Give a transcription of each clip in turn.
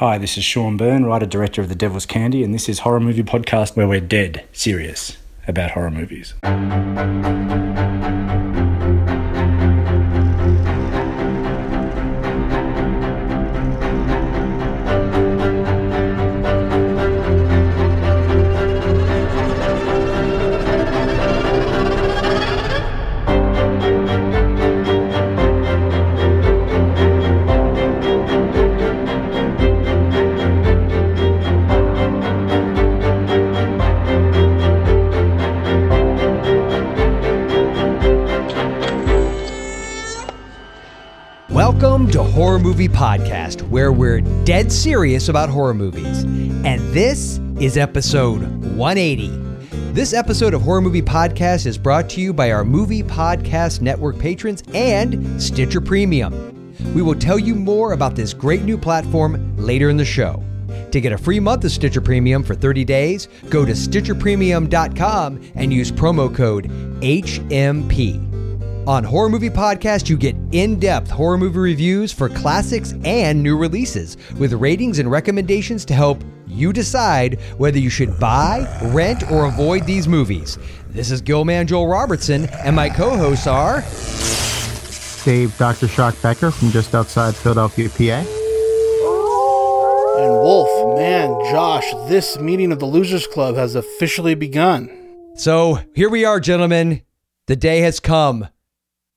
Hi, this is Sean Byrne, writer director of The Devil's Candy, and this is Horror Movie Podcast where we're dead serious about horror movies. Podcast, where we're dead serious about horror movies. And this is episode 180. This episode of Horror Movie Podcast is brought to you by our Movie Podcast Network patrons and Stitcher Premium. We will tell you more about this great new platform later in the show. To get a free month of Stitcher Premium for 30 days, go to StitcherPremium.com and use promo code HMP. On Horror Movie Podcast, you get in depth horror movie reviews for classics and new releases, with ratings and recommendations to help you decide whether you should buy, rent, or avoid these movies. This is Gillman Joel Robertson, and my co hosts are. Dave Dr. Shock Becker from just outside Philadelphia, PA. And Wolf, man, Josh, this meeting of the Losers Club has officially begun. So here we are, gentlemen. The day has come.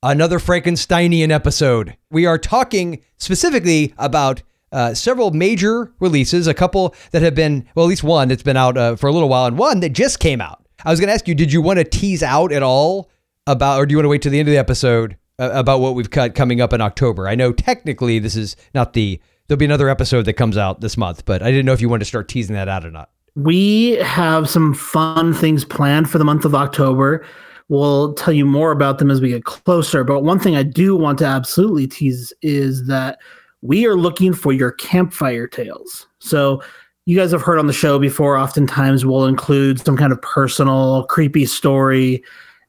Another Frankensteinian episode. We are talking specifically about uh, several major releases, a couple that have been, well, at least one that's been out uh, for a little while, and one that just came out. I was going to ask you, did you want to tease out at all about, or do you want to wait to the end of the episode uh, about what we've cut coming up in October? I know technically this is not the, there'll be another episode that comes out this month, but I didn't know if you wanted to start teasing that out or not. We have some fun things planned for the month of October. We'll tell you more about them as we get closer. But one thing I do want to absolutely tease is that we are looking for your campfire tales. So, you guys have heard on the show before, oftentimes we'll include some kind of personal, creepy story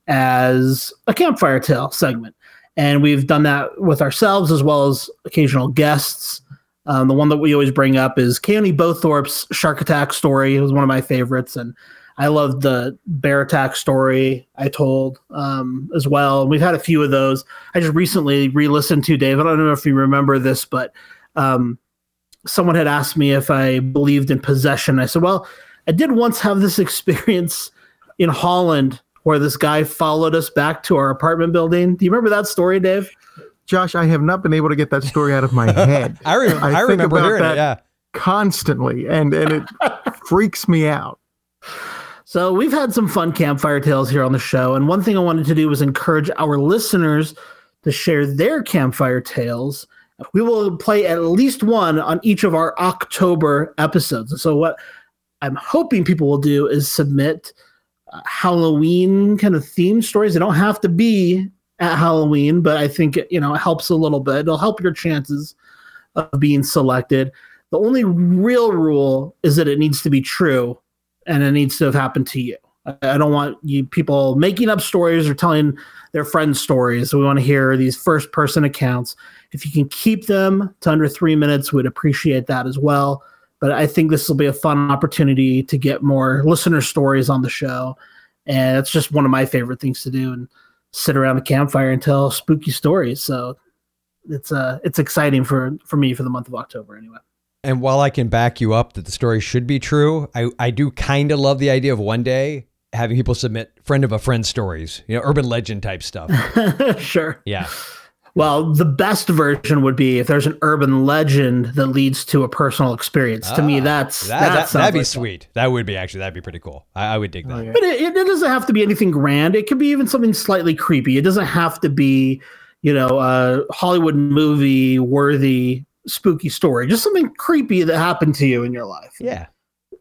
as a campfire tale segment. And we've done that with ourselves as well as occasional guests. Um, the one that we always bring up is Keoni Bowthorpe's shark attack story. It was one of my favorites. And I love the bear attack story I told um, as well. We've had a few of those. I just recently re-listened to Dave. I don't know if you remember this, but um, someone had asked me if I believed in possession. I said, "Well, I did once have this experience in Holland where this guy followed us back to our apartment building. Do you remember that story, Dave?" Josh, I have not been able to get that story out of my head. I, re- I, I remember hearing it. Yeah, constantly, and and it freaks me out. So we've had some fun campfire tales here on the show, and one thing I wanted to do was encourage our listeners to share their campfire tales. We will play at least one on each of our October episodes. So what I'm hoping people will do is submit uh, Halloween kind of theme stories. They don't have to be at Halloween, but I think you know it helps a little bit. It'll help your chances of being selected. The only real rule is that it needs to be true and it needs to have happened to you. I don't want you people making up stories or telling their friends stories. We want to hear these first person accounts. If you can keep them to under three minutes, we'd appreciate that as well. But I think this will be a fun opportunity to get more listener stories on the show. And it's just one of my favorite things to do and sit around a campfire and tell spooky stories. So it's uh it's exciting for for me for the month of October anyway. And while I can back you up that the story should be true, I, I do kind of love the idea of one day having people submit friend of a friend stories, you know, urban legend type stuff. sure. Yeah. Well, the best version would be if there's an urban legend that leads to a personal experience. Ah, to me, ah, that's that, that would be like sweet. That. that would be actually that'd be pretty cool. I, I would dig that. But it, it doesn't have to be anything grand. It could be even something slightly creepy. It doesn't have to be, you know, a Hollywood movie worthy spooky story, just something creepy that happened to you in your life. Yeah.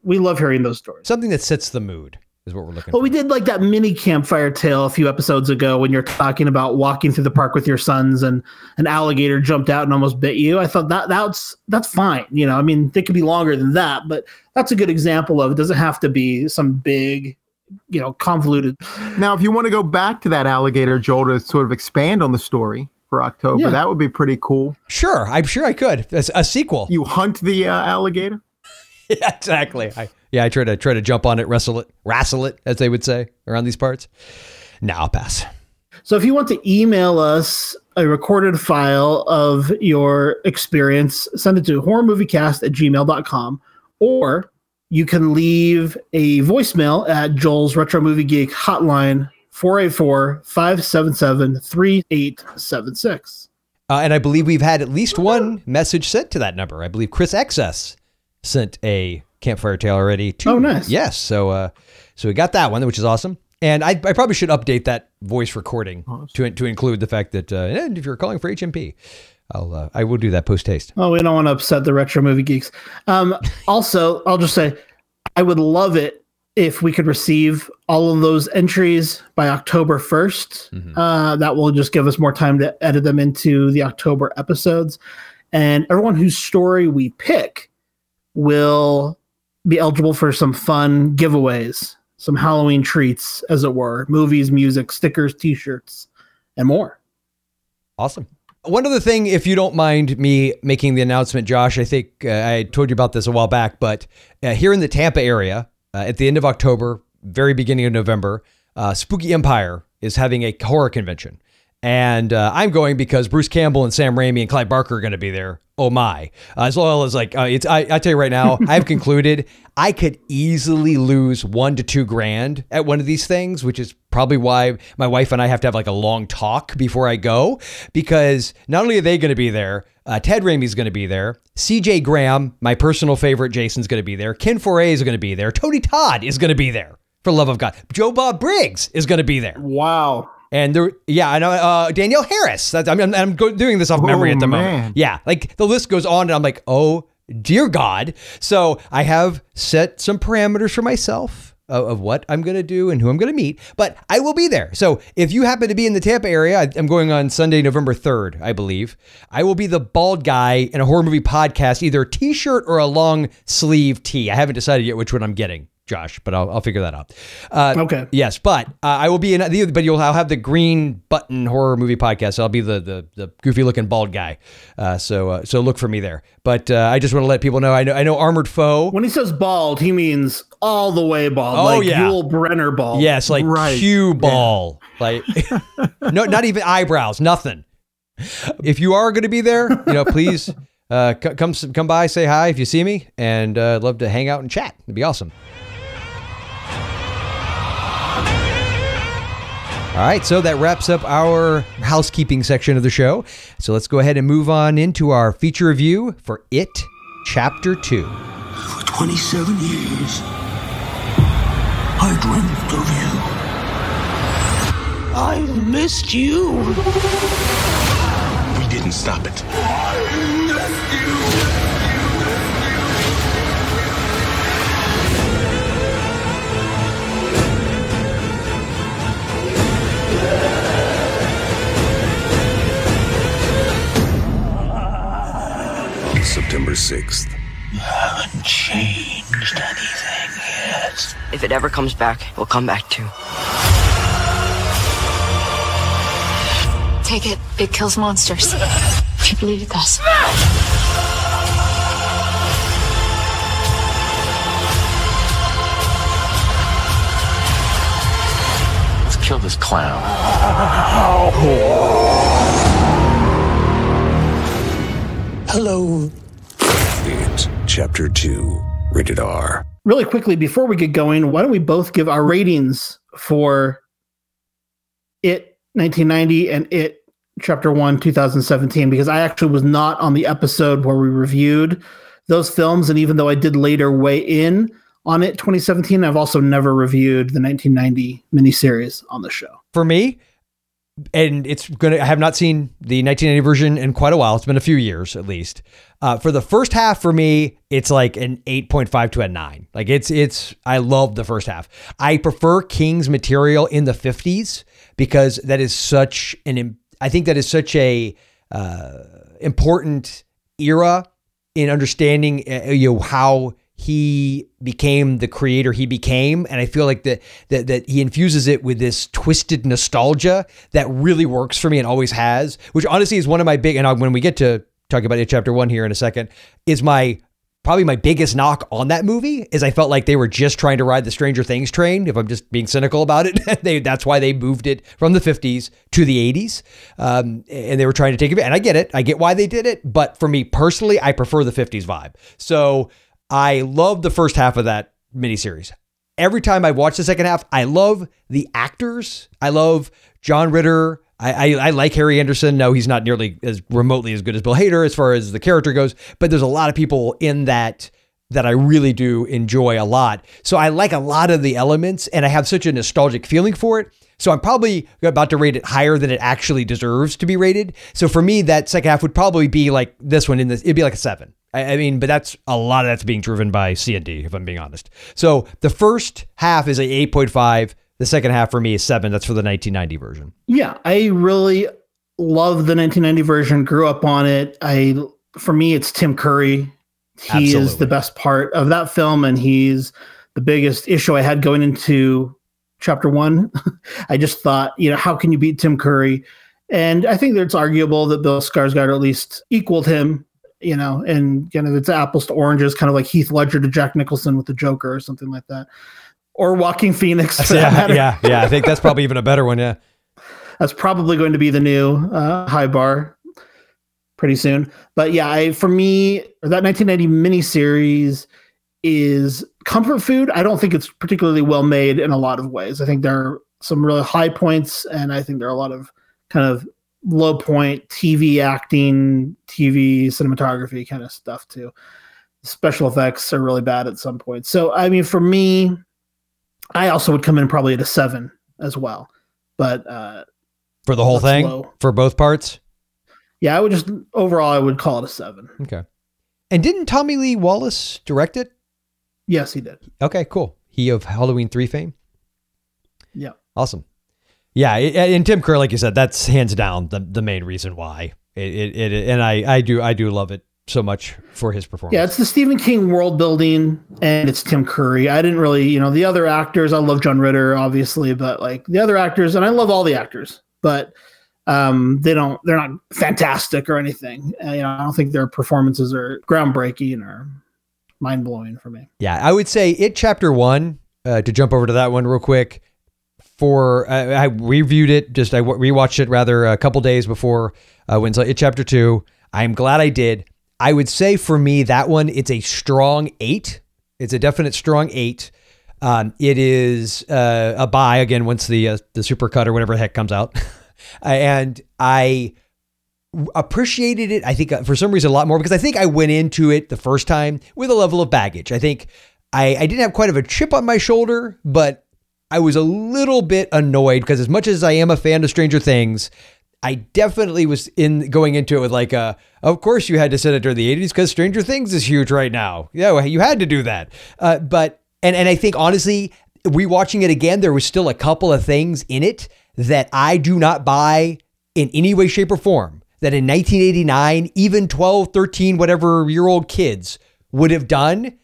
We love hearing those stories. Something that sets the mood is what we're looking well, for. we did like that mini campfire tale a few episodes ago when you're talking about walking through the park with your sons and an alligator jumped out and almost bit you. I thought that that's that's fine. You know, I mean, they could be longer than that, but that's a good example of it doesn't have to be some big you know convoluted now if you want to go back to that alligator joel to sort of expand on the story for October. Yeah. That would be pretty cool. Sure, I'm sure I could. That's a sequel. You hunt the uh, alligator. yeah, exactly. I, yeah, I try to try to jump on it, wrestle it, wrestle it, as they would say around these parts. Now I'll pass. So if you want to email us a recorded file of your experience, send it to horrormoviecast at gmail.com or you can leave a voicemail at Joel's Retro Movie Geek hotline 484 577 3876. Uh, and I believe we've had at least one message sent to that number. I believe Chris XS sent a campfire tale already. Too. Oh, nice. Yes. So, uh, so we got that one, which is awesome. And I, I probably should update that voice recording to to include the fact that uh, and if you're calling for HMP, I'll uh, I will do that post haste. Oh, we don't want to upset the retro movie geeks. Um, also, I'll just say I would love it if we could receive all of those entries by October 1st. Uh, that will just give us more time to edit them into the October episodes. And everyone whose story we pick will be eligible for some fun giveaways, some Halloween treats, as it were movies, music, stickers, t shirts, and more. Awesome. One other thing, if you don't mind me making the announcement, Josh, I think uh, I told you about this a while back, but uh, here in the Tampa area, uh, at the end of October, very beginning of November, uh, Spooky Empire is having a horror convention. And uh, I'm going because Bruce Campbell and Sam Raimi and Clive Barker are going to be there. Oh my! Uh, as well as like, uh, it's I, I tell you right now, I've concluded I could easily lose one to two grand at one of these things, which is probably why my wife and I have to have like a long talk before I go. Because not only are they going to be there, uh, Ted Raimi's going to be there. CJ Graham, my personal favorite, Jason's going to be there. Ken Foree is going to be there. Tony Todd is going to be there. For love of God, Joe Bob Briggs is going to be there. Wow. And there, yeah, I know uh, Danielle Harris. That's, I'm, I'm, doing this off memory Oh, at the man. moment. Yeah, like the list goes on, and I'm like, oh dear God. So I have set some parameters for myself of, of what I'm going to do and who I'm going to meet, but I will be there. So if you happen to be in the Tampa area, I- I'm going on Sunday, November 3rd, I believe. I will be the bald guy in a horror movie podcast, either a t-shirt or a long sleeve tee. I haven't decided yet which one I'm getting. Josh, but I'll, I'll figure that out. Uh, Okay. Yes, but uh, I will be in the, but you'll I'll have the green button horror movie podcast. So I'll be the the, the goofy looking bald guy. Uh, so uh, so look for me there. But uh, I just want to let people know I know I know Armored Foe. When he says bald, he means all the way bald, Oh, like yeah. Yul Brynner bald. Yes, like Right. cue ball, like no, not even eyebrows, nothing. If you are going to be there, you know, please uh, c- come come by, say hi if you see me, and uh, I'd love to hang out and chat. It'd be awesome. All right, so that wraps up our housekeeping section of the show. So let's go ahead and move on into our feature review for It Chapter 2. For 27 years, I dreamt of you. I've missed you. We didn't stop it. September 6th. You haven't changed anything yet. If it ever comes back, we'll come back too. Take it. It kills monsters. If you believe it does. Let's kill this clown. Hello. It Chapter 2. Rated R. Really quickly, before we get going, why don't we both give our ratings for It 1990 and It Chapter 1 2017? Because I actually was not on the episode where we reviewed those films. And even though I did later weigh in on It 2017, I've also never reviewed the 1990 miniseries on the show. for me and it's gonna i have not seen the 1980 version in quite a while. It's been a few years at least. Uh, for the first half for me it's like an 8.5 to a 9 like it's it's i love the first half. I prefer king's material in the 50s because that is such an i think that is such a uh, important era in understanding uh, you know how he became the creator he became and i feel like that that that he infuses it with this twisted nostalgia that really works for me and always has which honestly is one of my big and when we get to talk about it chapter 1 here in a second is my probably my biggest knock on that movie is I felt like they were just trying to ride the Stranger Things train. If I'm just being cynical about it, they, that's why they moved it from the 50s to the 80s, um, and they were trying to take it. And I get it, I get why they did it, but for me personally, I prefer the 50s vibe. So I love the first half of that miniseries. Every time I watch the second half, I love the actors. I love John Ritter. I, I, I like Harry Anderson. No, he's not nearly as remotely as good as Bill Hader as far as the character goes, but there's a lot of people in that that I really do enjoy a lot. So I like a lot of the elements and I have such a nostalgic feeling for it. So I'm probably about to rate it higher than it actually deserves to be rated. So for me, that second half would probably be like this one in this, it'd be like a seven. I, I mean, but that's a lot of that's being driven by C and D, if I'm being honest. So the first half is a 8.5. The second half for me is seven. That's for the 1990 version. Yeah, I really love the 1990 version. Grew up on it. I for me, it's Tim Curry. He is the best part of that film, and he's the biggest issue I had going into chapter one. I just thought, you know, how can you beat Tim Curry? And I think that it's arguable that Bill Skarsgård at least equaled him. You know, and kind of it's apples to oranges, kind of like Heath Ledger to Jack Nicholson with the Joker or something like that, or Joaquin Phoenix. Yeah, yeah, yeah. I think that's probably even a better one. Yeah. That's probably going to be the new uh, high bar pretty soon. But yeah, I, for me, that 1990 miniseries is comfort food. I don't think it's particularly well made in a lot of ways. I think there are some really high points, and I think there are a lot of kind of low point TV acting, TV cinematography kind of stuff too. Special effects are really bad at some points. So, I mean, for me, I also would come in probably at a seven as well. But uh, For the whole thing? low. For both parts? yeah, I would just overall, I would call it a seven. Okay. And didn't Tommy Lee Wallace direct it? Yes, he did. Okay, cool. He of Halloween 3 fame? Yeah. Awesome. Yeah, and Tim Curry, like you said, that's hands down the, the main reason why. It, it, it and I, I do I do love it so much for his performance. Yeah, it's the Stephen King world building, and it's Tim Curry. I didn't really, you know, the other actors. I love John Ritter, obviously, but like the other actors, and I love all the actors, but um, they don't. They're not fantastic or anything. Uh, you know, I don't think their performances are groundbreaking or mind blowing for me. Yeah, I would say it chapter one. Uh, to jump over to that one real quick. For uh, I reviewed it, just I rewatched it rather a couple days before uh, when it chapter two. I'm glad I did. I would say for me that one it's a strong eight. It's a definite strong eight. Um, it is uh, a buy again once the uh, the supercut or whatever the heck comes out, and I appreciated it. I think uh, for some reason a lot more because I think I went into it the first time with a level of baggage. I think I, I didn't have quite of a chip on my shoulder, but I was a little bit annoyed because as much as I am a fan of Stranger Things, I definitely was in going into it with like a, of course you had to set it during the 80s because Stranger Things is huge right now. Yeah, you had to do that. Uh, but and and I think honestly, rewatching it again, there was still a couple of things in it that I do not buy in any way, shape, or form. That in 1989, even 12, 13, whatever year old kids would have done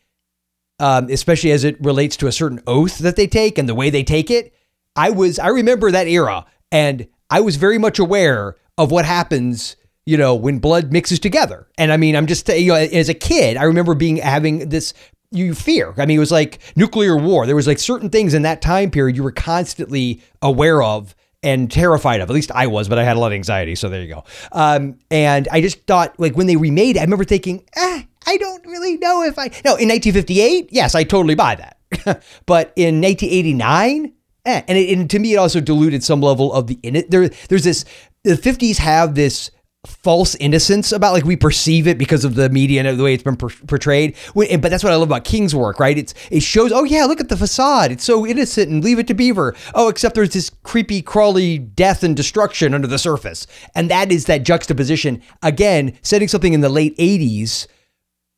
um, especially as it relates to a certain oath that they take and the way they take it. I was, I remember that era and I was very much aware of what happens, you know, when blood mixes together. And I mean, I'm just, you know, as a kid, I remember being, having this, you fear. I mean, it was like nuclear war. There was like certain things in that time period you were constantly aware of and terrified of. At least I was, but I had a lot of anxiety. So there you go. Um, and I just thought, like, when they remade it, I remember thinking, eh, I don't really know if I. No, in 1958, yes, I totally buy that. but in 1989, eh. And, it, and to me, it also diluted some level of the in it. There, there's this. The 50s have this false innocence about like we perceive it because of the media and the way it's been per- portrayed. But that's what I love about King's work, right? It's it shows, oh yeah, look at the facade. It's so innocent and leave it to Beaver. Oh, except there's this creepy, crawly death and destruction under the surface. And that is that juxtaposition. Again, setting something in the late 80s,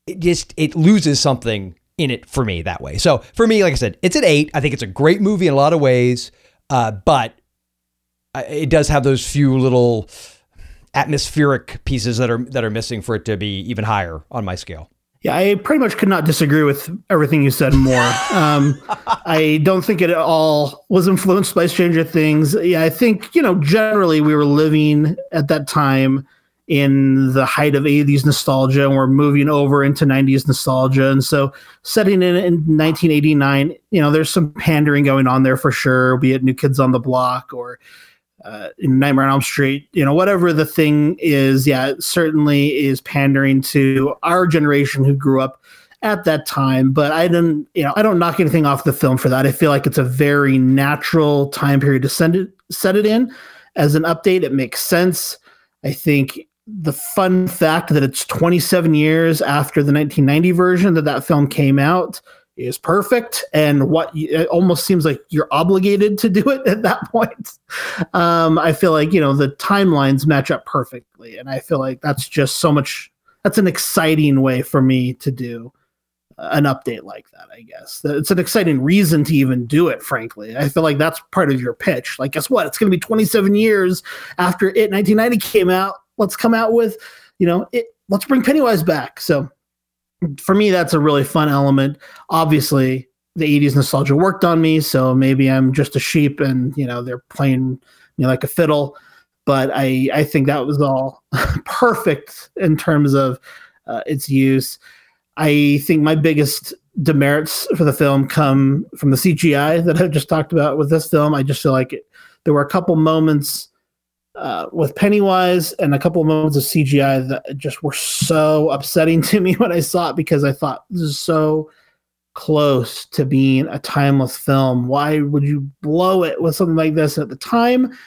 it just it loses something in it for me that way. So for me, like I said, it's an eight. I think it's a great movie in a lot of ways, uh, but uh, it does have those few little atmospheric pieces that are that are missing for it to be even higher on my scale. Yeah, I pretty much could not disagree with everything you said more. Um, I don't think it at all was influenced by Stranger Things. Yeah, I think, you know, generally we were living at that time in the height of 80s nostalgia and we're moving over into 90s nostalgia. And so setting in in 1989, you know, there's some pandering going on there for sure, be it New Kids on the Block or uh, in Nightmare on Elm Street, you know, whatever the thing is, yeah, it certainly is pandering to our generation who grew up at that time. But I didn't, you know, I don't knock anything off the film for that. I feel like it's a very natural time period to send it, set it in as an update. It makes sense. I think the fun fact that it's 27 years after the 1990 version that that film came out is perfect and what it almost seems like you're obligated to do it at that point. Um, i feel like you know the timelines match up perfectly and i feel like that's just so much that's an exciting way for me to do an update like that i guess. It's an exciting reason to even do it frankly. I feel like that's part of your pitch. Like guess what? It's going to be 27 years after it 1990 came out. Let's come out with you know it let's bring pennywise back. So for me, that's a really fun element. Obviously, the 80s nostalgia worked on me, so maybe I'm just a sheep and, you know, they're playing me like a fiddle. But I, I think that was all perfect in terms of uh, its use. I think my biggest demerits for the film come from the CGI that I just talked about with this film. I just feel like it, there were a couple moments uh, with Pennywise and a couple of moments of CGI that just were so upsetting to me when I saw it because I thought this is so close to being a timeless film. Why would you blow it with something like this? At the time,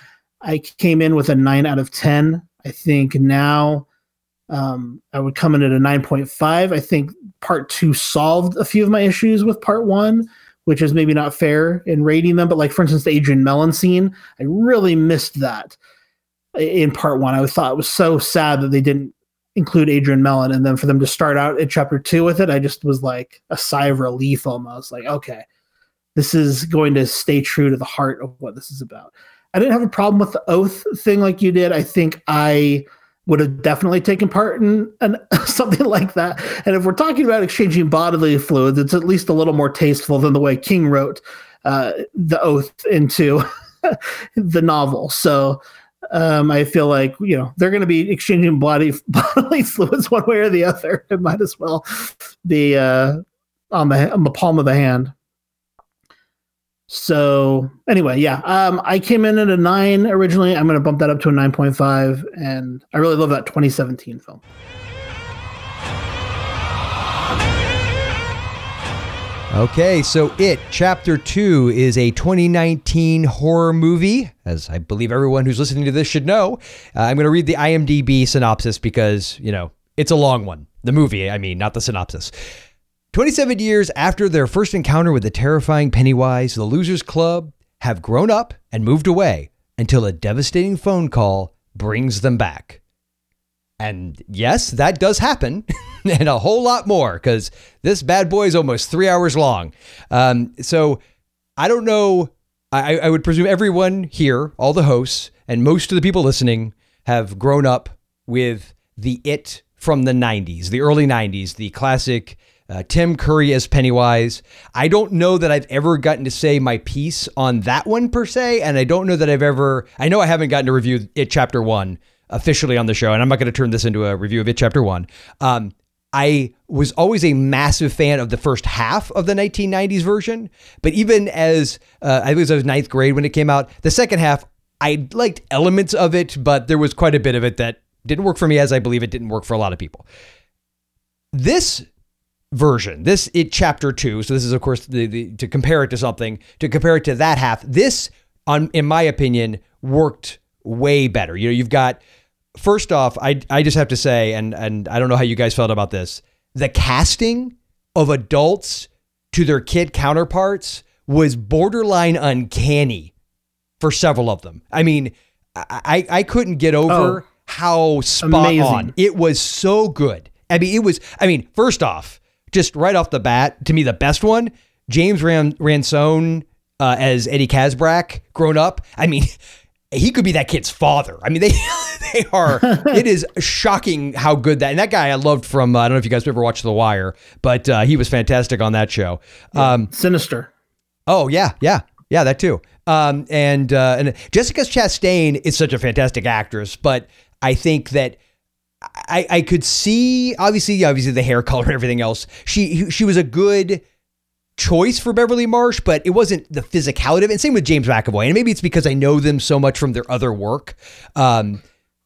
I came in with a nine out of 10. I think now um, I would come in at a 9.5. I think part two solved a few of my issues with part one, which is maybe not fair in rating them. But, like, for instance, the Adrian Mellon scene, I really missed that in part one. I thought it was so sad that they didn't include Adrian Mellon, and then for them to start out in chapter two with it, I just was like a sigh of relief almost. Like, okay, this is going to stay true to the heart of what this is about. I didn't have a problem with the oath thing like you did. I think I would have definitely taken part in something like that. And if we're talking about exchanging bodily fluids, it's at least a little more tasteful than the way King wrote uh, the oath into the novel. So um, I feel like you know they're going to be exchanging body bodily fluids one way or the other. It might as well be uh, on the on the palm of the hand. So anyway, yeah, um, I came in at a nine originally. I'm going to bump that up to a nine point five, and I really love that 2017 film. Okay, so It Chapter 2 is a 2019 horror movie, as I believe everyone who's listening to this should know. Uh, I'm going to read the IMDb synopsis because, you know, it's a long one. The movie, I mean, not the synopsis. 27 years after their first encounter with the terrifying Pennywise, the Losers Club have grown up and moved away until a devastating phone call brings them back. And yes, that does happen, and a whole lot more because this bad boy is almost three hours long. Um, so I don't know. I, I would presume everyone here, all the hosts, and most of the people listening have grown up with the It from the 90s, the early 90s, the classic uh, Tim Curry as Pennywise. I don't know that I've ever gotten to say my piece on that one per se, and I don't know that I've ever. I know I haven't gotten to review it chapter one officially on the show, and I'm not going to turn this into a review of it, chapter one. Um, I was always a massive fan of the first half of the 1990s version, but even as uh, I was I was ninth grade when it came out, the second half I liked elements of it, but there was quite a bit of it that didn't work for me, as I believe it didn't work for a lot of people. This version, this it chapter two. So this is of course the, the to compare it to something to compare it to that half. This, on in my opinion, worked way better. You know, you've got first off, I I just have to say, and and I don't know how you guys felt about this. The casting of adults to their kid counterparts was borderline uncanny for several of them. I mean, I I couldn't get over oh, how spot amazing. on it was. So good. I mean, it was. I mean, first off, just right off the bat, to me, the best one, James Ran- Ransone uh, as Eddie Kaspbrak, grown up. I mean, he could be that kid's father. I mean, they they are. it is shocking how good that and that guy I loved from. Uh, I don't know if you guys ever watched The Wire, but uh, he was fantastic on that show. Um, Sinister. oh yeah, yeah, yeah, that too. Um, and uh, and Jessica Chastain is such a fantastic actress, but I think that. I, I could see obviously obviously the hair color and everything else. She she was a good choice for Beverly Marsh, but it wasn't the physicality of it. And same with James McAvoy. And maybe it's because I know them so much from their other work. Um,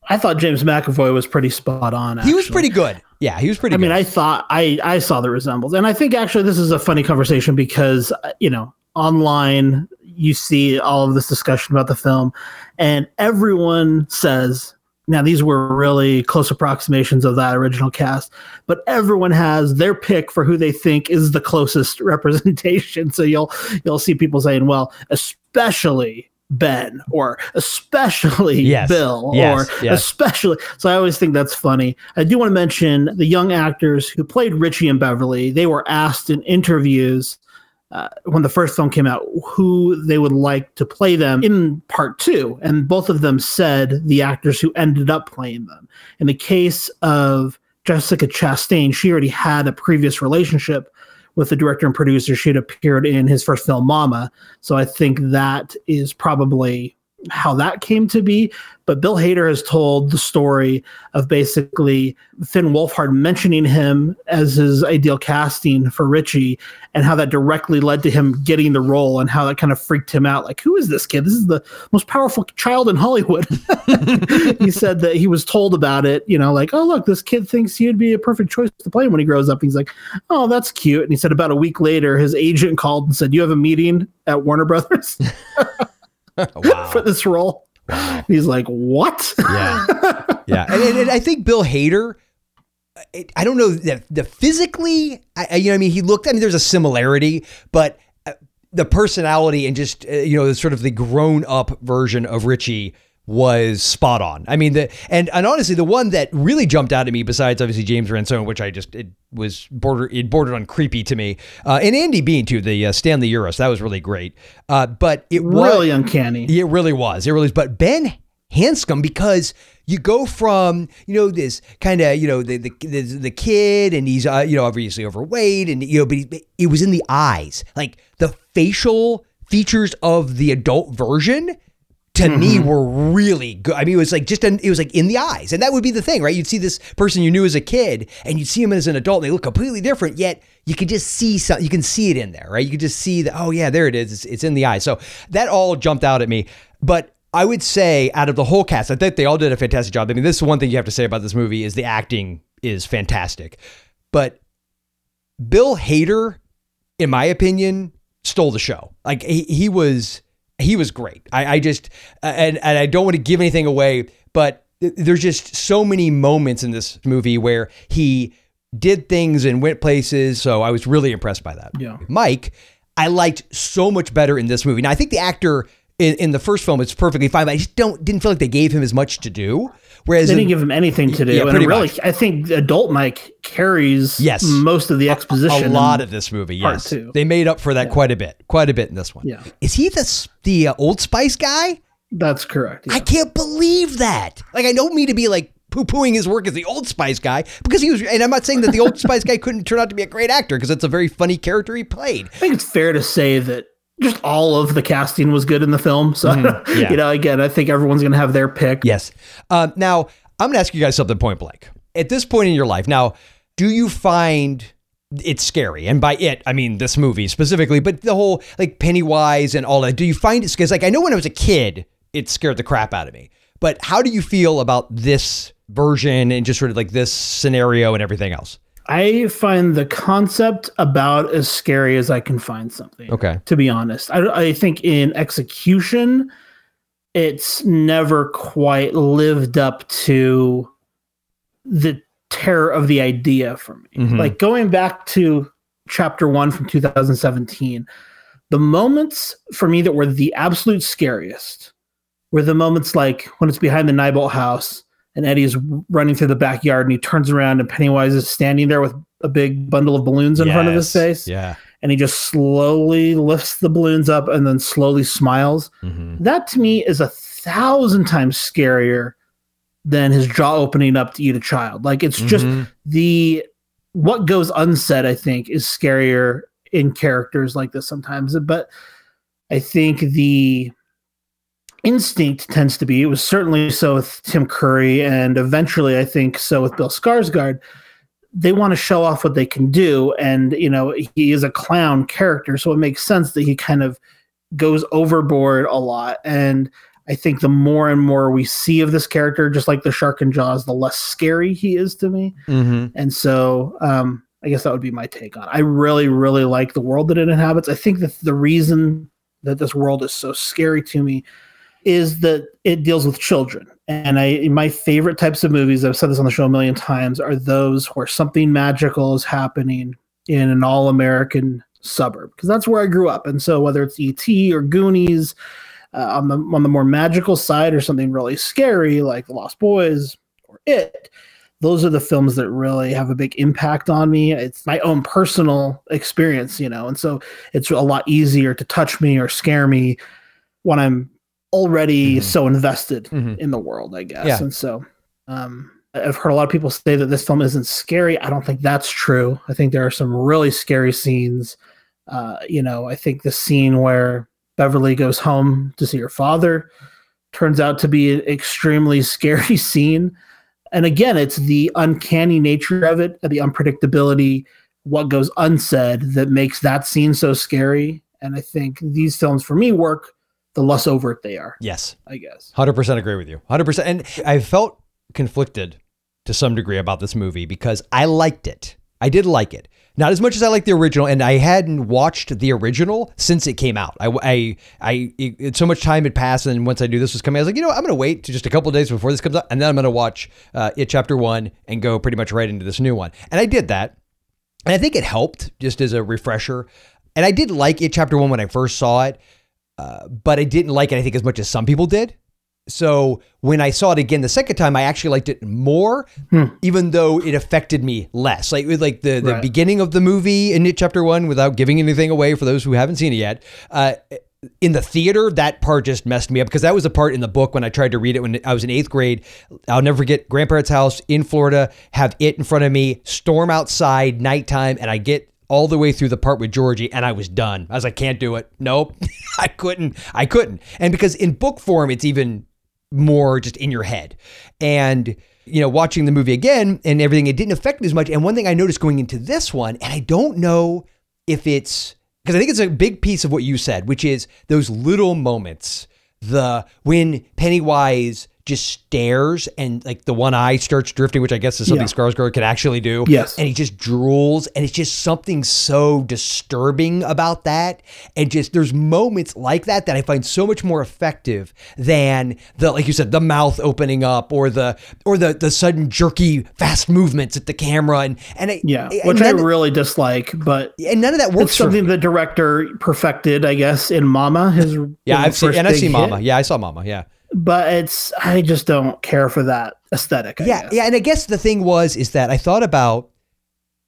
I thought James McAvoy was pretty spot on. he was pretty good. Yeah, he was pretty good. I good. mean, I thought I I saw the resemblance, and I think actually this is a funny conversation because uh, you know online you see all of this discussion about the film, and everyone says now these were really close approximations of that original cast, but everyone has their pick for who they think is the closest representation. So you'll you'll see people saying, well, especially. Ben or especially Yes. Bill Yes, or yes. especially so I always think that's funny. I do want to mention the young actors who played Richie and Beverly. They were asked in interviews uh, when the first film came out who they would like to play them in part two, and both of them said the actors who ended up playing them. In the case of Jessica Chastain, she already had a previous relationship with the director and producer. She had appeared in his first film, Mama. So I think that is probably how that came to be. But Bill Hader has told the story of basically Finn Wolfhard mentioning him as his ideal casting for Richie and how that directly led to him getting the role and how that kind of freaked him out. Like, who is this kid? This is the most powerful child in Hollywood. he said that he was told about it, you know, like, oh, look, this kid thinks he'd be a perfect choice to play when he grows up. He's like, oh, that's cute. And he said about a week later, his agent called and said, You have a meeting at Warner Brothers wow. for this role. Wow. He's like, What? yeah, yeah, and, and- and I think Bill Hader. I- I don't know the, the physically. I, you know, I mean, he looked. I mean, there's a similarity, but uh, the personality and just uh, you know, sort of the grown up version of Richie was spot on. I mean, the and and honestly, the one that really jumped out at me, besides obviously James Ransone, which I just it was border it bordered on creepy to me, uh, and Andy Bean too, the uh, Stanley Uris, that was really great. Uh, but it was really uncanny. it really was. It really was. But Ben Hanscom, because you go from you know this kind of you know the the, the the kid and he's uh, you know obviously overweight and you know but he, it was in the eyes like the facial features of the adult version to me mm-hmm. were really good. I mean, it was like just an, it was like in the eyes, and that would be the thing, right? You'd see this person you knew as a kid, and you'd see him as an adult, and they look completely different. Yet you could just see some, you can see it in there, right? You could just see that. Oh yeah, there it is. It's, it's in the eyes. So that all jumped out at me. But I would say out of the whole cast, I think they all did a fantastic job. I mean, this is one thing you have to say about this movie is the acting is fantastic, but Bill Hader, in my opinion, stole the show. Like he, he was he was great. I, I just uh, and and I don't want to give anything away, but there's just so many moments in this movie where he did things and went places. So I was really impressed by that. Yeah. Mike, I liked so much better in this movie. Now I think the actor in, in the first film it's perfectly fine, but I just don't didn't feel like they gave him as much to do. Whereas They didn't give him anything to do. Yeah, and really, much. I think adult Mike carries Yes. most of the exposition. a lot of this movie. Yes, two. they made up for that quite a bit, quite a bit in this one. Yeah. is he the the uh, Old Spice guy? That's correct. yeah. I can't believe that. Like, I don't mean to be like poo pooing his work as the Old Spice guy because he was, and I'm not saying that the Old Spice guy couldn't turn out to be a great actor because it's a very funny character he played. I think it's fair to say that just all of the casting was good in the film. So, Mm-hmm. yeah. you know, again, I think everyone's going to have their pick. Yes. Um, now, I'm going to ask you guys something point blank. At this point in your life, now, do you find it scary? And by it, I mean this movie specifically, but the whole like Pennywise and all that. Do you find it because, like, I know when I was a kid, it scared the crap out of me. But how do you feel about this version and just sort of like this scenario and everything else? I find the concept about as scary as I can find something. Okay. To be honest, I, I think in execution, it's never quite lived up to the terror of the idea for me. Mhm. Like going back to chapter one from 2017, the moments for me that were the absolute scariest were the moments like when it's behind the Neibolt house and Eddie's running through the backyard and he turns around and Pennywise is standing there with a big bundle of balloons in front of his face Yeah. and he just slowly lifts the balloons up and then slowly smiles. Mhm. That to me is a thousand times scarier than his jaw opening up to eat a child. Like it's just Mhm. the what goes unsaid, I think, is scarier in characters like this sometimes. But I think the instinct tends to be it was certainly so with Tim Curry and eventually I think so with Bill Skarsgård. They want to show off what they can do, and you know he is a clown character, so it makes sense that he kind of goes overboard a lot. And I think the more and more we see of this character, just like the shark in Jaws, the less scary he is to me. Mm-hmm. And so um, I guess that would be my take on it. I really, really like the world that it inhabits. I think that the reason that this world is so scary to me is that it deals with children. And I my favorite types of movies, I've said this on the show a million times, are those where something magical is happening in an all American suburb. Because that's where I grew up. And so whether it's E.T. or Goonies, uh, on the on the more magical side or something really scary like The Lost Boys or It, those are the films that really have a big impact on me. It's my own personal experience, you know, and so it's a lot easier to touch me or scare me when I'm already so invested Mhm. in the world, I guess. Yeah. And so um, I've heard a lot of people say that this film isn't scary. I don't think that's true. I think there are some really scary scenes. Uh, you know, I think the scene where Beverly goes home to see her father turns out to be an extremely scary scene. And again, it's the uncanny nature of it, the unpredictability, what goes unsaid that makes that scene so scary. And I think these films, for me, work the less overt they are, Yes. I guess. Hundred percent agree with you. Hundred percent. And I felt conflicted to some degree about this movie because I liked it. I did like it, not as much as I liked the original, and I hadn't watched the original since it came out. I, I, I it, so much time had passed, and once I knew this was coming, I was like, you know, what? I'm going to wait to just a couple of days before this comes out, and then I'm going to watch uh, it chapter one and go pretty much right into this new one. And I did that, and I think it helped just as a refresher. And I did like it chapter one when I first saw it, uh, but I didn't like it. I think as much as some people did. So when I saw it again the second time, I actually liked it more, even though it affected me less. Like with like the, the Right. beginning of the movie in chapter one, without giving anything away for those who haven't seen it yet. Uh, in the theater, that part just messed me up because that was a part in the book when I tried to read it when I was in eighth grade. I'll never forget grandparents' house in Florida, have it in front of me, storm outside, nighttime, and I get all the way through the part with Georgie and I was done. I was like, can't do it. Nope. I couldn't. I couldn't. And because in book form, it's even more just in your head. And, you know, watching the movie again and everything, it didn't affect me as much. And one thing I noticed going into this one, and I don't know if it's because I think it's a big piece of what you said, which is those little moments. The when Pennywise just stares and like the one eye starts drifting, which I guess is something Yeah. Skarsgård can actually do. Yes. And he just drools, and it's just something so disturbing about that. And just there's moments like that that I find so much more effective than the like you said, the mouth opening up or the or the the sudden jerky fast movements at the camera and and I, Yeah, and which I really dislike, but and none of that works it's something the director perfected, I guess, in Mama. His Yeah, I've seen and big hit. Mama. Yeah, I saw Mama. Yeah. But it's I just don't care for that aesthetic. I yeah, guess. yeah, and I guess the thing was is that I thought about,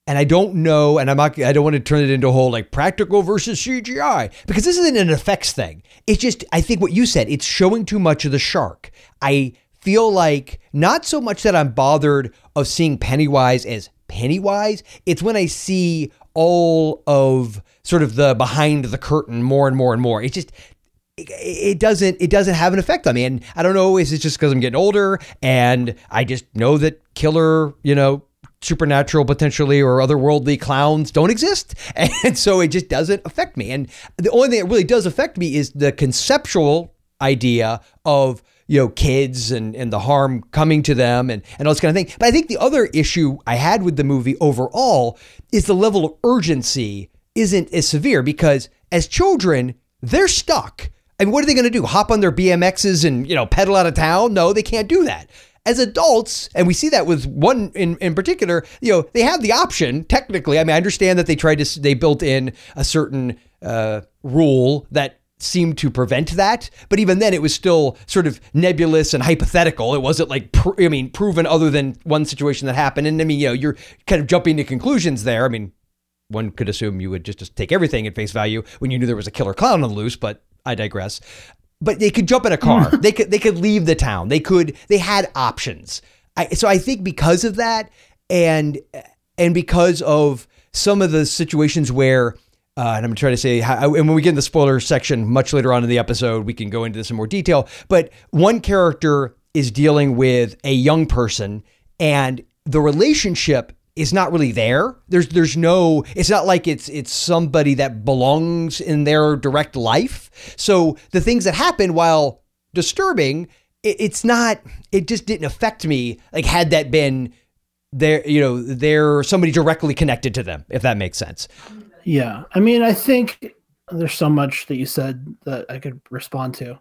and I don't know, and I'm not, I don't want to turn it into a whole like practical versus CGI because this isn't an effects thing. It's just I think what you said. It's showing too much of the shark. I feel like not so much that I'm bothered of seeing Pennywise as Pennywise. It's when I see all of sort of the behind the curtain more and more and more. It just it- doesn't it doesn't have an effect on me. And i don't know is it just because i'm getting older and i just know that killer you know supernatural potentially or otherworldly clowns don't exist? And so it just doesn't affect me. And the only thing that really does affect me is the conceptual idea of you know kids and and the harm coming to them and and all this kind of thing. But i think the other issue i had with the movie overall is the level of urgency isn't as severe because as children they're stuck Mean, what are they going to do? Hop on their BMXs and you know pedal out of town? No, they can't do that. As adults, and we see that with one in, in particular, you know, they have the option technically. I mean, I understand that they tried to they built in a certain uh, rule that seemed to prevent that, but even then, it was still sort of nebulous and hypothetical. It wasn't like pr- I mean, proven other than one situation that happened. And I mean, you know, you're kind of jumping to conclusions there. I mean, one could assume you would just, just take everything at face value when you knew there was a killer clown on the loose, but I digress. but they could jump in a car. they could they could leave the town. They could they had options. I, so I think because of that, and and because of some of the situations where. Uh, and I'm trying to say, how, and when we get in the spoiler section much later on in the episode, we can go into this in more detail. But one character is dealing with a young person, and the relationship is not really there. There's there's no it's not like it's it's somebody that belongs in their direct life. So the things that happen while disturbing, it, it's not it just didn't affect me like had that been there, you know, there somebody directly connected to them, if that makes sense. Yeah. I mean, I think there's so much that you said that I could respond to.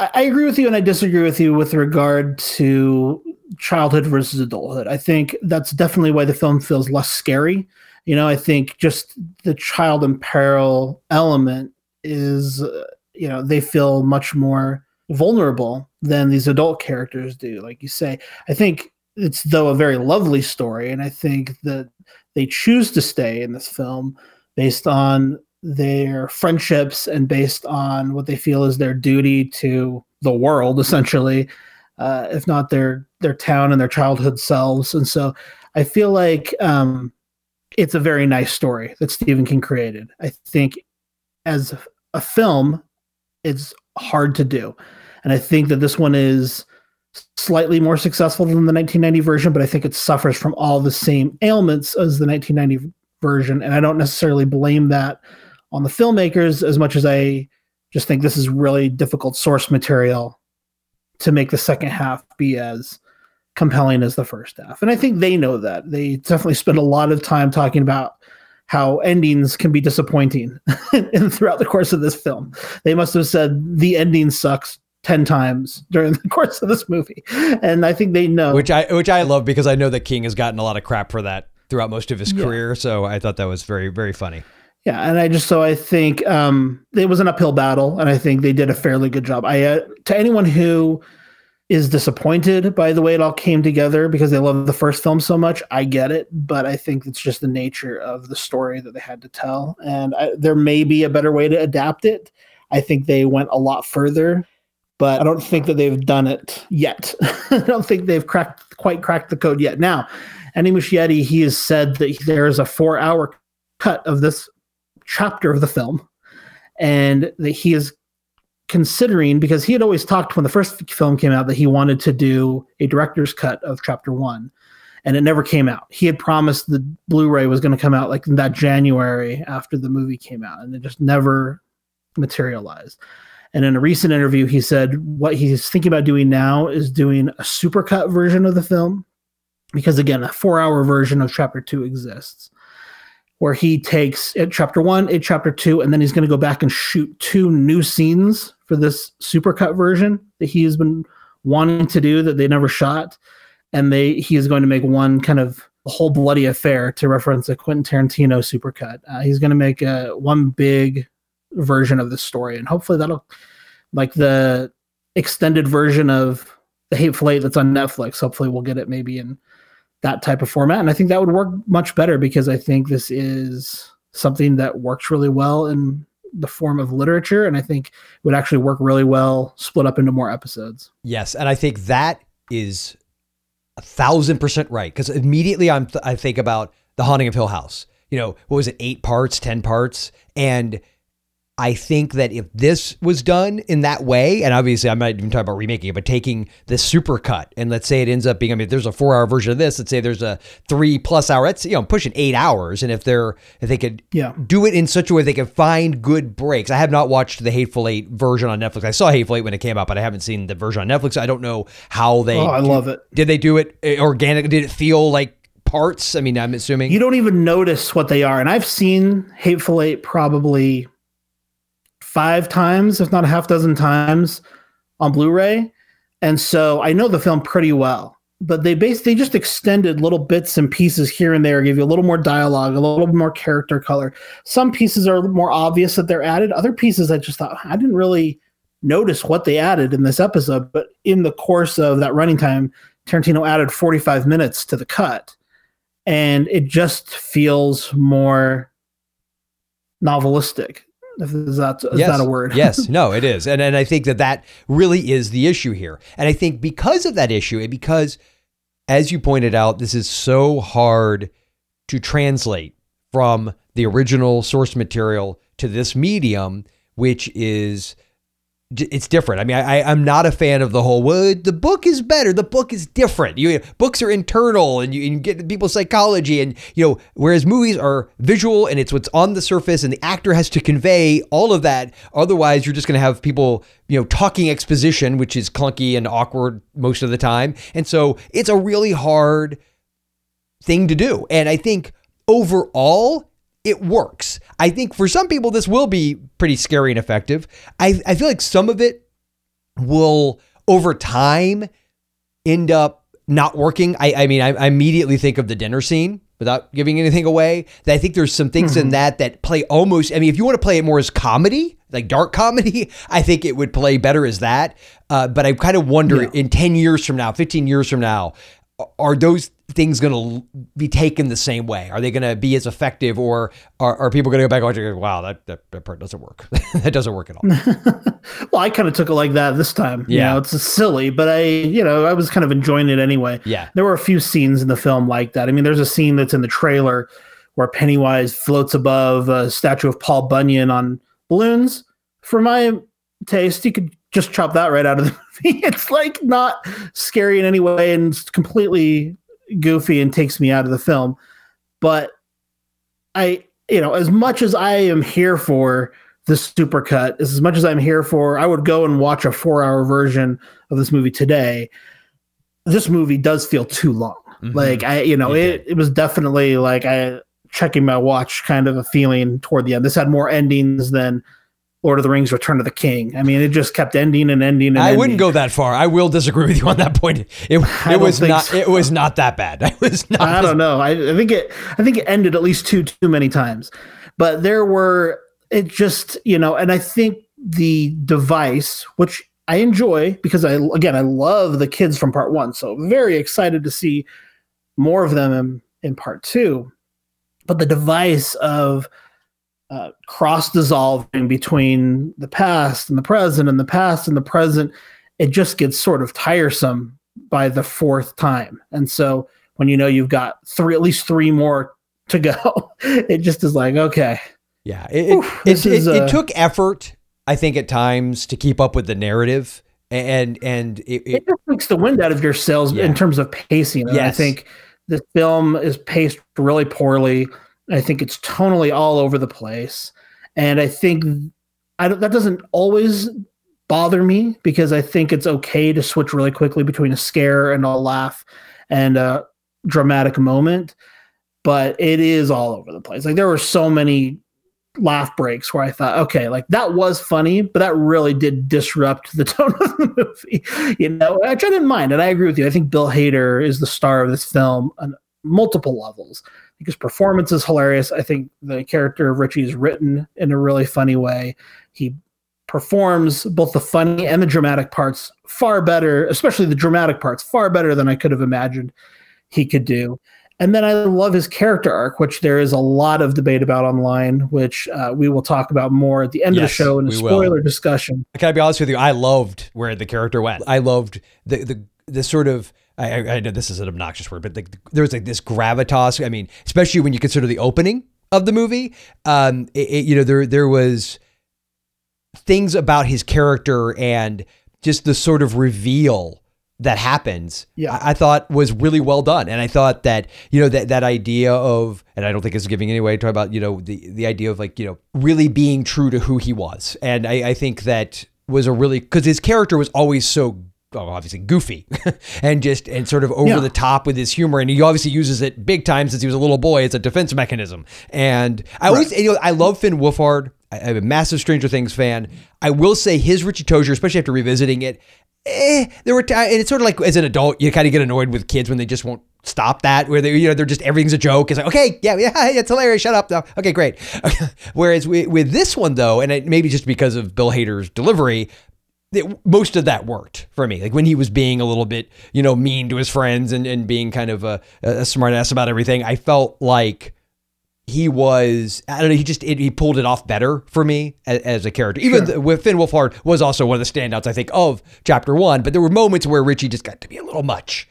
I, agree with you and I disagree with you with regard to childhood versus adulthood. I think that's definitely why the film feels less scary. You know, I think just the child in peril element is, uh, you know, they feel much more vulnerable than these adult characters do. Like you say, I think it's though a very lovely story, and I think that they choose to stay in this film based on their friendships and based on what they feel is their duty to the world, essentially, uh, if not their their town and their childhood selves. And so, I feel like um, it's a very nice story that Stephen King created. I think as a film, it's hard to do, and I think that this one is slightly more successful than the 1990 version, but I think it suffers from all the same ailments as the 1990 version, and I don't necessarily blame that on the filmmakers as much as I just think this is really difficult source material to make the second half be as compelling as the first half. And I think they know that. They definitely spend a lot of time talking about how endings can be disappointing and throughout the course of this film. They must have said the ending sucks 10 times during the course of this movie. And I think they know. Which I which I love because I know that King has gotten a lot of crap for that throughout most of his Yeah. career, so I thought that was very very funny. Yeah, and I just so I think um, it was an uphill battle, and I think they did a fairly good job. I uh, to anyone who is disappointed by the way it all came together because they love the first film so much, I get it, but I think it's just the nature of the story that they had to tell, and I, there may be a better way to adapt it. I think they went a lot further, but I don't think that they've done it yet. I don't think they've cracked quite cracked the code yet. Now, Andy Muschietti, he has said that there is a four-hour cut of this chapter of the film and that he is considering because he had always talked when the first film came out that he wanted to do a director's cut of chapter one and it never came out. He had promised the blu-ray was going to come out like that january after the movie came out and it just never materialized. And in a recent interview he said what he's thinking about doing now is doing a supercut version of the film because again a four hour version of chapter two exists where he takes it chapter one, it chapter two, and then he's going to go back and shoot two new scenes for this supercut version that he has been wanting to do that they never shot. And they he is going to make one kind of whole bloody affair to reference a Quentin Tarantino supercut. Uh, he's going to make a one big version of the story, and hopefully that'll like the extended version of the Hateful Eight that's on Netflix. Hopefully we'll get it maybe in that type of format. And I think that would work much better because I think this is something that works really well in the form of literature. And I think it would actually work really well split up into more episodes. Yes, and I think that is a thousand percent right because immediately I'm th- I think about the Haunting of Hill House. You know, what was it, eight parts, ten parts, and I think that if this was done in that way, and obviously I'm not even talking about remaking it, but taking the supercut and let's say it ends up being, I mean, if there's a four hour version of this, let's say there's a three plus hour, that's, you know, pushing eight hours. And if they're, if they could Yeah. do it in such a way they could find good breaks. I have not watched the Hateful Eight version on Netflix. I saw Hateful Eight when it came out, but I haven't seen the version on Netflix. I don't know how they, Oh, I love it. did they do it uh, organic? Did it feel like parts? I mean, I'm assuming. You don't even notice what they are. And I've seen Hateful Eight probably five times, if not a half dozen times on Blu-ray. And so I know the film pretty well. But they basically just extended little bits and pieces here and there, give you a little more dialogue, a little more character color. Some pieces are more obvious that they're added. Other pieces I just thought I didn't really notice what they added in this episode. But in the course of that running time, Tarantino added 45 minutes to the cut and it just feels more novelistic If is that is yes. that a word? yes, no, it is, and and I think that that really is the issue here, and I think because of that issue, and because, as you pointed out, this is so hard to translate from the original source material to this medium, which is it's different. I mean, I, I'm not a fan of the whole. Well, the book is better. The book is different. You books are internal, and you, you get people's psychology, and you know, whereas movies are visual and it's what's on the surface, and the actor has to convey all of that. Otherwise, you're just going to have people, you know, talking exposition, which is clunky and awkward most of the time. And so, it's a really hard thing to do. And I think overall, it works. I think for some people, this will be pretty scary and effective. I, I feel like some of it will, over time, end up not working. I, I mean, I, I immediately think of the dinner scene without giving anything away. That I think there's some things in that that play almost. I mean, if you want to play it more as comedy, like dark comedy, I think it would play better as that. Uh, but I kind of wonder in 10 years from now, 15 years from now, are those things going to be taken the same way? Are they going to be as effective, or are, are people going to go back and go, "Wow, that, that that part doesn't work. that doesn't work at all." Well, I kind of took it like that this time. You Yeah. know, it's silly, but I, you know, I was kind of enjoying it anyway. Yeah. There were a few scenes in the film like that. I mean, there's a scene that's in the trailer where Pennywise floats above a statue of Paul Bunyan on balloons. For my taste, you could just chop that right out of the movie. It's like not scary in any way and it's completely goofy and takes me out of the film. But I, you know, as much as I am here for the supercut, as much as I'm here for, I would go and watch a four hour version of this movie today. This movie does feel too long. Mhm. Like I, you know, it, it was definitely like I checking my watch kind of a feeling toward the end. This had more endings than Lord of the Rings Return of the King. I mean, it just kept ending and ending and I ending. wouldn't go that far. I will disagree with you on that point. It, it was not. so. It was not that bad. It was not. I don't know. I, I think it. I think it ended at least two too many times, but there were. It just you know, and I think the device, which I enjoy because I again I love the kids from part one, so very excited to see more of them in, in part two. But the device of uh, cross dissolving between the past and the present and the past and the present, it just gets sort of tiresome by the fourth time. And so when you know you've got three, at least three more to go, it just is like, okay, Yeah, it, it, Oof, this it, is, it, it uh, took effort, I think, at times to keep up with the narrative, and and it, it it just takes the wind out of your sails Yeah. in terms of pacing. And I think this film is paced really poorly. I think it's tonally all over the place. And I think I don't, that doesn't always bother me because I think it's okay to switch really quickly between a scare and a laugh and a dramatic moment. But it is all over the place. Like there were so many laugh breaks where I thought, okay, like that was funny, but that really did disrupt the tone of the movie. You know, which I didn't mind, and I agree with you. I think Bill Hader is the star of this film on multiple levels. Think his performance is hilarious. I think the character of Richie is written in a really funny way. He performs both the funny and the dramatic parts far better, especially the dramatic parts, far better than I could have imagined he could do. And then I love his character arc, which there is a lot of debate about online, which uh, we will talk about more at the end of the show in a we will. spoiler discussion. can I be honest with you? I loved where the character went. I loved the the the sort of. I, I- I know this is an obnoxious word, but the, there was like this gravitas. I mean, especially when you consider the opening of the movie. Um, it, it- you know, there there was things about his character and just the sort of reveal that happens. Yeah. I, thought was really well done, and I thought that you know that that idea of, and I don't think it's giving any way to talk about you know the the idea of like you know really being true to who he was, and I, I think that was a really because his character was always so. Well, obviously goofy and just and sort of over Yeah. the top with his humor and he obviously uses it big time since he was a little boy as a defense mechanism and I always you know I love Finn Wolfhard I- I'm a massive Stranger Things fan I will say his Richie Tozier especially after revisiting it eh, there were times, and it's sort of like as an adult, you kind of get annoyed with kids when they just won't stop that, where they, you know, they're just everything's a joke. It's like, okay, yeah, yeah, it's hilarious. Shut up, though. Okay, great. Whereas with, with this one though, and it, maybe just because of Bill Hader's delivery, it, most of that worked for me. Like when he was being a little bit, you know, mean to his friends and, and being kind of a, a smart ass about everything, I felt like he was I don't know he just it, he pulled it off better for me as, as a character. Even Sure. th- with Finn Wolfhard was also one of the standouts I think of chapter one, but there were moments where Richie just got to be a little much,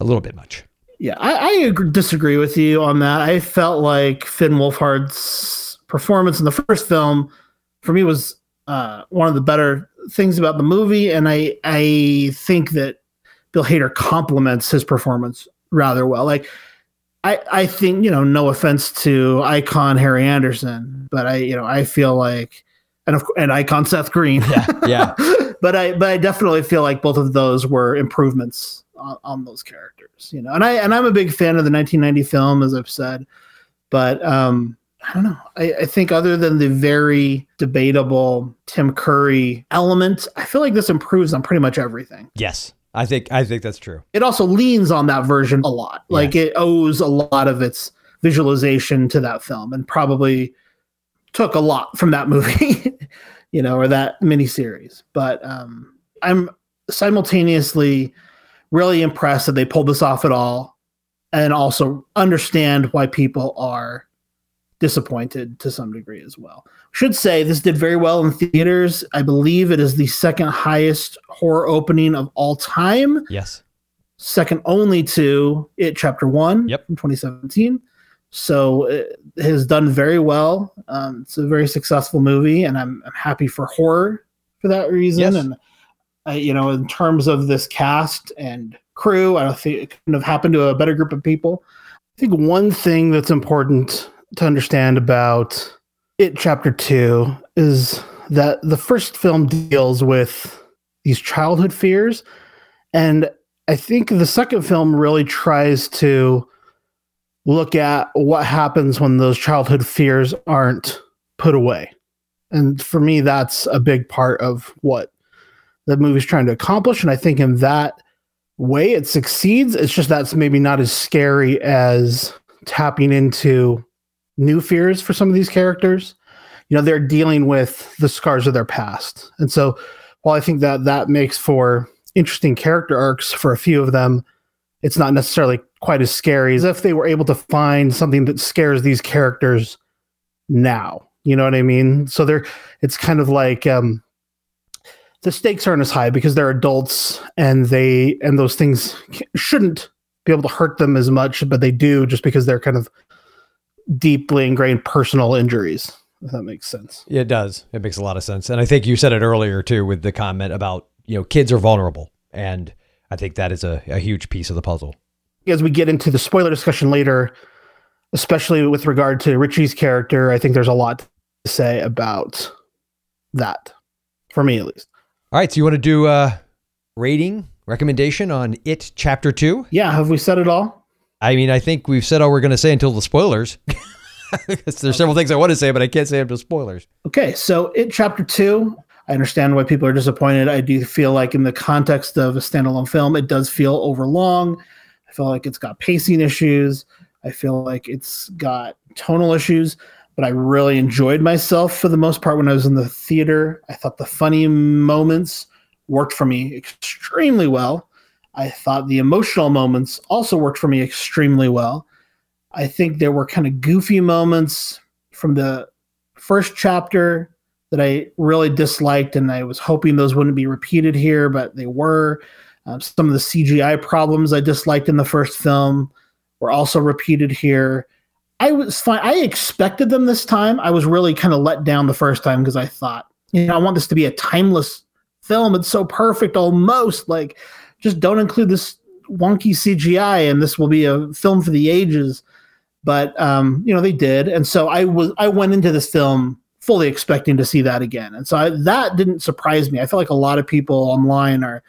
a little bit much. Yeah, I, I agree, disagree with you on that. I felt like Finn Wolfhard's performance in the first film, for me, was uh, one of the better things about the movie, and I I think that Bill Hader complements his performance rather well. Like, I I think you know, no offense to icon Harry Anderson, but I you know I feel like, and of and icon Seth Green, Yeah, yeah. but I but I definitely feel like both of those were improvements on, on those characters, you know. And I and I'm a big fan of the 1990 film, as I've said, but um, I don't know. I, I think other than the very debatable Tim Curry element, I feel like this improves on pretty much everything. Yes, I think I think that's true. It also leans on that version a lot. Like it owes a lot of its visualization to that film, and probably took a lot from that movie, you know, or that miniseries. But um, I'm simultaneously really impressed that they pulled this off at all, and also understand why people are disappointed to some degree as well. Should say this did very well in theaters. I believe it is the second highest horror opening of all time, Yes, second only to It Chapter One Yep. from 2017. So it has done very well. Um, it's a very successful movie, and I'm, I'm happy for horror for that reason. Yes. And I, you know, in terms of this cast and crew, I don't think it couldn't have happened to a better group of people. I think one thing that's important to understand about it chapter 2 is that the first film deals with these childhood fears and I think the second film really tries to look at what happens when those childhood fears aren't put away. And for me, that's a big part of what the movie's trying to accomplish. And I think in that way it succeeds. It's just that's maybe not as scary as tapping into new fears for some of these characters. You know, they're dealing with the scars of their past. And so while I think that that makes for interesting character arcs for a few of them, it's not necessarily quite as scary as if they were able to find something that scares these characters now. You know what I mean? So they're it's kind of like um the stakes aren't as high because they're adults and they and those things shouldn't be able to hurt them as much, but they do just because they're kind of deeply ingrained personal injuries. If that makes sense. it does. It makes a lot of sense, and I think you said it earlier too with the comment about you know kids are vulnerable, and I think that is a, a huge piece of the puzzle. as we get into the spoiler discussion later, especially with regard to Richie's character, I think there's a lot to say about that, for me at least. All right, so you want to do a rating recommendation on it chapter two? Yeah, have we said it all? I mean, I think we've said all we're going to say until the spoilers. There's several things I want to say, but I can't say until spoilers. Okay, so in chapter two. I understand why people are disappointed. I do feel like, in the context of a standalone film, it does feel overlong. I feel like it's got pacing issues. I feel like it's got tonal issues, but I really enjoyed myself for the most part when I was in the theater. I thought the funny moments worked for me extremely well. I thought the emotional moments also worked for me extremely well. I think there were kind of goofy moments from the first chapter that I really disliked, and I was hoping those wouldn't be repeated here, but they were. Um, some of the CGI problems I disliked in the first film were also repeated here. I was fine. I expected them this time. I was really kind of let down the first time because I thought, you know, I want this to be a timeless film. It's so perfect, almost like just don't include this wonky CGI, and this will be a film for the ages. But um, you know, they did, and so I was I went into this film fully expecting to see that again, and so I, that didn't surprise me. I feel like a lot of people online are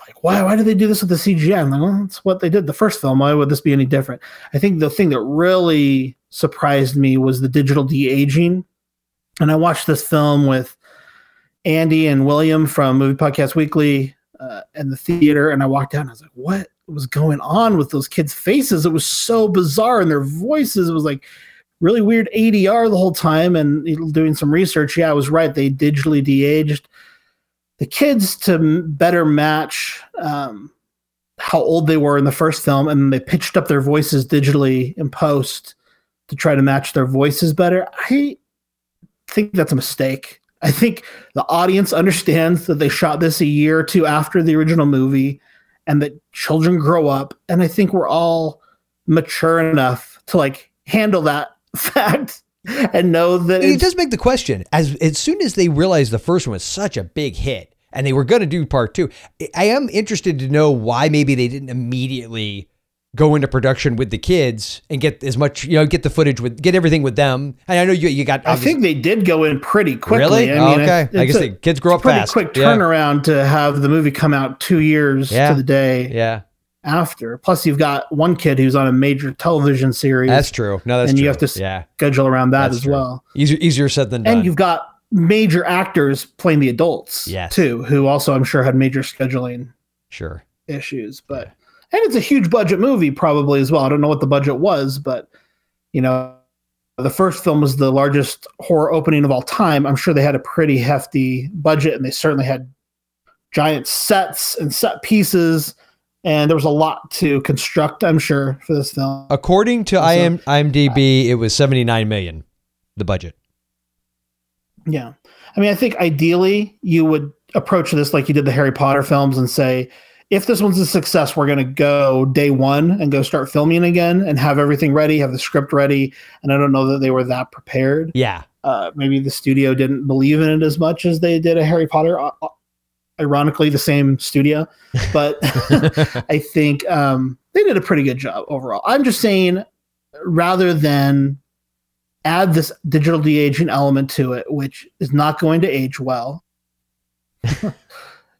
like, why why did they do this with the CGI? I'm like, well, that's what they did the first film. Why would this be any different? I think the thing that really surprised me was the digital de aging, and I watched this film with Andy and William from Movie Podcast Weekly uh, in the theater, and I walked out and I was like, what was going on with those kids' faces? It was so bizarre, and their voices it was like really weird ADR the whole time. And doing some research, yeah, I was right. They digitally de-aged the kids to better match um, how old they were in the first film, and they pitched up their voices digitally in post to try to match their voices better. I think that's a mistake. I think the audience understands that they shot this a year or two after the original movie and that children grow up. And I think we're all mature enough to like handle that fact and know that It does make the question as as soon as they realized the first one was such a big hit and they were going to do part two. I- I am interested to know why maybe they didn't immediately go into production with the kids and get as much you know get the footage with get everything with them. And I know you you got I think they did go in pretty quickly. Really? I mean, okay. I guess a- the kids grow up pretty fast. quick Yeah. turnaround to have the movie come out two years Yeah. to the day yeah after. Plus, you've got one kid who's on a major television series. that's true. No, that's and true. you have to yeah schedule around that that's as true. well. Easier easier said than done. And you've got major actors playing the adults Yes. too, who also I'm sure had major scheduling sure. issues. But and it's a huge budget movie probably as well. I don't know what the budget was, but you know, the first film was the largest horror opening of all time. I'm sure they had a pretty hefty budget, and they certainly had giant sets and set pieces, and there was a lot to construct. I'm sure for this film. According to So- IM, IMDb, it was 79 million the budget. Yeah. I mean, I think ideally you would approach this like you did the Harry Potter films and say, if this one's a success, we're going to go day one and go start filming again and have everything ready, have the script ready. And I don't know that they were that prepared. Yeah. Uh, maybe the studio didn't believe in it as much as they did a Harry Potter. uh, uh, Ironically, the same studio, but I think um, they did a pretty good job overall. I'm just saying, rather than add this digital de-aging element to it, which is not going to age well,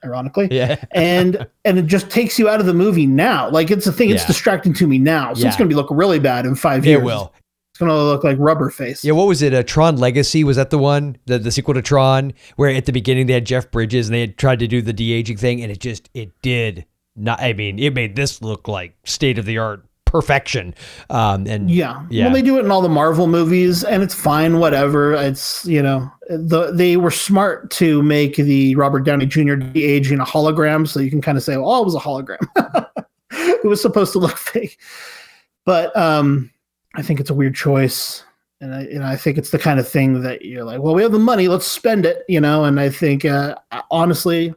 ironically, Yeah. and and it just takes you out of the movie now. Like it's a thing; it's Yeah. distracting to me now, so Yeah. it's going to be look really bad in five years. It will. It's going to look like rubber face. Yeah, what was it? A Tron Legacy was that the one, the the sequel to Tron, where at the beginning they had Jeff Bridges and they had tried to do the de aging thing, and it just it did not. I mean, it made this look like state of the art perfection. Um, and Yeah. Yeah. Well, they do it in all the Marvel movies, and it's fine. Whatever. It's you know, the they were smart to make the Robert Downey Jr. de-aging a hologram, so you can kind of say, "Oh, it was a hologram." it was supposed to look fake, but um, I think it's a weird choice, and I and I think it's the kind of thing that you're like, "Well, we have the money, let's spend it," you know. And I think uh, honestly.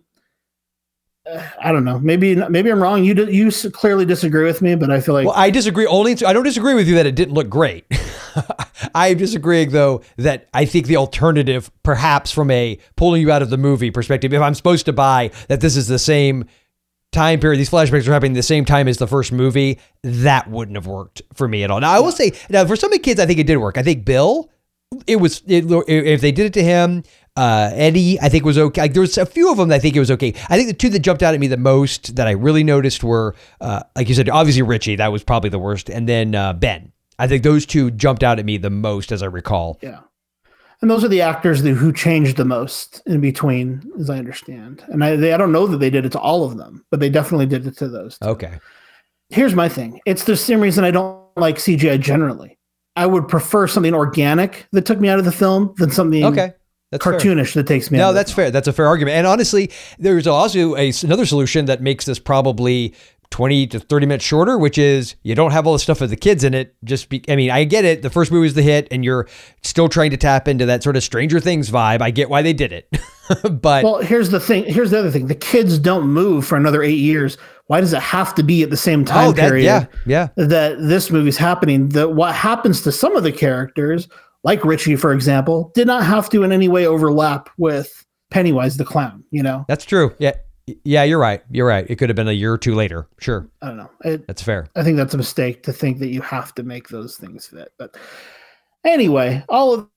I don't know. Maybe maybe I'm wrong. You you clearly disagree with me, but I feel like well, I disagree. Only I don't disagree with you that it didn't look great. I'm disagreeing though that I think the alternative, perhaps from a pulling you out of the movie perspective, if I'm supposed to buy that this is the same time period, these flashbacks are happening the same time as the first movie, that wouldn't have worked for me at all. Now I will say, now for some of the kids, I think it did work. I think Bill, it was it, if they did it to him. Uh, Eddie, I think was okay. Like, there was a few of them that I think it was okay. I think the two that jumped out at me the most that I really noticed were, uh, like you said, obviously Richie. That was probably the worst, and then uh, Ben. I think those two jumped out at me the most, as I recall. Yeah. And those are the actors that, who changed the most in between, as I understand. And I, they, I don't know that they did it to all of them, but they definitely did it to those. two. Okay. Here's my thing it's the same reason I don't like CGI generally. I would prefer something organic that took me out of the film than something Okay. That's fair. cartoonish that takes me No, that's fair. That's a fair argument. And honestly, there's also a, another solution that makes this probably 20 to 30 minutes shorter, which is you don't have all the stuff of the kids in it. Just be, I mean, I get it. The first movie was the hit, and you're still trying to tap into that sort of Stranger Things vibe. I get why they did it. but Well, here's the thing. Here's the other thing. The kids don't move for another eight years. Why does it have to be at the same time oh, that, period? yeah, yeah. that this movie's happening that what happens to some of the characters like richie for example did not have to in any way overlap with pennywise the clown you know That's true. Yeah. Yeah, you're right. You're right. It could have been a year or two later. Sure. i don't know it, That's fair. i think that's a mistake to think that you have to make those things fit but anyway all of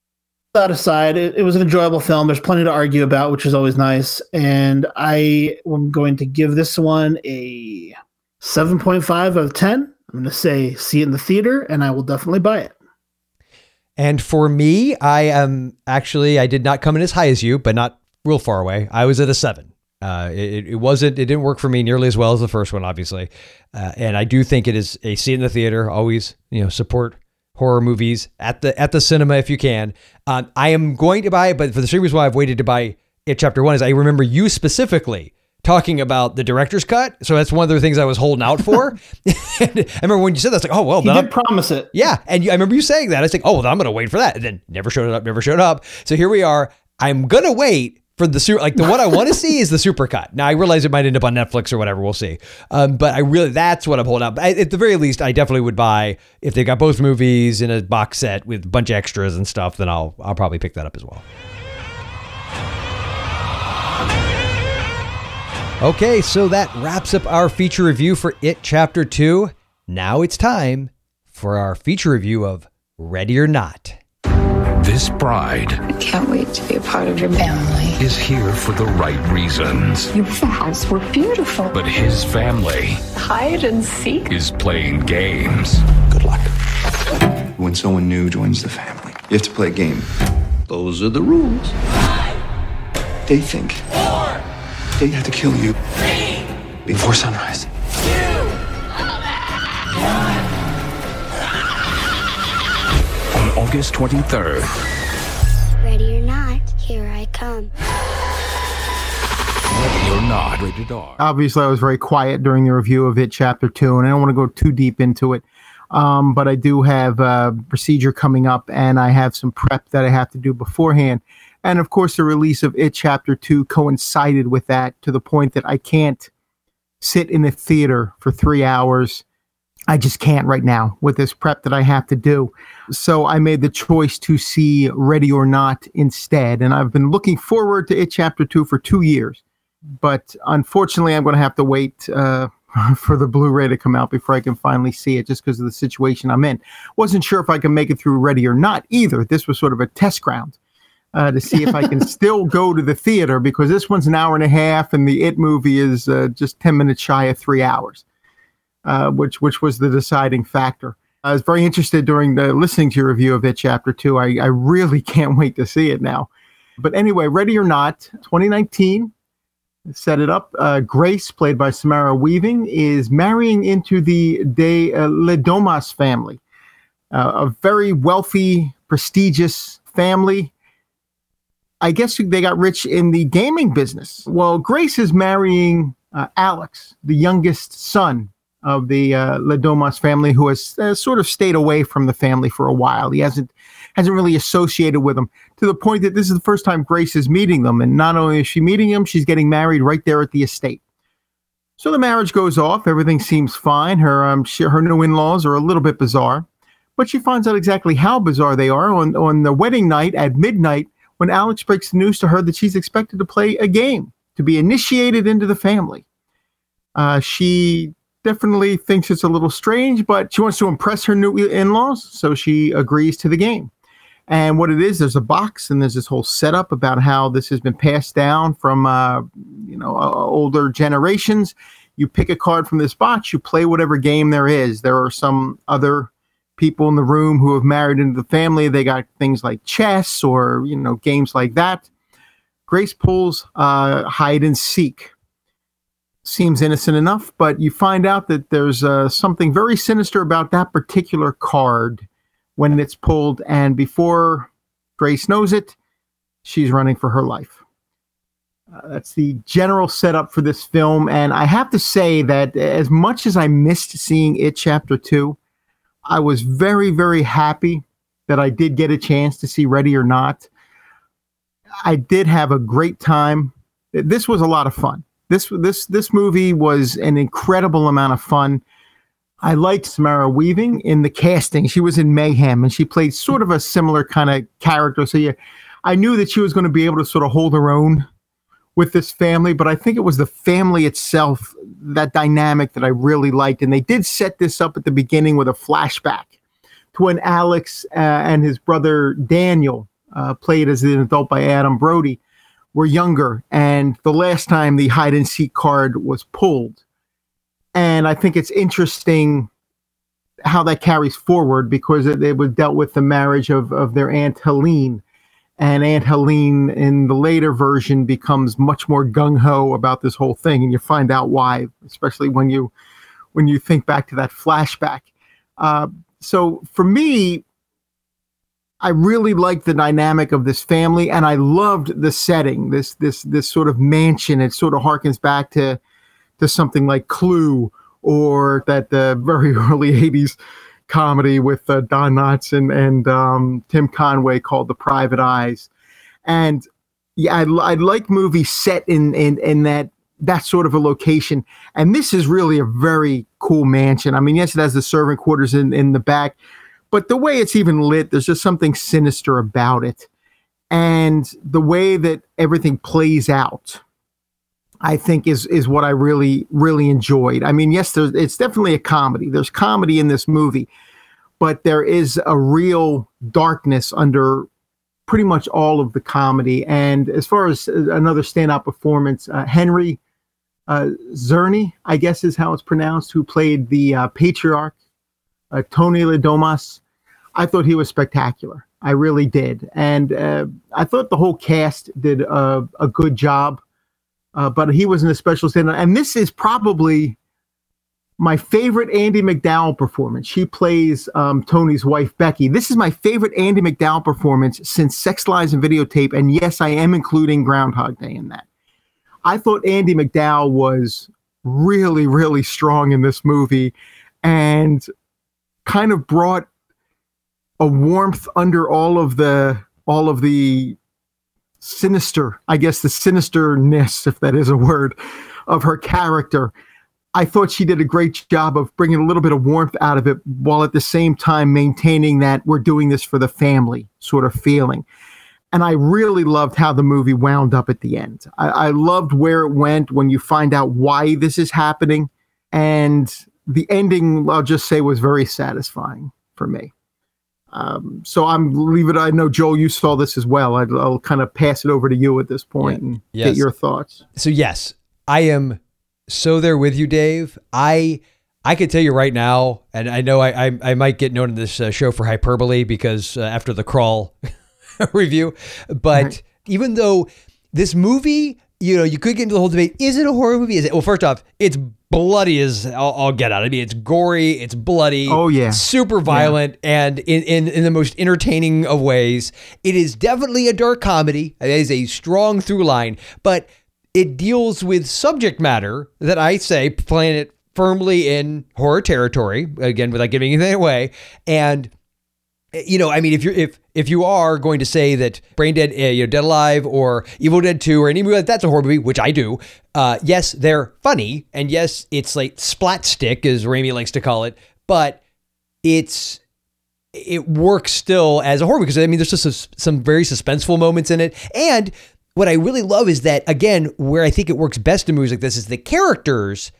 that aside it, it was an enjoyable film there's plenty to argue about which is always nice and i am going to give this one a 7.5 out of 10 i'm going to say see it in the theater and i will definitely buy it And for me, I am actually I did not come in as high as you, but not real far away. I was at a seven. Uh, it, it wasn't. It didn't work for me nearly as well as the first one, obviously. Uh, and I do think it is a see in the theater. Always, you know, support horror movies at the at the cinema if you can. Um, I am going to buy it, but for the same reason why I've waited to buy it, chapter one is I remember you specifically talking about the director's cut. So that's one of the things I was holding out for. I remember when you said that, I was like, oh, well, He did promise it. yeah. And you, I remember you saying that. I was like, oh, well, I'm going to wait for that. And then never showed up, never showed up. So here we are. I'm going to wait for the super, like the one I want to see is the super cut. Now I realize it might end up on Netflix or whatever. We'll see. Um, but I really, that's what I'm holding out. But I, at the very least, I definitely would buy if they got both movies in a box set with a bunch of extras and stuff, then I'll, I'll probably pick that up as well. Okay, so that wraps up our feature review for It Chapter 2. Now it's time for our feature review of Ready or Not. This bride I can't wait to be a part of your family. is here for the right reasons. Your vows were beautiful. But his family Hide and seek. is playing games. Good luck. When someone new joins the family, you have to play a game. Those are the rules. They think they had to kill you before sunrise. On August 23rd, Ready or not, here I come. Ready or Not, rated R. obviously I was very quiet during the review of it, chapter two, and I don't want to go too deep into it. Um, but I do have a procedure coming up, and I have some prep that I have to do beforehand. And of course, the release of it, chapter two, coincided with that to the point that I can't sit in a theater for three hours. I just can't right now with this prep that I have to do. So I made the choice to see Ready or Not instead. And I've been looking forward to it, chapter two, for two years but unfortunately, I'm going to have to wait uh, for the Blu-ray to come out before I can finally see it, just because of the situation I'm in. Wasn't sure if I can make it through Ready or Not either. This was sort of a test ground uh, to see if I can still go to the theater because this one's an hour and a half, and the It movie is uh, just ten minutes shy of three hours, uh, which which was the deciding factor. I was very interested during the listening to your review of it, Chapter Two. I, I really can't wait to see it now. But anyway, Ready or Not, 2019 set it up. Uh, Grace, played by Samara Weaving, is marrying into the De uh, Le Domas family, uh, a very wealthy, prestigious family. I guess they got rich in the gaming business. Well, Grace is marrying uh, Alex, the youngest son of the uh, Le Domas family, who has uh, sort of stayed away from the family for a while. He hasn't hasn't really associated with them to the point that this is the first time Grace is meeting them. And not only is she meeting him, she's getting married right there at the estate. So the marriage goes off. Everything seems fine. Her um, she, her new in-laws are a little bit bizarre, but she finds out exactly how bizarre they are on on the wedding night at midnight when Alex breaks the news to her that she's expected to play a game to be initiated into the family. Uh, she definitely thinks it's a little strange, but she wants to impress her new in-laws, so she agrees to the game. And what it is, there's a box and there's this whole setup about how this has been passed down from, uh, you know, uh, older generations. You pick a card from this box, you play whatever game there is. There are some other people in the room who have married into the family. They got things like chess or, you know, games like that. Grace pulls uh, hide and seek. Seems innocent enough, but you find out that there's uh, something very sinister about that particular card when it's pulled, and before Grace knows it, she's running for her life. Uh, that's the general setup for this film, and I have to say that as much as I missed seeing it, Chapter Two, I was very, very happy that I did get a chance to see Ready or Not. I did have a great time. This was a lot of fun. This this this movie was an incredible amount of fun. I liked Samara Weaving in the casting. She was in Mayhem and she played sort of a similar kind of character. So yeah, I knew that she was going to be able to sort of hold her own with this family, but I think it was the family itself, that dynamic that I really liked. And they did set this up at the beginning with a flashback to when Alex uh, and his brother Daniel, uh, played as an adult by Adam Brody, were younger. And the last time the hide and seek card was pulled. And I think it's interesting how that carries forward because it, it was dealt with the marriage of, of their Aunt Helene. And Aunt Helene in the later version becomes much more gung ho about this whole thing, and you find out why, especially when you when you think back to that flashback. Uh, so for me, I really liked the dynamic of this family, and I loved the setting. This this this sort of mansion. It sort of harkens back to to something like Clue or that the very early '80s comedy with uh, Don Knotts and, and um, Tim Conway called The Private Eyes. And yeah, I, I like movies set in, in, in that that sort of a location. And this is really a very cool mansion. I mean, yes, it has the servant quarters in, in the back, but the way it's even lit, there's just something sinister about it. And the way that everything plays out, I think is is what I really really enjoyed. I mean, yes, there's it's definitely a comedy. There's comedy in this movie, but there is a real darkness under pretty much all of the comedy. And as far as another standout performance, uh, Henry uh, Czerny, I guess is how it's pronounced, who played the uh, patriarch, uh, Tony Le Domas. I thought he was spectacular. I really did, and uh, I thought the whole cast did a good job. Uh, but he was in a special standout, and this is probably my favorite Andie MacDowell performance. She plays um, Tony's wife, Becky. This is my favorite Andie MacDowell performance since Sex Lies and Videotape. And yes, I am including Groundhog Day in that. I thought Andie MacDowell was really, really strong in this movie and kind of brought a warmth under all of the all of the sinister, I guess the sinisterness, if that is a word, of her character I thought she did a great job of bringing a little bit of warmth out of it while at the same time maintaining that we're doing this for the family sort of feeling. And I really loved how the movie wound up at the end. I, I loved where it went when you find out why this is happening. And the ending, I'll just say, was very satisfying for me. Um, so I'm leave it. I know Joel, you saw this as well. i will kind of pass it over to you at this point yeah. and yes. get your thoughts. So yes, I am so there with you, Dave. I I could tell you right now, and I know I I, I might get known in this uh, show for hyperbole because uh, after the crawl review, but right. even though this movie, you know, you could get into the whole debate: is it a horror movie? Is it? Well, first off, it's bloody as I'll, I'll get out. I mean, it's gory, it's bloody. Oh yeah, super violent, yeah. and in, in in the most entertaining of ways. It is definitely a dark comedy. It is a strong through line, but it deals with subject matter that I say playing it firmly in horror territory again without giving anything away and eh, you know i mean if you're if if you are going to say that brain dead uh, you know dead alive or evil dead 2 or any movie like that's a horror movie which i do uh, yes they're funny and yes it's like splat stick as Raimi likes to call it but it's it works still as a horror because I mean there's just some very suspenseful moments in it and what I really love is that again, where I think it works best in movies like this is the characters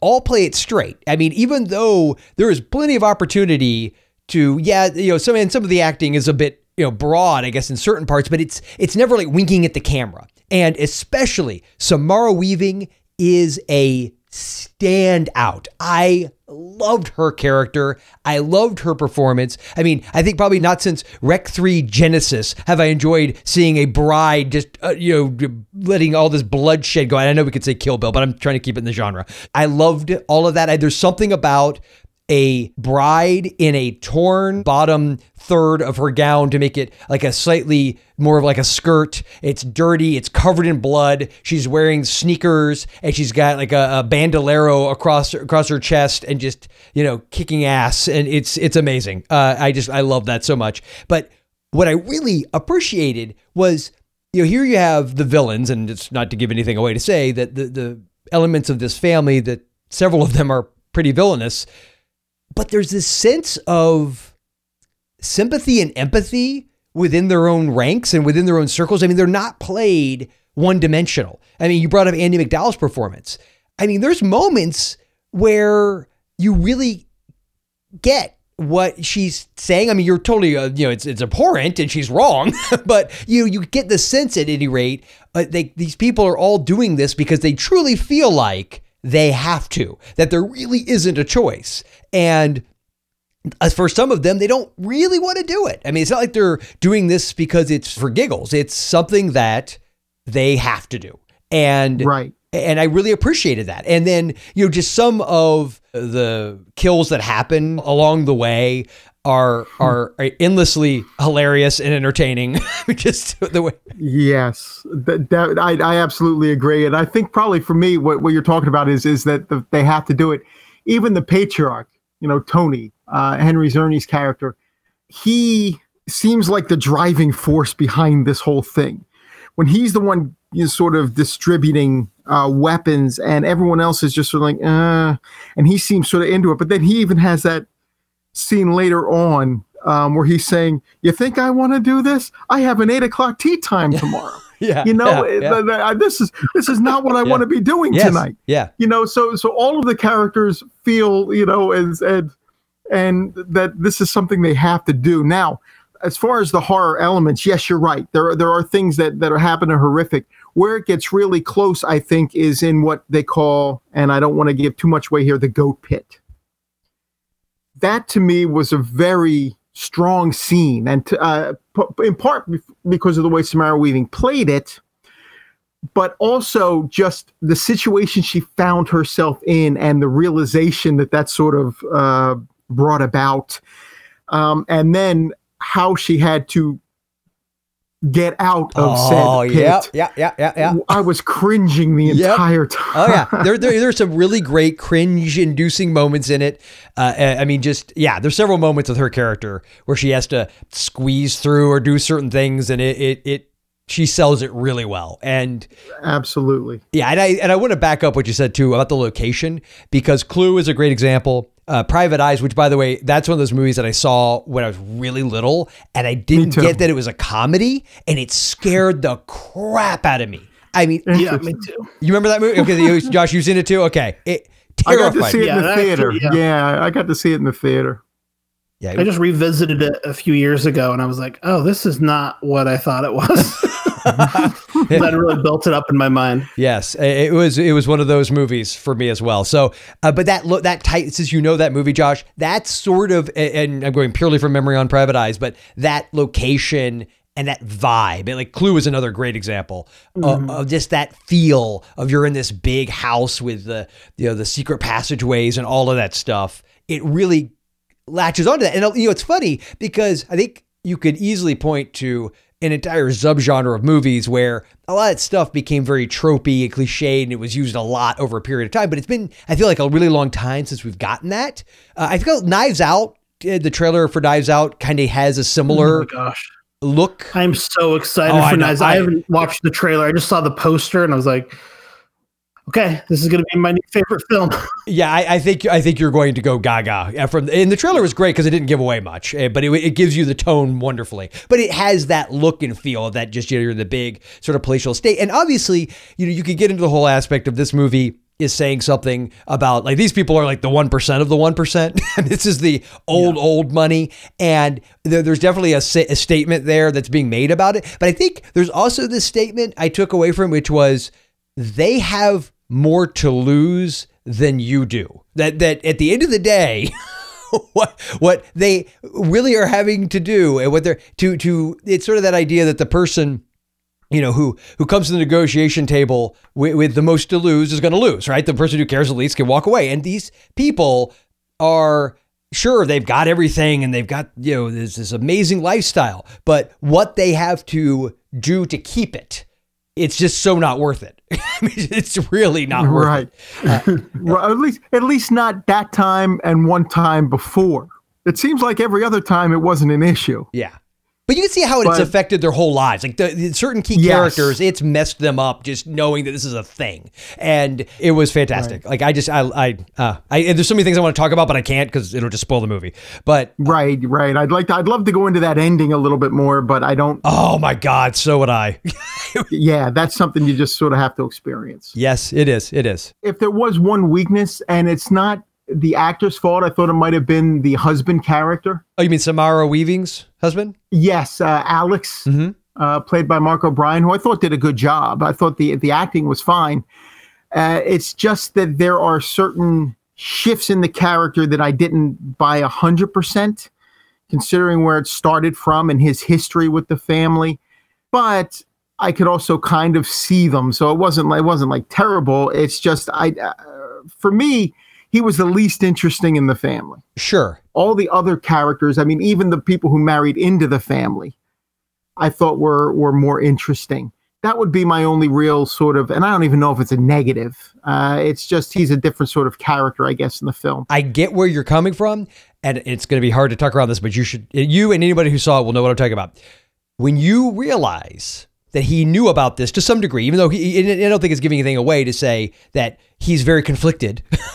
all play it straight. I mean, even though there is plenty of opportunity to, yeah, you know, some and some of the acting is a bit, you know, broad, I guess, in certain parts, but it's it's never like winking at the camera. And especially Samara Weaving is a standout. I loved her character. I loved her performance. I mean, I think probably not since Rec 3 Genesis have I enjoyed seeing a bride just, uh, you know, letting all this bloodshed go. I know we could say Kill Bill, but I'm trying to keep it in the genre. I loved all of that. I, there's something about a bride in a torn bottom third of her gown to make it like a slightly more of like a skirt. It's dirty. It's covered in blood. She's wearing sneakers and she's got like a, a bandolero across across her chest and just you know kicking ass. And it's it's amazing. Uh, I just I love that so much. But what I really appreciated was you know here you have the villains, and it's not to give anything away to say that the the elements of this family that several of them are pretty villainous but there's this sense of sympathy and empathy within their own ranks and within their own circles. I mean, they're not played one dimensional. I mean, you brought up Andie MacDowell's performance. I mean, there's moments where you really get what she's saying. I mean, you're totally, uh, you know, it's it's abhorrent and she's wrong, but you you get the sense at any rate, uh, they these people are all doing this because they truly feel like they have to, that there really isn't a choice. And as for some of them, they don't really want to do it. I mean, it's not like they're doing this because it's for giggles. It's something that they have to do. And right. And I really appreciated that. And then, you know, just some of the kills that happen along the way. are hmm. are endlessly hilarious and entertaining. Just the way. Yes, that, that I, I absolutely agree, and I think probably for me, what, what you're talking about is is that the, they have to do it. Even the patriarch, you know, Tony, uh, Henry Czerny's character, he seems like the driving force behind this whole thing. When he's the one you know, sort of distributing uh, weapons, and everyone else is just sort of like, uh, and he seems sort of into it. But then he even has that scene later on um, where he's saying, "You think I want to do this? I have an eight o'clock tea time tomorrow." yeah, you know, yeah, yeah. th- uh, this is this is not what I Yeah. want to be doing Yes, tonight. Yeah. You know, so so all of the characters feel, you know, as and and that this is something they have to do now. As far as the horror elements, yes, you're right. There are, there are things that that are happening horrific. Where it gets really close, I think, is in what they call, and I don't want to give too much away here, the goat pit. That to me was a very strong scene, and to, uh, in part because of the way Samara Weaving played it, but also just the situation she found herself in and the realization that that sort of uh, brought about, um, and then how she had to get out of Oh, said pit. yeah, yeah, yeah, yeah, yeah. I was cringing the Yep. entire time. Oh yeah, there, there there's some really great cringe-inducing moments in it. Uh, I mean, just yeah, there's several moments with her character where she has to squeeze through or do certain things, and it it, it she sells it really well. And Absolutely. yeah, and I and I want to back up what you said too about the location because Clue is a great example. Uh, Private Eyes, which by the way, that's one of those movies that I saw when I was really little, and I didn't get that it was a comedy, and it scared the crap out of me. I mean, Yeah, me too. you remember that movie? Okay, Josh, you've seen it too. Okay, it I got to see it Yeah, in the theater. actually- yeah. yeah. I got to see it in the theater. Yeah, I just revisited it a few years ago, and I was like, "Oh, this is not what I thought it was." that really built it up in my mind. Yes, it was. It was one of those movies for me as well. So, uh, but that look that tight since you know that movie, Josh. That's sort of, and I'm going purely from memory on Private Eyes, but that location and that vibe, and like Clue is another great example of, of just that feel of you're in this big house with the you know the secret passageways and all of that stuff. It really latches onto that. And you know, it's funny because I think you could easily point to an entire subgenre of movies where a lot of stuff became very tropey and cliched and it was used a lot over a period of time. But it's been, I feel like, a really long time since we've gotten that. Uh, I feel Knives Out, uh, the trailer for Knives Out kind of has a Oh similar gosh, look. I'm so excited Oh, for. Knives. I, I- haven't watched the trailer. I just saw the poster, and I was like, "Okay, this is going to be my new favorite film." Yeah, I, I think I think you're going to go gaga. Yeah, From and the trailer was great because it didn't give away much, eh, but it, it gives you the tone wonderfully. But it has that look and feel of that just you know, you're in the big sort of palatial state. And obviously, you know, you could get into the whole aspect of this movie is saying something about like these people are like the one percent of the one percent. this is the old old money, and there, there's definitely a, a statement there that's being made about it. But I think there's also this statement I took away from which was they have more to lose than you do. That that at the end of the day, what what they really are having to do and what they're to to it's sort of that idea that the person you know who who comes to the negotiation table with, with the most to lose is going to lose right the person who cares the least can walk away and these people are sure they've got everything and they've got you know this, this amazing lifestyle but what they have to do to keep it it's just so not worth it it's really not worth right. it Right, at least at least not that time and one time before. It seems like every other time it wasn't an issue. Yeah. But you can see how it's But- affected their whole lives. Like the, the certain key Yes. characters, it's messed them up just knowing that this is a thing, and it was fantastic. Like I just, I, I, uh, I. There's so many things I want to talk about, but I can't because it'll just spoil the movie. But Right, right. I'd like to I'd love to go into that ending a little bit more, but I don't oh my god, so would I. yeah, that's something you just sort of have to experience. yes, it is. It is. If there was one weakness and it's not the actor's fault, I thought it might have been the husband character. Oh, you mean Samara Weaving's husband? Yes, uh, Alex, Mhm. uh, played by Mark O'Brien, who I thought did a good job. I thought the the acting was fine. Uh, it's just that there are certain shifts in the character that I didn't buy a hundred percent, considering where it started from and his history with the family. But I could also kind of see them, so it wasn't it wasn't like terrible. It's just I, uh, for me, he was the least interesting in the family. Sure. All the other characters, I mean, even the people who married into the family, I thought were were more interesting. That would be my only real sort of, and I don't even know if it's a negative. Uh, it's just he's a different sort of character, I guess, in the film. I get where you're coming from, and it's going to be hard to talk around this, but you should, you and anybody who saw it will know what I'm talking about. When you realize that he knew about this to some degree, even though he, I don't think it's giving anything away to say that he's very conflicted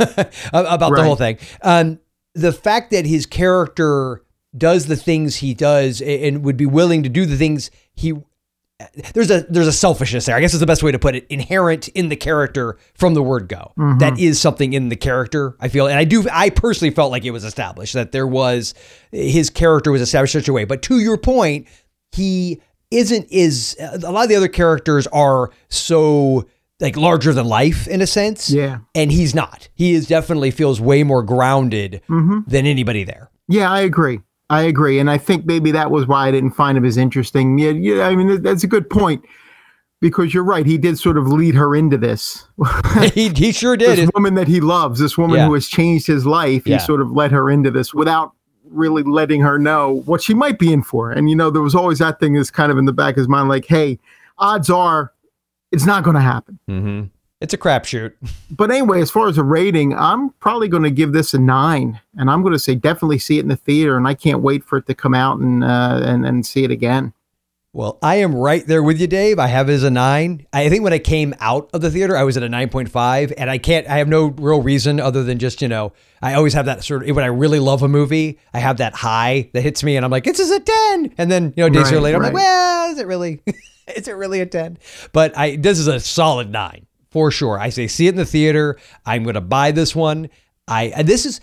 about the whole thing. Um, the fact that his character does the things he does and would be willing to do the things he there's a there's a selfishness there. I guess is the best way to put it. Inherent in the character from the word go. Mhm. That is something in the character. I feel, and I do. I personally felt like it was established that there was his character was established such a way. But to your point, he isn't. Is a lot of the other characters are so like larger than life in a sense. Yeah. and he's not. He is definitely feels way more grounded Mhm. than anybody there. Yeah, I agree. I agree, and I think maybe that was why I didn't find him as interesting. Yeah, yeah. I mean, that's a good point because you're right. He did sort of lead her into this. he, he sure did. This woman that he loves, this woman Yeah. who has changed his life. Yeah. He sort of led her into this without really letting her know what she might be in for. And you know, there was always that thing that's kind of in the back of his mind, like, hey, odds are it's not going to happen. Mm-hmm. It's a crapshoot. But anyway, as far as a rating, I'm probably going to give this a nine, and I'm going to say definitely see it in the theater, and I can't wait for it to come out and uh, and and see it again. Well, I am right there with you, Dave. I have it as a nine. I think when I came out of the theater, I was at a 9.5, and I can't, I have no real reason other than just, you know, I always have that sort of, when I really love a movie, I have that high that hits me, and I'm like, this is a 10. And then, you know, days Right, later, I'm like, right. well, is it really? is it really a 10? But I, this is a solid nine for sure. I say, see it in the theater. I'm going to buy this one. I, this is,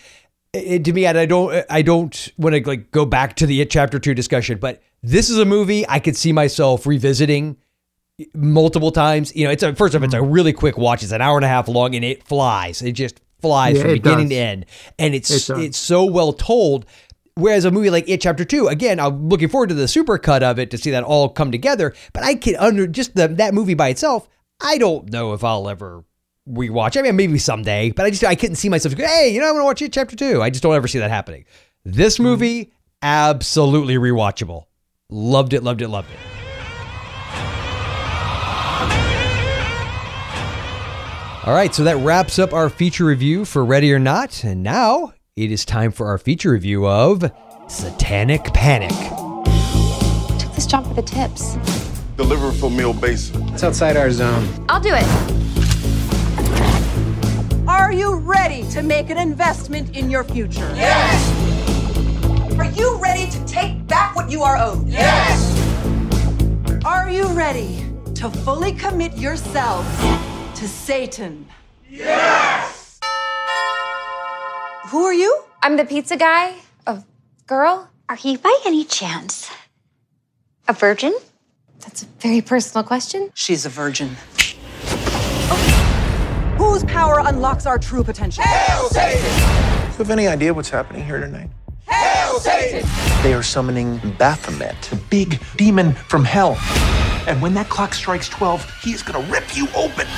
it, to me, and I don't, I don't want to like go back to the It Chapter Two discussion, but this is a movie I could see myself revisiting multiple times. You know, it's a first off, it's a mm-hmm. really quick watch. It's an hour and a half long, and it flies. It just flies Yeah, from beginning does. to end, and it's It it's so well told. Whereas a movie like It Chapter Two, again, I'm looking forward to the super cut of it to see that all come together. But I can under just the, that movie by itself, I don't know if I'll ever rewatch. I mean, maybe someday, but I just I couldn't see myself. go, Hey, you know, I'm gonna watch It Chapter Two. I just don't ever see that happening. This hmm. movie, absolutely rewatchable. Loved it, loved it, loved it. All right, so that wraps up our feature review for Ready or Not. And now it is time for our feature review of Satanic Panic. Took this job for the tips. Deliver for meal oh, basin. It's outside our zone. I'll do it. Are you ready to make an investment in your future? Yes! Are you ready to take back what you are owed? Yes! Are you ready to fully commit yourselves to Satan? Yes! Who are you? I'm the pizza guy. A girl. Are you by any chance a virgin? That's a very personal question. She's a virgin. Whose power unlocks our true potential? Do you have any idea what's happening here tonight? Hell, Satan! They are summoning Baphomet, the big demon from hell. And when that clock strikes 12, he is gonna rip you open.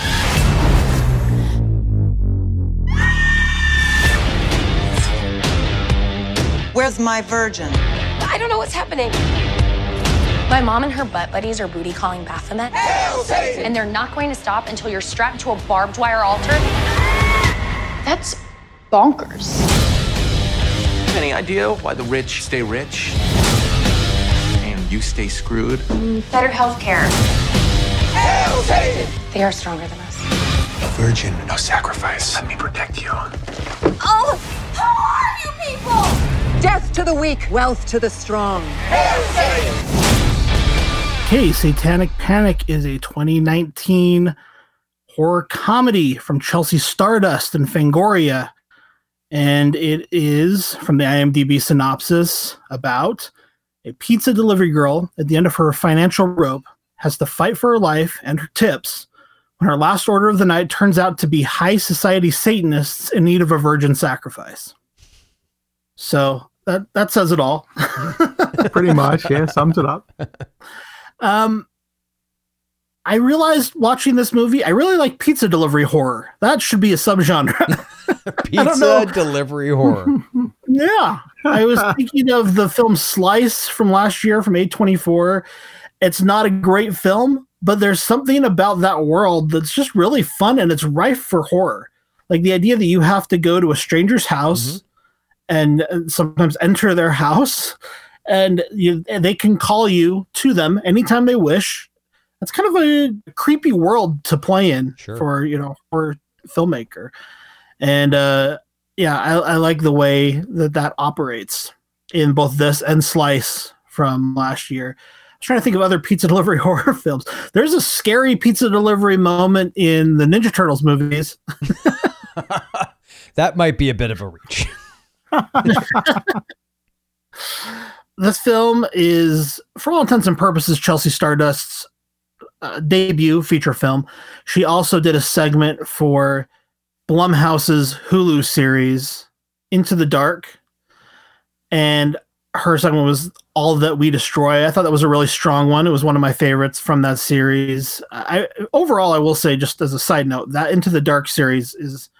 Where's my virgin? I don't know what's happening. My mom and her butt buddies are booty calling Baphomet. And they're not going to stop until you're strapped to a barbed wire altar. That's bonkers. Any idea why the rich stay rich? And you stay screwed? Better health care. They are stronger than us. A virgin, no sacrifice. Let me protect you. Oh, who are you people? Death to the weak, wealth to the strong. Hey, Satanic Panic is a 2019 horror comedy from Chelsea Stardust and Fangoria. And it is, from the IMDb synopsis, about a pizza delivery girl at the end of her financial rope has to fight for her life and her tips when her last order of the night turns out to be high society Satanists in need of a virgin sacrifice. So that, that says it all. Pretty much, yeah, sums it up. Um, I realized watching this movie, I really like pizza delivery horror. That should be a subgenre. Pizza delivery horror. yeah. I was thinking of the film Slice from last year from A24. It's not a great film, but there's something about that world that's just really fun and it's rife for horror. Like the idea that you have to go to a stranger's house and uh, sometimes enter their house and you, they can call you to them anytime they wish. That's kind of a creepy world to play in Sure. for, you know, for filmmaker. And uh yeah, I, I like the way that that operates in both this and Slice from last year. I was trying to think of other pizza delivery horror films. There's a scary pizza delivery moment in the Ninja Turtles movies. That might be a bit of a reach. This film is, for all intents and purposes, Chelsea Stardust's uh, debut feature film. She also did a segment for Blumhouse's Hulu series, Into the Dark. And her segment was All That We Destroy. I thought that was a really strong one. It was one of my favorites from that series. I overall I will say just as a side note, that Into the Dark series is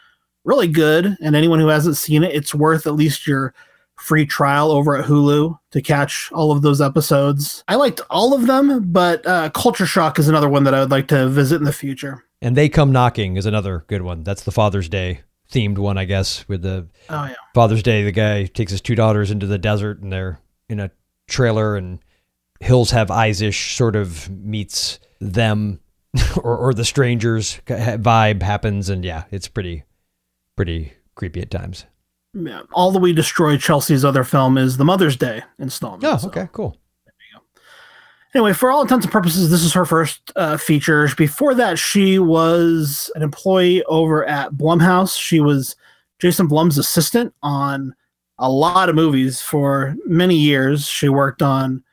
really good and anyone who hasn't seen it, it's worth at least your free trial over at Hulu to catch all of those episodes. I liked all of them, but uh, Culture Shock is another one that I would like to visit in the future. And They Come Knocking is another good one. That's the Father's Day themed one, I guess, with the Oh yeah. Father's Day. The guy takes his two daughters into the desert and they're in a trailer, and Hills Have Eyes ish sort of meets them or, or the strangers vibe happens. And yeah, it's pretty, pretty creepy at times. Yeah. All that we destroy Chelsea's other film is the Mother's Day installment. Oh, so- okay, cool. Anyway, for all intents and purposes, this is her first uh, feature. Before that, she was an employee over at Blumhouse. She was Jason Blum's assistant on a lot of movies for many years. She worked on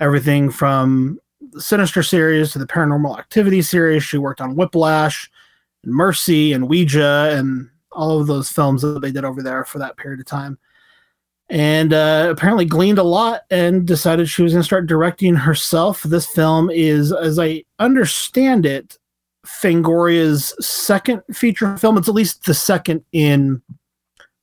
everything from the Sinister series to the Paranormal Activity series. She worked on Whiplash and Mercy and Ouija and all of those films that they did over there for that period of time and uh, apparently gleaned a lot and decided she was going to start directing herself. This film is, as I understand it, Fangoria's second feature film. It's at least the second in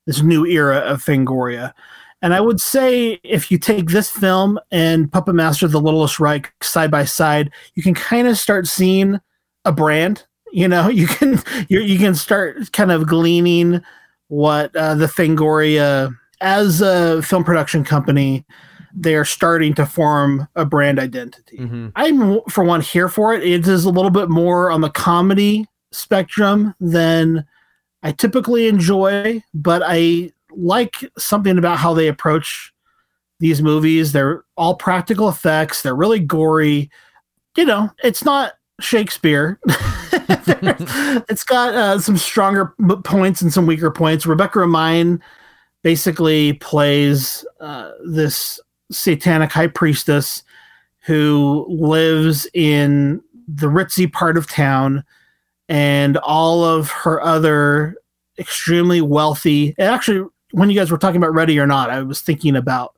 this new era of Fangoria. And I would say if you take this film and Puppet Master the Littlest Reich side by side, you can kind of start seeing a brand. You know, you can you you can start kind of gleaning what uh, the Fangoria as a film production company, they are starting to form a brand identity. I'm for one here for it. It is a little bit more on the comedy spectrum than I typically enjoy, but I like something about how they approach these movies. They're all practical effects. They're really gory. You know, it's not Shakespeare. it's got uh, some stronger points and some weaker points. Rebecca Romijn basically plays uh, this satanic high priestess who lives in the ritzy part of town and all of her other extremely wealthy and actually when you guys were talking about ready or not i was thinking about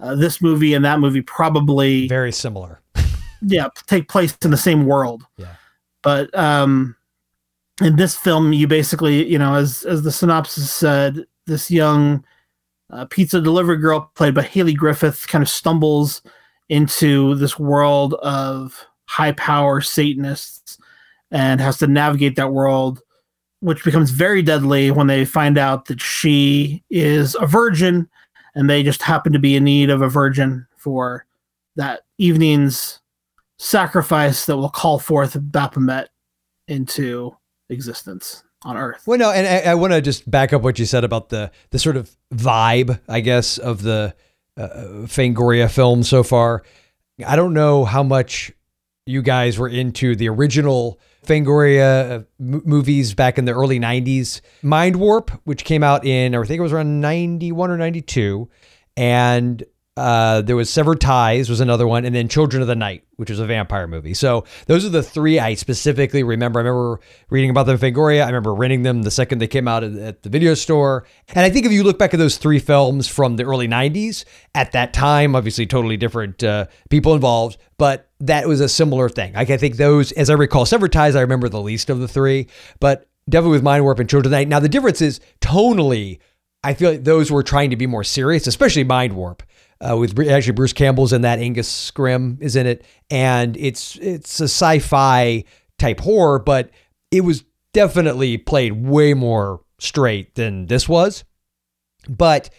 uh, this movie and that movie probably very similar yeah take place in the same world Yeah. But um in this film you basically you know as as the synopsis said this young uh, pizza delivery girl played by hayley griffith kind of stumbles into this world of high power satanists and has to navigate that world which becomes very deadly when they find out that she is a virgin and they just happen to be in need of a virgin for that evening's sacrifice that will call forth Baphomet into existence on Earth. Well, no, and I, I want to just back up what you said about the the sort of vibe, I guess, of the uh, Fangoria film so far. I don't know how much you guys were into the original Fangoria uh, m- movies back in the early 90s. Mindwarp, which came out in, I think it was around 91 or 92. And Uh, there was Severed Ties was another one, and then Children of the Night, which was a vampire movie. So those are the three I specifically remember. I remember reading about them in Fangoria. I remember renting them the second they came out at, the video store. And I think if you look back at those three films from the early '90s, at that time, obviously totally different uh, people involved, but that was a similar thing. Like I think those, as I recall, Severed Ties, I remember the least of the three, but definitely with Mindwarp and Children of the Night. Now the difference is tonally. I feel like those were trying to be more serious, especially Mindwarp uh, with actually Bruce Campbell's in that. Angus Scrimm is in it, and it's it's a sci-fi type horror, but it was definitely played way more straight than this was. But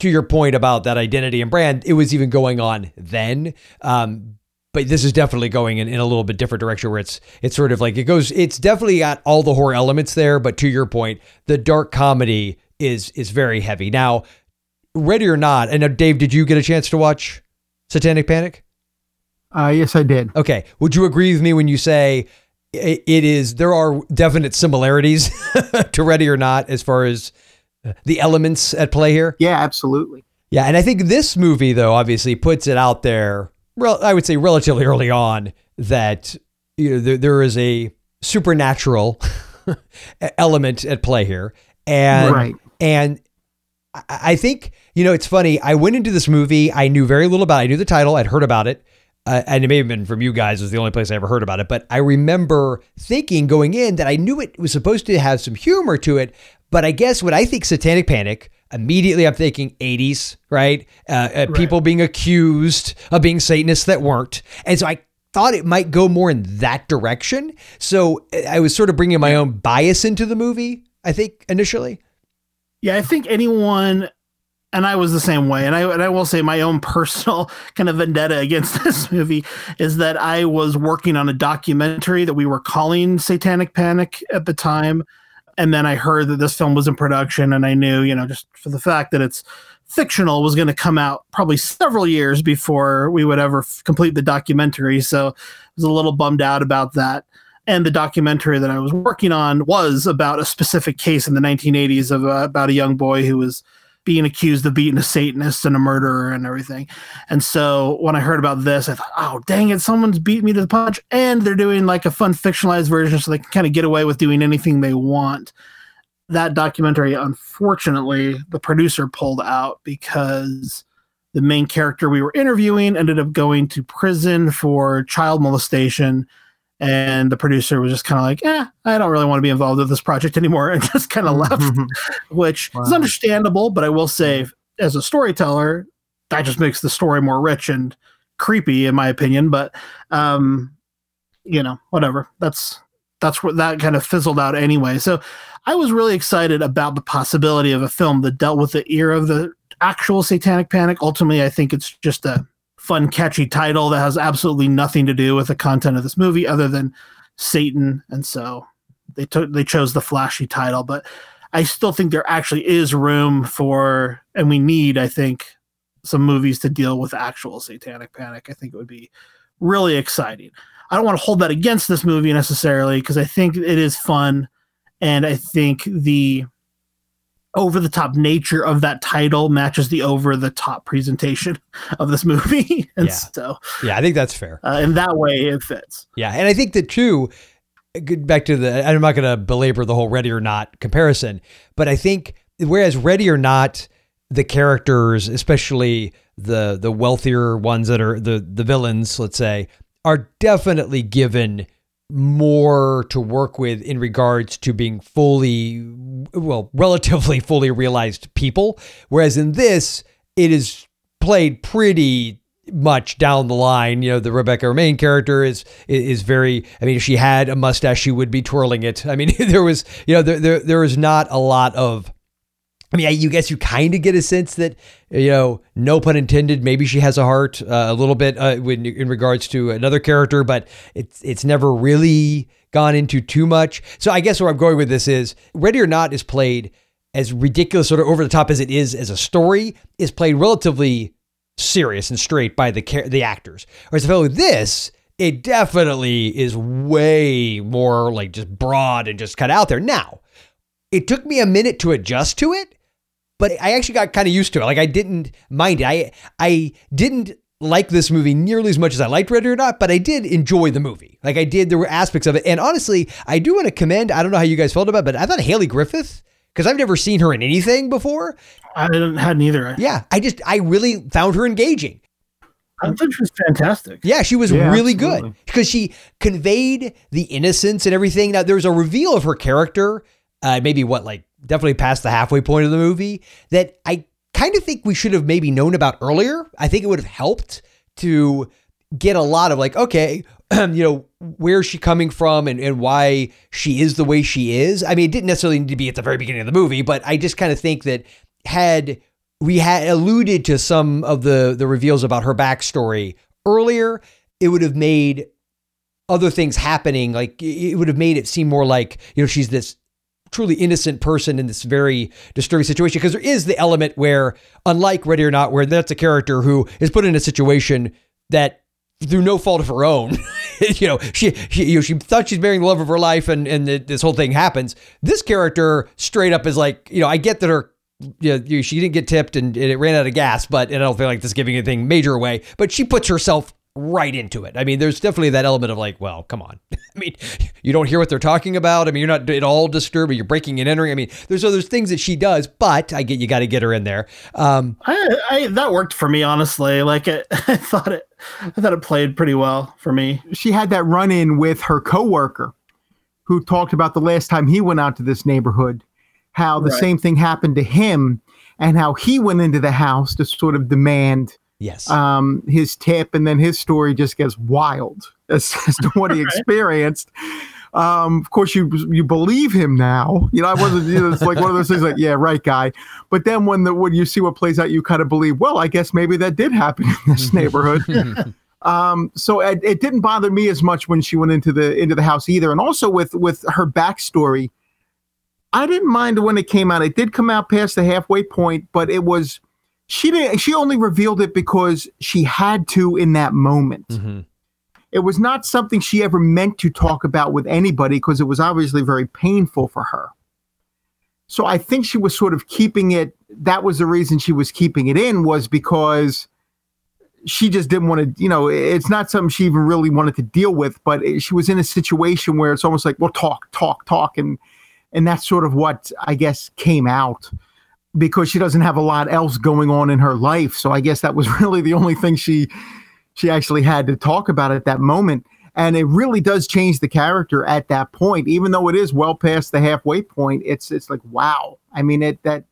to your point about that identity and brand, it was even going on then. Um, but this is definitely going in, in a little bit different direction where it's it's sort of like it goes it's definitely got all the horror elements there but to your point the dark comedy is is very heavy now ready or not, and Dave, did you get a chance to watch Satanic Panic? Uh, yes, I did. Okay. Would you agree with me when you say it is, there are definite similarities to Ready or Not as far as the elements at play here? Yeah, absolutely. Yeah. And I think this movie, though, obviously puts it out there, well, I would say relatively early on, that you know, there, there is a supernatural element at play here. And, right. and I think, you know, it's funny. I went into this movie, I knew very little about it. I knew the title, I'd heard about it. Uh, and it may have been from you guys, It was the only place I ever heard about it. But I remember thinking going in that I knew it was supposed to have some humor to it. But I guess when I think Satanic Panic, immediately I'm thinking 80s, right? Uh, uh, right? People being accused of being Satanists that weren't. And so I thought it might go more in that direction. So uh, I was sort of bringing my own bias into the movie, I think, initially. Yeah, I think anyone and I was the same way. And I and I will say my own personal kind of vendetta against this movie is that I was working on a documentary that we were calling Satanic Panic at the time. And then I heard that this film was in production, and I knew, you know, just for the fact that it's fictional was going to come out probably several years before we would ever f- complete the documentary. So I was a little bummed out about that and the documentary that I was working on was about a specific case in the 1980s of uh, about a young boy who was being accused of being a Satanist and a murderer and everything. And so when I heard about this, I thought, oh, dang it, someone's beat me to the punch. And they're doing like a fun fictionalized version so they can kind of get away with doing anything they want. That documentary, unfortunately, the producer pulled out because the main character we were interviewing ended up going to prison for child molestation and the producer was just kind of like, "Yeah, I don't really want to be involved with this project anymore," and just kind of left, which wow. is understandable. But I will say, as a storyteller, that just makes the story more rich and creepy, in my opinion. But um, you know, whatever. That's that's what that kind of fizzled out anyway. So I was really excited about the possibility of a film that dealt with the era of the actual Satanic Panic. Ultimately, I think it's just a fun, catchy title that has absolutely nothing to do with the content of this movie other than Satan. And so they took they chose the flashy title, but I still think there actually is room for, and we need, I think, some movies to deal with actual satanic panic. I think it would be really exciting. I don't want to hold that against this movie necessarily because I think it is fun, and I think the over the top nature of that title matches the over the top presentation of this movie. and yeah. so, yeah, I think that's fair. Uh, in that way, it fits. Yeah. And I think that too, back to the, I'm not going to belabor the whole ready or not comparison, but I think whereas ready or not, the characters, especially the the wealthier ones that are the the villains, let's say, are definitely given more to work with in regards to being fully, well, relatively fully realized people. Whereas in this, it is played pretty much down the line. You know, the Rebecca Romijn character is is very. I mean, if she had a mustache, she would be twirling it. I mean, there was, you know, there there, there was not a lot of I mean, I, you guess you kind of get a sense that, you know, no pun intended, maybe she has a heart uh, a little bit uh, when, in regards to another character, but it's it's never really gone into too much. So I guess where I'm going with this is Ready or Not is played as ridiculous, sort of over the top as it is as a story, is played relatively serious and straight by the the actors. Whereas if I with this, it definitely is way more like just broad and just cut out there. Now, it took me a minute to adjust to it but I actually got kind of used to it. Like I didn't mind it. I I didn't like this movie nearly as much as I liked Ready or Not, but I did enjoy the movie. Like I did, there were aspects of it, and honestly, I do want to commend. I don't know how you guys felt about, it, but I thought Hayley Griffith because I've never seen her in anything before. I didn't had neither. Yeah, I just I really found her engaging. I thought she was fantastic. Yeah, she was Yeah, really absolutely. good because she conveyed the innocence and everything. Now there's a reveal of her character, uh, maybe what like definitely past the halfway point of the movie that I kind of think we should have maybe known about earlier. I think it would have helped to get a lot of like, okay, you know, where's she coming from and, and why she is the way she is. I mean, it didn't necessarily need to be at the very beginning of the movie, but I just kind of think that had we had alluded to some of the the reveals about her backstory earlier, it would have made other things happening. Like it would have made it seem more like you know she's this truly innocent person in this very disturbing situation because there is the element where unlike ready or not where that's a character who is put in a situation that through no fault of her own you know she, she you know she thought she's marrying the love of her life and and the, this whole thing happens. This character straight up is like you know i get that her you know, she didn't get tipped and, and it ran out of gas but and i don't feel like this is giving anything major away but she puts herself right into it. I mean, there's definitely that element of like, well, come on. I mean, you don't hear what they're talking about. I mean, you're not at all disturbed. You're breaking and entering. I mean, there's other things that she does, but I get you got to get her in there. Um, I, I that worked for me honestly. Like it, I thought it, I thought it played pretty well for me. She had that run in with her coworker who talked about the last time he went out to this neighborhood, how the Right. same thing happened to him and how he went into the house to sort of demand yes, um, his tip, and then his story just gets wild as, as to what he experienced. Um, of course, you you believe him now. You know, I wasn't. You know, it's like one of those things. Like, yeah, right, guy. But then when the when you see what plays out, you kind of believe. Well, I guess maybe that did happen in this neighborhood. um, so it, it didn't bother me as much when she went into the into the house either. And also with with her backstory, I didn't mind when it came out. It did come out past the halfway point, but it was she didn't she only revealed it because she had to in that moment. Mm-hmm. it was not something she ever meant to talk about with anybody because it was obviously very painful for her. So i think she was sort of keeping it that was the reason she was keeping it in was because she just didn't want to you know it's not something she even really wanted to deal with but she was in a situation where it's almost like well talk talk talk and and that's sort of what i guess came out because she doesn't have a lot else going on in her life. So I guess that was really the only thing she she actually had to talk about at that moment. And it really does change the character at that point, even though it is well past the halfway point. It's it's like wow. I mean it that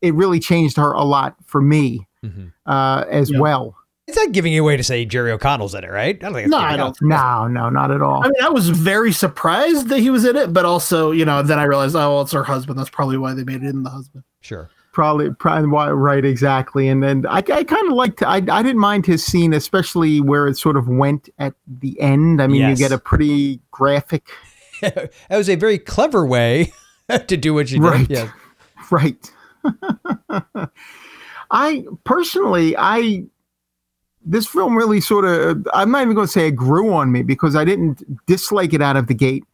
it really changed her a lot for me uh, as Yeah. well. it's not giving you away to say Jerry O'Connell's in it, right? I don't think. It's No, giving I don't. No, no, not at all. I mean, I was very surprised that he was in it, but also, you know, then I realized, oh, well, it's her husband. That's probably why they made it in the husband. Sure. Probably, probably right, exactly. And then I, I kind of liked, I, I didn't mind his scene, especially where it sort of went at the end. I mean, Yes. you get a pretty graphic, that was a very clever way to do what you Right. did. Yeah. right? I personally, I this film really sort of, I'm not even going to say it grew on me because I didn't dislike it out of the gate,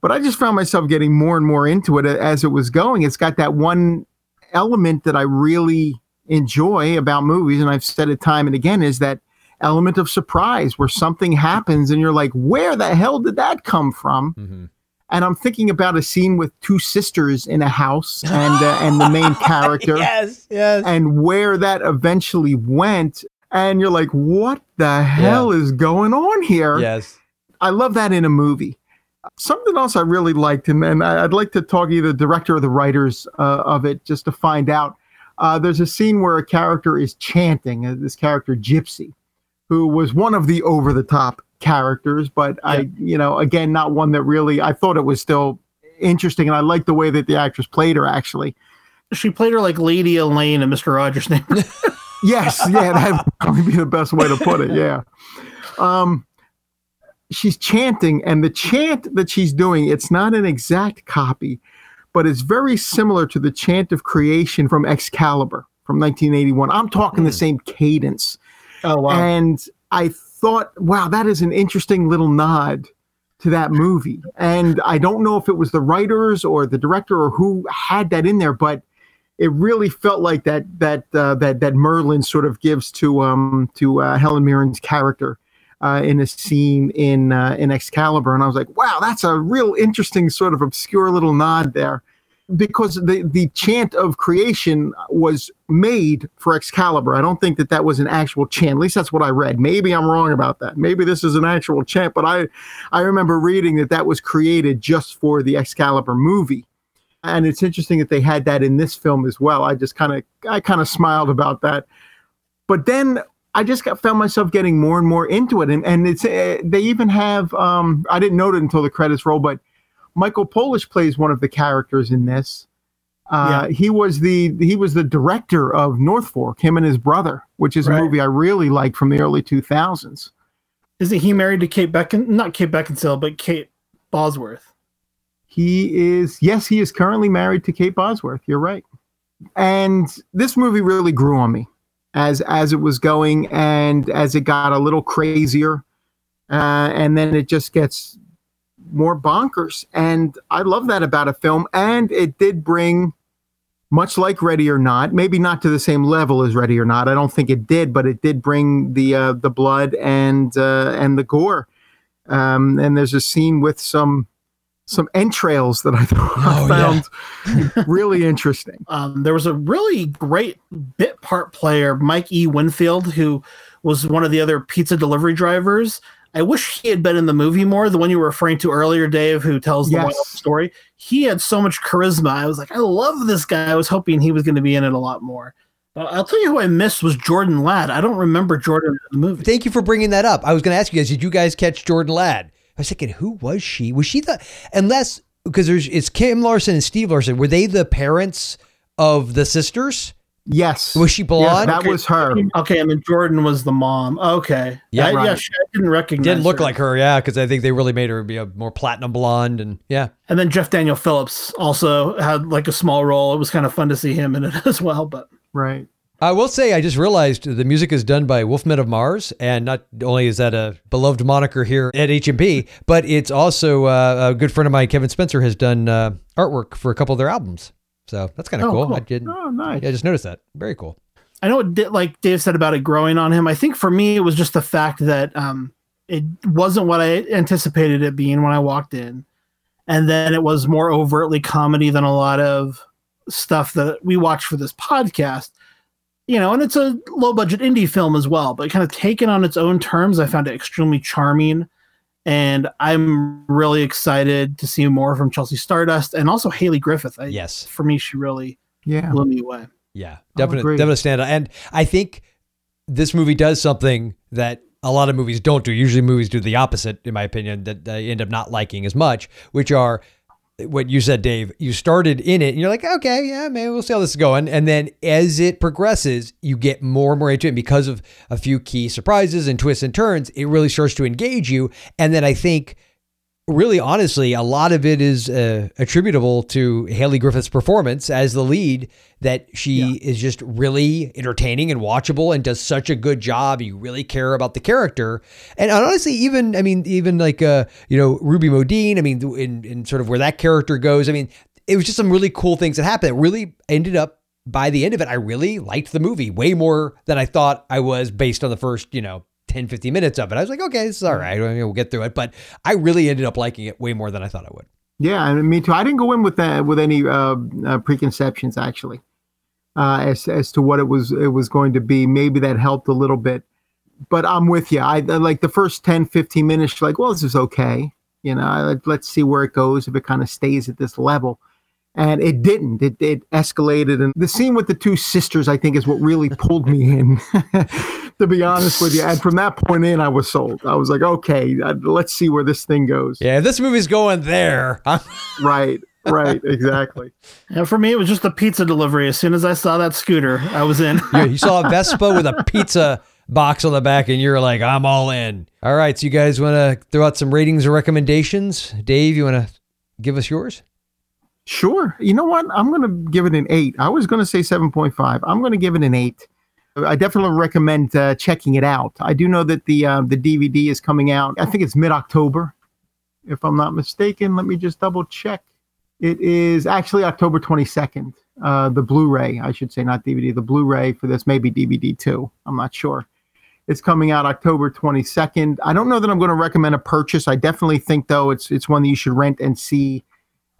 but I just found myself getting more and more into it as it was going. It's got that one element that I really enjoy about movies, and I've said it time and again, is that element of surprise where something happens and you're like, where the hell did that come from? Mm-hmm. And I'm thinking about a scene with two sisters in a house and uh, and the main character yes, yes. and where that eventually went. And you're like, what the hell is going on here? Yes. I love that in a movie. Something else I really liked, and, and I'd like to talk either the director or the writers uh, of it just to find out. Uh, there's a scene where a character is chanting, uh, this character Gypsy, who was one of the over the top characters, but I, you know, again, not one that really, I thought it was still interesting, and I liked the way that the actress played her actually. She played her like Lady Elaine in Mr. Rogers' name. Yes, yeah, that would probably be the best way to put it. Yeah. Um, she's chanting, and the chant that she's doing, it's not an exact copy, but it's very similar to the chant of creation from Excalibur from 1981. I'm talking the same cadence. Oh, wow. And I thought, wow, that is an interesting little nod to that movie. And I don't know if it was the writers or the director or who had that in there, but it really felt like that that uh, that that Merlin sort of gives to um to uh, Helen Mirren's character uh, in a scene in uh, in Excalibur, and I was like, wow, that's a real interesting sort of obscure little nod there, because the the chant of creation was made for Excalibur. I don't think that that was an actual chant. At least that's what I read. Maybe I'm wrong about that. Maybe this is an actual chant, but I I remember reading that that was created just for the Excalibur movie and it's interesting that they had that in this film as well. I just kind of I kind of smiled about that. But then I just got found myself getting more and more into it, and and it's uh, they even have um, I didn't note it until the credits roll, but Michael Polish plays one of the characters in this. Uh, yeah. He was the he was the director of Northfork, him and his brother, which is right. a movie I really like from the early two thousands. Isn't he married to Kate Becken? Not Kate Beckinsale, but Kate Bosworth. He is, yes, he is currently married to Kate Bosworth. You're right. And this movie really grew on me as as it was going and as it got a little crazier. Uh, and then it just gets more bonkers. And I love that about a film. And it did bring, much like Ready or Not, maybe not to the same level as Ready or Not. I don't think it did, but it did bring the uh, the blood and uh, and the gore. Um, and there's a scene with some some entrails that I, oh, found yeah. really interesting. Um, there was a really great bit part player, Mike E. Winfield, who was one of the other pizza delivery drivers. I wish he had been in the movie more. The one you were referring to earlier, Dave, who tells yes. the story. He had so much charisma. I was like, I love this guy. I was hoping he was going to be in it a lot more. But I'll tell you who I missed was Jordan Ladd. I don't remember Jordan in the movie. Thank you for bringing that up. I was going to ask you guys, did you guys catch Jordan Ladd? I was thinking, who was she? Was she the unless because there's it's Kim Larson and Steve Larson. Were they the parents of the sisters? Yes. Was she blonde? that was her. Okay, I mean Jordan was the mom. Okay. Yeah, I, right. yeah. She, I didn't recognize. Didn't look her. like her. Yeah, because I think they really made her be a more platinum blonde, and yeah. And then Jeff Daniel Phillips also had like a small role. It was kind of fun to see him in it as well. But right. I will say, I just realized the music is done by Wolfmen of Mars, and not only is that a beloved moniker here at HMP, but it's also uh, a good friend of mine, Kevin Spencer, has done uh, artwork for a couple of their albums. So that's kind of oh, cool. cool. I didn't. Oh, nice. I just noticed that. Very cool. I know what, like Dave said about it growing on him. I think for me, it was just the fact that um, it wasn't what I anticipated it being when I walked in, and then it was more overtly comedy than a lot of stuff that we watch for this podcast you know, and it's a low budget indie film as well, but kind of taken on its own terms. I found it extremely charming. And I'm really excited to see more from Chelsea Stardust and also Hayley Griffith. I, yes. For me, she really yeah. blew me away. Yeah, definitely, definitely stand out. And I think this movie does something that a lot of movies don't do. Usually, movies do the opposite, in my opinion, that they end up not liking as much, which are what you said, Dave, you started in it and you're like, okay, yeah, maybe we'll see how this is going. And then as it progresses, you get more and more into it. And because of a few key surprises and twists and turns, it really starts to engage you. And then I think really honestly, a lot of it is uh, attributable to Hayley Griffith's performance as the lead. That she yeah. is just really entertaining and watchable, and does such a good job. You really care about the character, and honestly, even I mean, even like uh, you know, Ruby Modine. I mean, in in sort of where that character goes. I mean, it was just some really cool things that happened. That really ended up by the end of it, I really liked the movie way more than I thought I was based on the first, you know, 10, 15 minutes of it. I was like, okay, this is all right. We'll get through it. But I really ended up liking it way more than I thought I would. Yeah, and me too. I didn't go in with that with any uh, uh, preconceptions actually, uh, as as to what it was it was going to be. Maybe that helped a little bit, but I'm with you. I like the first 10, 15 minutes. Like, well, this is okay. You know, let's see where it goes. If it kind of stays at this level, and it didn't. It it escalated, and the scene with the two sisters, I think, is what really pulled me in. to be honest with you. And from that point in, I was sold. I was like, okay, uh, let's see where this thing goes. Yeah, this movie's going there. right, right, exactly. And for me, it was just a pizza delivery. As soon as I saw that scooter, I was in. yeah, you saw a Vespa with a pizza box on the back, and you're like, I'm all in. All right, so you guys want to throw out some ratings or recommendations? Dave, you want to give us yours? Sure. You know what? I'm going to give it an eight. I was going to say 7.5. I'm going to give it an eight. I definitely recommend uh, checking it out. I do know that the uh, the DVD is coming out. I think it's mid October, if I'm not mistaken. Let me just double check. It is actually October 22nd. Uh, the Blu-ray, I should say, not DVD. The Blu-ray for this, maybe DVD too. I'm not sure. It's coming out October 22nd. I don't know that I'm going to recommend a purchase. I definitely think though it's it's one that you should rent and see,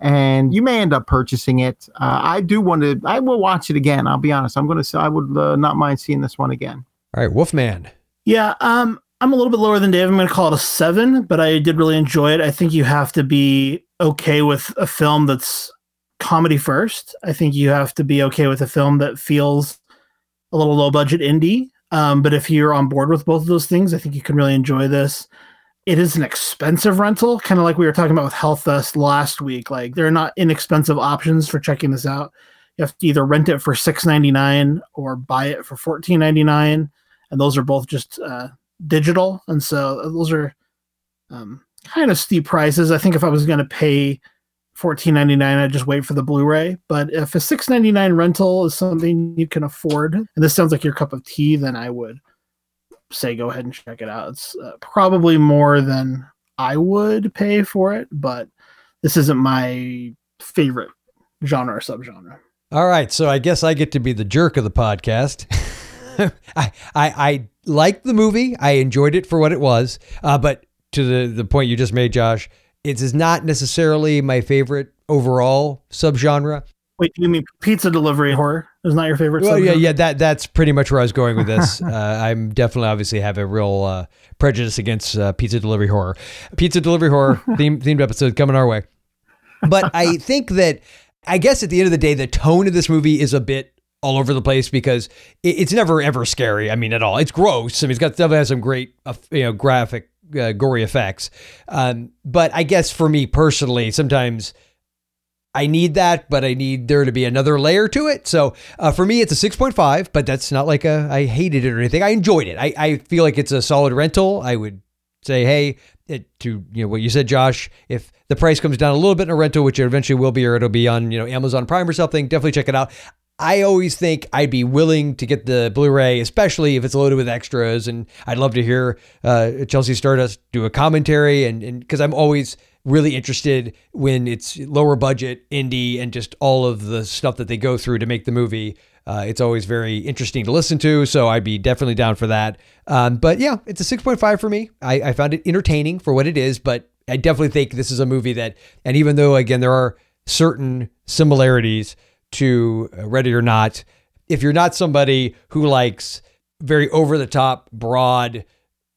and you may end up purchasing it. Uh, I do want to. I will watch it again. I'll be honest. I'm going to say I would uh, not mind seeing this one again. All right, Wolfman. Yeah, um, I'm a little bit lower than Dave. I'm going to call it a seven, but I did really enjoy it. I think you have to be okay with a film that's comedy first. I think you have to be okay with a film that feels a little low budget indie. Um, but if you're on board with both of those things, I think you can really enjoy this. It is an expensive rental, kind of like we were talking about with Hellfest last week. Like there are not inexpensive options for checking this out. You have to either rent it for six ninety nine or buy it for fourteen ninety nine, and those are both just uh, digital, and so those are um, kind of steep prices. I think if I was going to pay fourteen ninety nine, I'd just wait for the Blu-ray. But if a six ninety nine rental is something you can afford, and this sounds like your cup of tea, then I would say go ahead and check it out. It's uh, probably more than I would pay for it, but this isn't my favorite genre or subgenre. All right, so I guess I get to be the jerk of the podcast. I, I I liked the movie. I enjoyed it for what it was. Uh, but to the the point you just made, Josh, it is not necessarily my favorite overall subgenre. Wait, you mean pizza delivery horror is not your favorite? Well, subgenre? yeah, yeah, that that's pretty much where I was going with this. uh, I'm definitely obviously have a real uh, prejudice against uh, pizza delivery horror. Pizza delivery horror theme, themed episode coming our way. But I think that I guess at the end of the day, the tone of this movie is a bit all over the place because it, it's never ever scary. I mean, at all. It's gross. I mean, it's got definitely has some great, uh, you know, graphic, uh, gory effects. Um, but I guess for me personally, sometimes I need that, but I need there to be another layer to it. So uh, for me, it's a 6.5, but that's not like a I hated it or anything. I enjoyed it. I, I feel like it's a solid rental. I would say, hey, it, to you know what you said, Josh. If the price comes down a little bit in a rental, which it eventually will be, or it'll be on you know Amazon Prime or something, definitely check it out. I always think I'd be willing to get the Blu-ray, especially if it's loaded with extras, and I'd love to hear uh, Chelsea Stardust do a commentary, and because I'm always really interested when it's lower budget indie and just all of the stuff that they go through to make the movie. Uh, it's always very interesting to listen to, so I'd be definitely down for that. Um, but yeah, it's a 6.5 for me. I, I found it entertaining for what it is, but I definitely think this is a movie that, and even though again there are certain similarities to uh, Ready or Not, if you're not somebody who likes very over the top, broad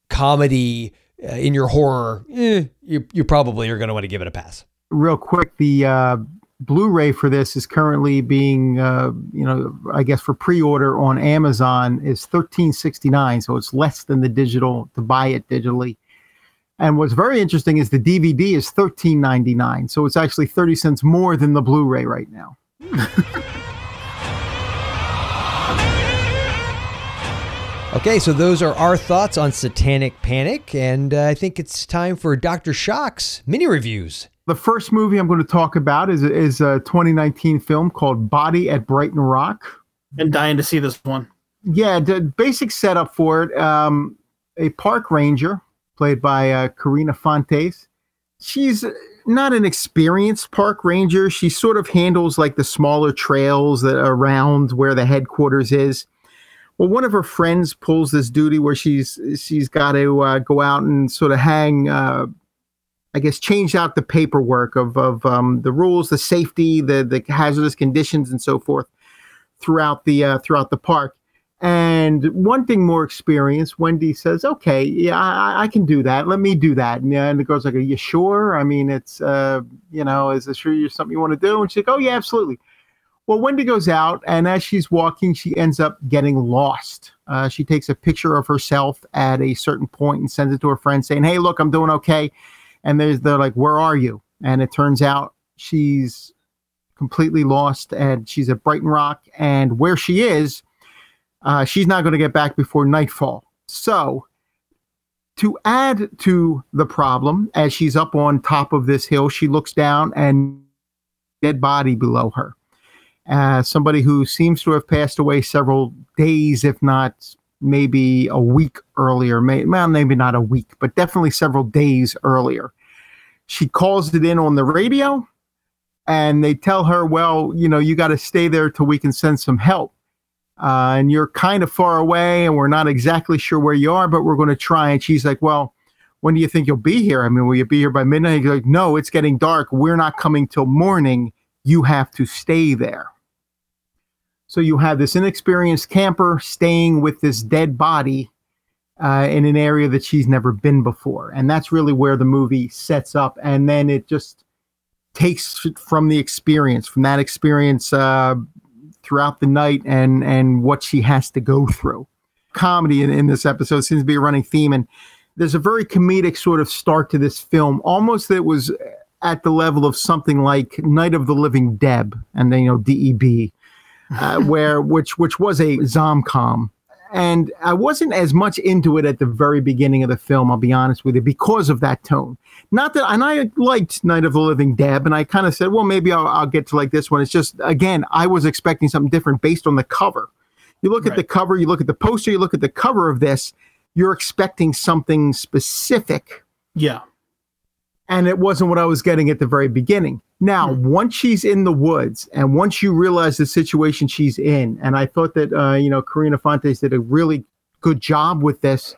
comedy uh, in your horror, eh, you you probably are going to want to give it a pass. Real quick, the uh, Blu-ray for this is currently being, uh, you know, I guess for pre-order on Amazon is thirteen sixty nine, so it's less than the digital to buy it digitally. And what's very interesting is the DVD is thirteen ninety nine, so it's actually thirty cents more than the Blu-ray right now. Okay, so those are our thoughts on Satanic Panic, and uh, I think it's time for Dr. Shock's mini reviews. The first movie I'm going to talk about is is a 2019 film called Body at Brighton Rock. Been dying to see this one. Yeah, the basic setup for it: um, a park ranger played by uh, Karina Fontes. She's not an experienced park ranger. She sort of handles like the smaller trails that are around where the headquarters is. Well, one of her friends pulls this duty where she's she's got to uh, go out and sort of hang, uh, I guess, change out the paperwork of of um, the rules, the safety, the the hazardous conditions, and so forth throughout the uh, throughout the park. And one thing more experience, Wendy says, "Okay, yeah, I, I can do that. Let me do that." And, and the girl's like, "Are you sure? I mean, it's uh, you know, is this sure you're something you want to do?" And she's like, "Oh yeah, absolutely." Well, Wendy goes out, and as she's walking, she ends up getting lost. Uh, she takes a picture of herself at a certain point and sends it to her friend, saying, "Hey, look, I'm doing okay." And they're like, "Where are you?" And it turns out she's completely lost, and she's at Brighton Rock, and where she is, uh, she's not going to get back before nightfall. So, to add to the problem, as she's up on top of this hill, she looks down and dead body below her uh, somebody who seems to have passed away several days, if not maybe a week earlier. May, well, maybe not a week, but definitely several days earlier. She calls it in on the radio, and they tell her, "Well, you know, you got to stay there till we can send some help." Uh, and you're kind of far away, and we're not exactly sure where you are, but we're going to try. And she's like, "Well, when do you think you'll be here? I mean, will you be here by midnight?" He's like, "No, it's getting dark. We're not coming till morning. You have to stay there." So you have this inexperienced camper staying with this dead body uh, in an area that she's never been before, and that's really where the movie sets up. And then it just takes from the experience, from that experience uh, throughout the night, and and what she has to go through. Comedy in, in this episode seems to be a running theme, and there's a very comedic sort of start to this film, almost that was at the level of something like Night of the Living Deb, and then you know DEB uh, where which which was a zomcom. And I wasn't as much into it at the very beginning of the film, I'll be honest with you, because of that tone. Not that, and I liked Night of the Living Deb, and I kind of said, well, maybe I'll, I'll, get to like this one. It's just, again, I was expecting something different based on the cover. You look right. at the cover, you look at the poster, you look at the cover of this, you're expecting something specific. Yeah and it wasn't what I was getting at the very beginning. Now, mm. once she's in the woods, and once you realize the situation she's in, and I thought that uh, you know Karina Fontes did a really good job with this.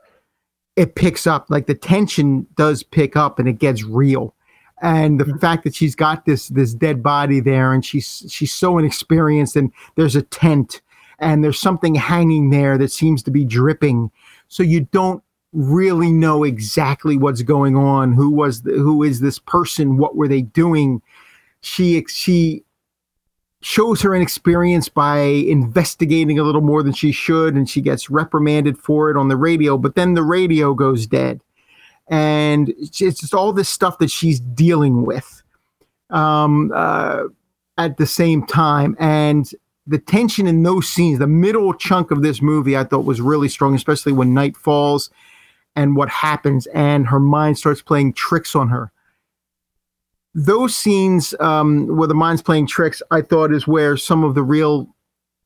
It picks up, like the tension does pick up, and it gets real. And the mm. fact that she's got this this dead body there, and she's she's so inexperienced, and there's a tent, and there's something hanging there that seems to be dripping, so you don't really know exactly what's going on who was the, who is this person what were they doing? She she shows her inexperience by investigating a little more than she should and she gets reprimanded for it on the radio but then the radio goes dead. And it's just all this stuff that she's dealing with um, uh, at the same time. And the tension in those scenes the middle chunk of this movie i thought was really strong especially when night falls and what happens, and her mind starts playing tricks on her. Those scenes um, where the mind's playing tricks, I thought, is where some of the real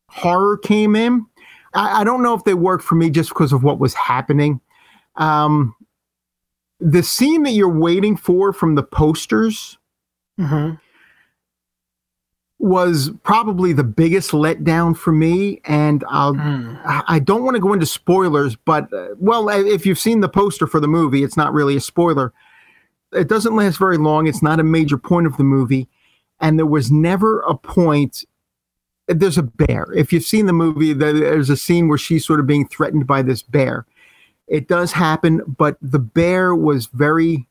horror came in. I, I don't know if they worked for me just because of what was happening. Um, the scene that you're waiting for from the posters mm-hmm was probably the biggest letdown for me. And I'll, mm. I don't want to go into spoilers, but uh, well, if you've seen the poster for the movie, it's not really a spoiler. It doesn't last very long. It's not a major point of the movie. And there was never a point. There's a bear. If you've seen the movie, there's a scene where she's sort of being threatened by this bear. It does happen, but the bear was very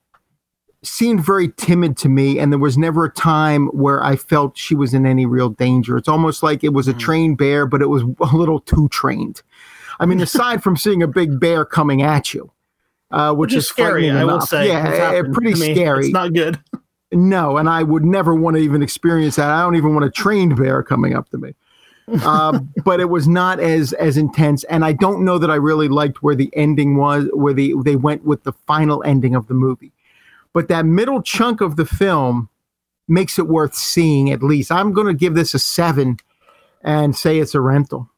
seemed very timid to me, and there was never a time where I felt she was in any real danger. It's almost like it was a mm. trained bear, but it was a little too trained. I mean, aside from seeing a big bear coming at you, uh, which, which, is, scary, I will say. Yeah, eh, pretty scary. It's not good. No, and I would never want to even experience that. I don't even want a trained bear coming up to me. uh, but it was not as as intense, and I don't know that I really liked where the ending was, where the they went with the final ending of the movie but that middle chunk of the film makes it worth seeing at least. I'm going to give this a seven and say it's a rental.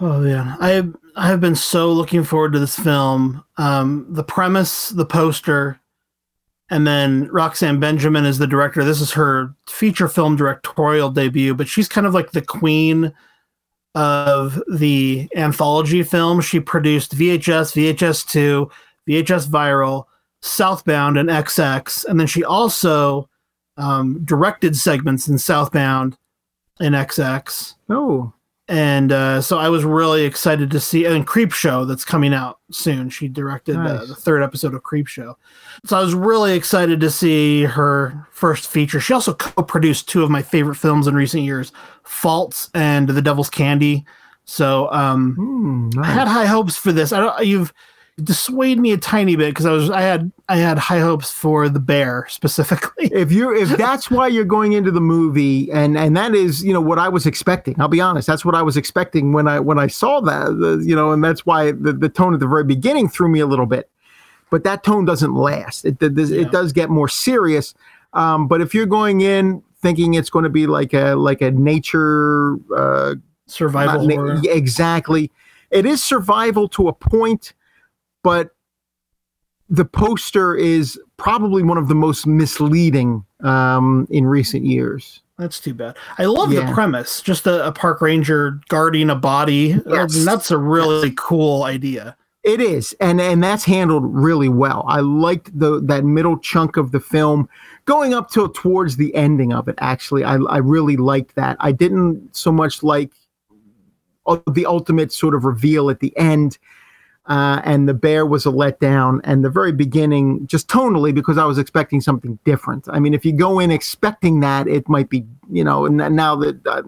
Oh yeah, I I have been so looking forward to this film. Um, the premise, the poster, and then Roxanne Benjamin is the director. This is her feature film directorial debut, but she's kind of like the queen of the anthology film. She produced VHS, VHS two, VHS Viral, Southbound and XX, and then she also um, directed segments in Southbound and XX. Oh, and uh, so I was really excited to see and Creepshow that's coming out soon. She directed nice. uh, the third episode of Creepshow, so I was really excited to see her first feature. She also co-produced two of my favorite films in recent years, Faults and The Devil's Candy. So um, mm, nice. I had high hopes for this. I don't. You've dissuade me a tiny bit because I was I had I had high hopes for the bear specifically. If you if that's why you're going into the movie and and that is you know what I was expecting. I'll be honest, that's what I was expecting when I when I saw that the, you know, and that's why the the tone at the very beginning threw me a little bit. But that tone doesn't last. It it, yeah. it does get more serious. Um, but if you're going in thinking it's going to be like a like a nature uh, survival, na- exactly, it is survival to a point but the poster is probably one of the most misleading um, in recent years. That's too bad. I love Yeah. the premise. Just a, a park ranger guarding a body. Yes. that's a really cool idea. It is, and and that's handled really well. I liked the that middle chunk of the film, going up till towards the ending of it. Actually, I I really liked that. I didn't so much like uh, the ultimate sort of reveal at the end, uh, and the bear was a letdown. And the very beginning, just tonally, because I was expecting something different. I mean, if you go in expecting that, it might be you know. And now that uh,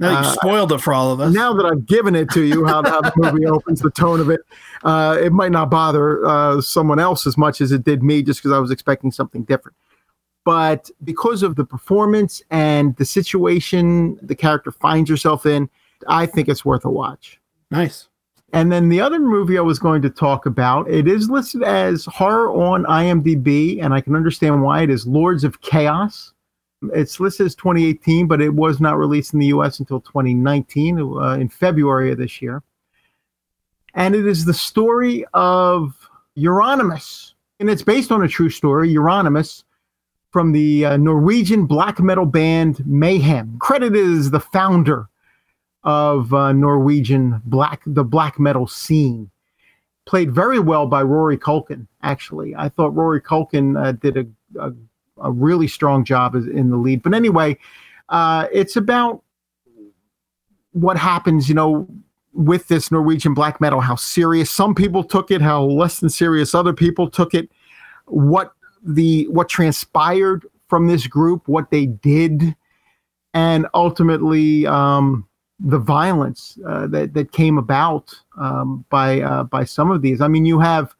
Now you Uh, spoiled it for all of us. now that I've given it to you, how, how the movie opens, the tone of it, uh, it might not bother uh, someone else as much as it did me, just because I was expecting something different. But because of the performance and the situation the character finds herself in, I think it's worth a watch. Nice. And then the other movie I was going to talk about, it is listed as horror on IMDb, and I can understand why. It is Lords of Chaos. It's listed as 2018, but it was not released in the US until 2019, uh, in February of this year. And it is the story of Euronymous. And it's based on a true story, Euronymous, from the uh, Norwegian black metal band Mayhem. Credited as the founder of uh, Norwegian black the black metal scene. Played very well by Rory Culkin. Actually, I thought Rory Culkin uh, did a, a a really strong job as, in the lead. But anyway, uh, it's about what happens, you know, with this Norwegian black metal. How serious some people took it, how less than serious other people took it. What the what transpired from this group, what they did, and ultimately um, the violence uh, that that came about um, by uh, by some of these. I mean, you have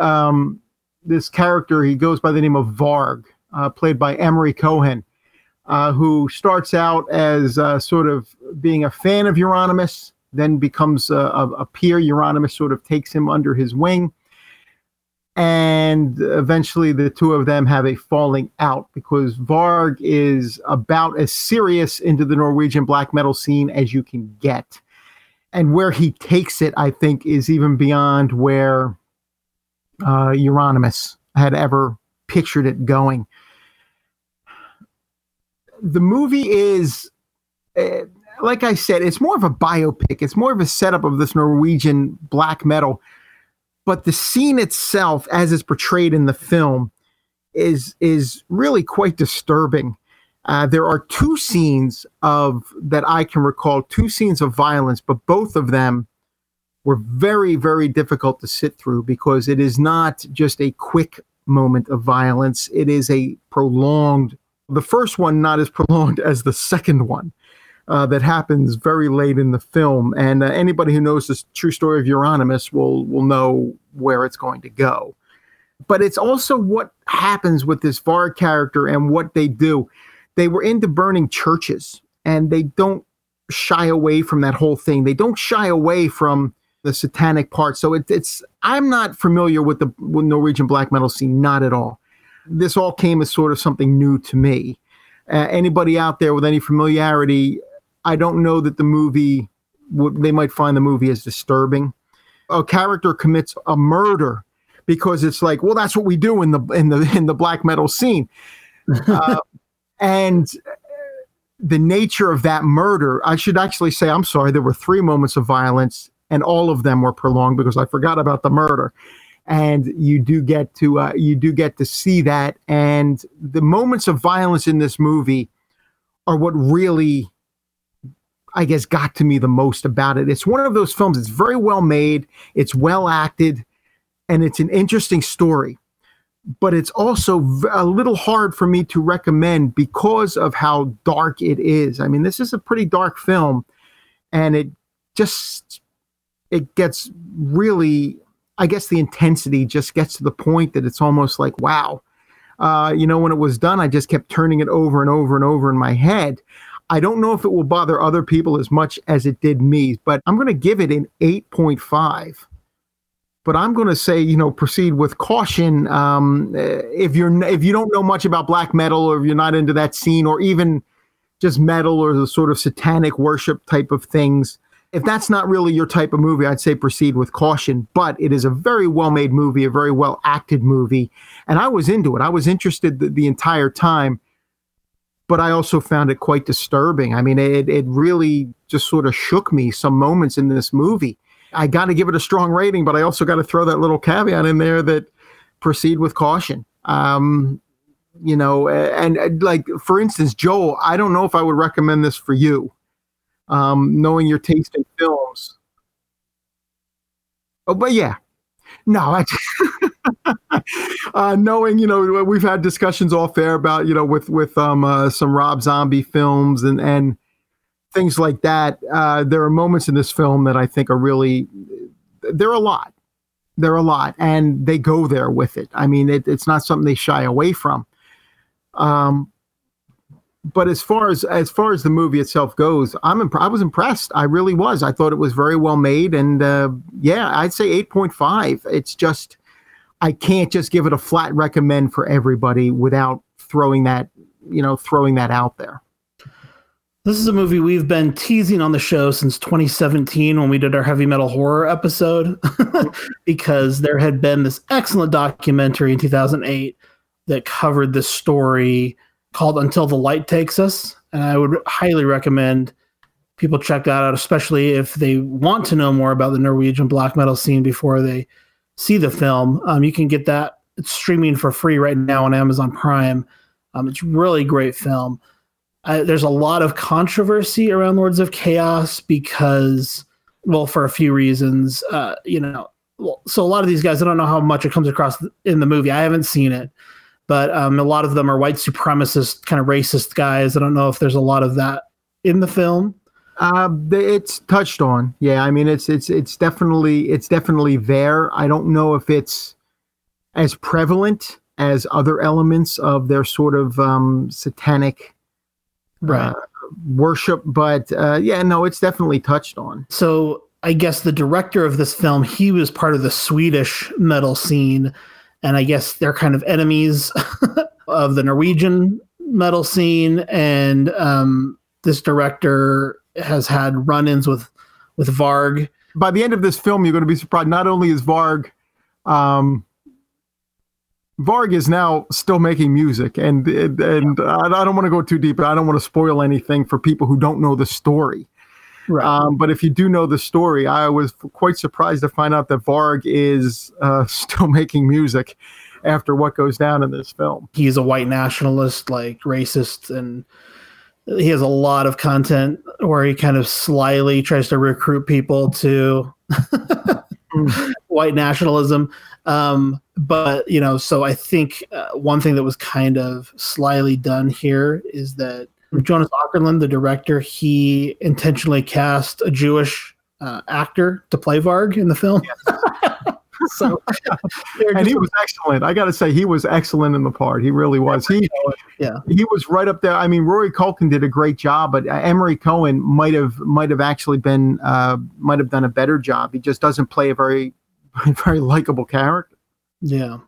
um, this character. He goes by the name of Varg, uh, played by Emory Cohen, uh, who starts out as uh, sort of being a fan of Euronymous, then becomes a, a, peer. Euronymous sort of takes him under his wing. And eventually, the two of them have a falling out because Varg is about as serious into the Norwegian black metal scene as you can get. And where he takes it, I think, is even beyond where uh, Euronymous had ever pictured it going. The movie is, uh, like I said, it's more of a biopic. It's more of a setup of this Norwegian black metal. But the scene itself, as it's portrayed in the film, is is really quite disturbing. Uh, there are two scenes of that I can recall, two scenes of violence, but both of them were very, very difficult to sit through because it is not just a quick moment of violence. It is a prolonged, the first one not as prolonged as the second one uh, that happens very late in the film. And uh, anybody who knows the true story of Euronymous will, will know where it's going to go. But it's also what happens with this Var character and what they do. They were into burning churches and they don't shy away from that whole thing. They don't shy away from the satanic part. So it, it's I'm not familiar with the with Norwegian black metal scene, not at all. This all came as sort of something new to me. Uh, anybody out there with any familiarity, I don't know that the movie would they might find the movie as disturbing. A character commits a murder because it's like, well, that's what we do in the in the in the black metal scene. Uh, and the nature of that murder, I should actually say, I'm sorry, there were three moments of violence, and all of them were prolonged because I forgot about the murder. And you do get to uh, you do get to see that, and the moments of violence in this movie are what really, I guess, got to me the most about it. It's one of those films. It's very well made. It's well acted, and it's an interesting story but it's also a little hard for me to recommend because of how dark it is. I mean, this is a pretty dark film, and it just it gets really, I guess, the intensity just gets to the point that it's almost like, wow. Uh, you know, when it was done, I just kept turning it over and over and over in my head. I don't know if it will bother other people as much as it did me, but I'm going to give it an 8.5 but I'm going to say, you know, proceed with caution. Um, uh, if you're if you don't know much about black metal, or if you're not into that scene, or even just metal or the sort of satanic worship type of things, if that's not really your type of movie, I'd say proceed with caution. But it is a very well made movie, a very well acted movie, and I was into it. I was interested the, the entire time. But I also found it quite disturbing. I mean, it it really just sort of shook me some moments in this movie. I got to give it a strong rating, but I also got to throw that little caveat in there that proceed with caution. Um, you know, and, and, like for instance, Joel, I don't know if I would recommend this for you. Um, knowing your taste in films. Oh, but yeah, no, I, uh, knowing you know we've had discussions off air about you know with with um uh, some Rob Zombie films and and things like that. Uh, there are moments in this film that I think are really they're a lot. They're a lot, and they go there with it. I mean, it, it's not something they shy away from. Um, but as far as as far as the movie itself goes, I'm imp- I was impressed. I really was. I thought it was very well made, and uh, yeah, I'd say eight point five. It's just I can't just give it a flat recommend for everybody without throwing that you know throwing that out there. This is a movie we've been teasing on the show since 2017 when we did our heavy metal horror episode, because there had been this excellent documentary in 2008 that covered this story called Until the Light Takes Us. And I would highly recommend people check that out, especially if they want to know more about the Norwegian black metal scene before they see the film. Um, you can get that. It's streaming for free right now on Amazon Prime. Um, it's really great film there's a lot of controversy around Lords of Chaos because, well, for a few reasons, uh, you know. Well, so a lot of these guys, I don't know how much it comes across in the movie. I haven't seen it, but um, a lot of them are white supremacist, kind of racist guys. I don't know if there's a lot of that in the film. Uh, it's touched on. Yeah, I mean, it's it's it's definitely it's definitely there. I don't know if it's as prevalent as other elements of their sort of um, satanic right. Uh, worship. But uh, yeah, no, it's definitely touched on. So I guess the director of this film, he was part of the Swedish metal scene, and I guess they're kind of enemies of the Norwegian metal scene. And um, this director has had run-ins with with Varg. By the end of this film, you're going to be surprised. Not only is Varg um, Varg is now still making music, and and I don't want to go too deep. But I don't want to spoil anything for people who don't know the story. Right. Um, but if you do know the story, I was quite surprised to find out that Varg is uh, still making music after what goes down in this film. He's a white nationalist, like racist, and he has a lot of content where he kind of slyly tries to recruit people to white nationalism. Um, but you know, so I think uh, one thing that was kind of slyly done here is that Jonas Åkerlund, the director, he intentionally cast a Jewish uh, actor to play Varg in the film. so, and he was excellent. I got to say, he was excellent in the part. He really was. He, yeah, he was right up there. I mean, Rory Culkin did a great job, but uh, Emory Cohen might have might have actually been uh, might have done a better job. He just doesn't play a very very likable character. Yeah.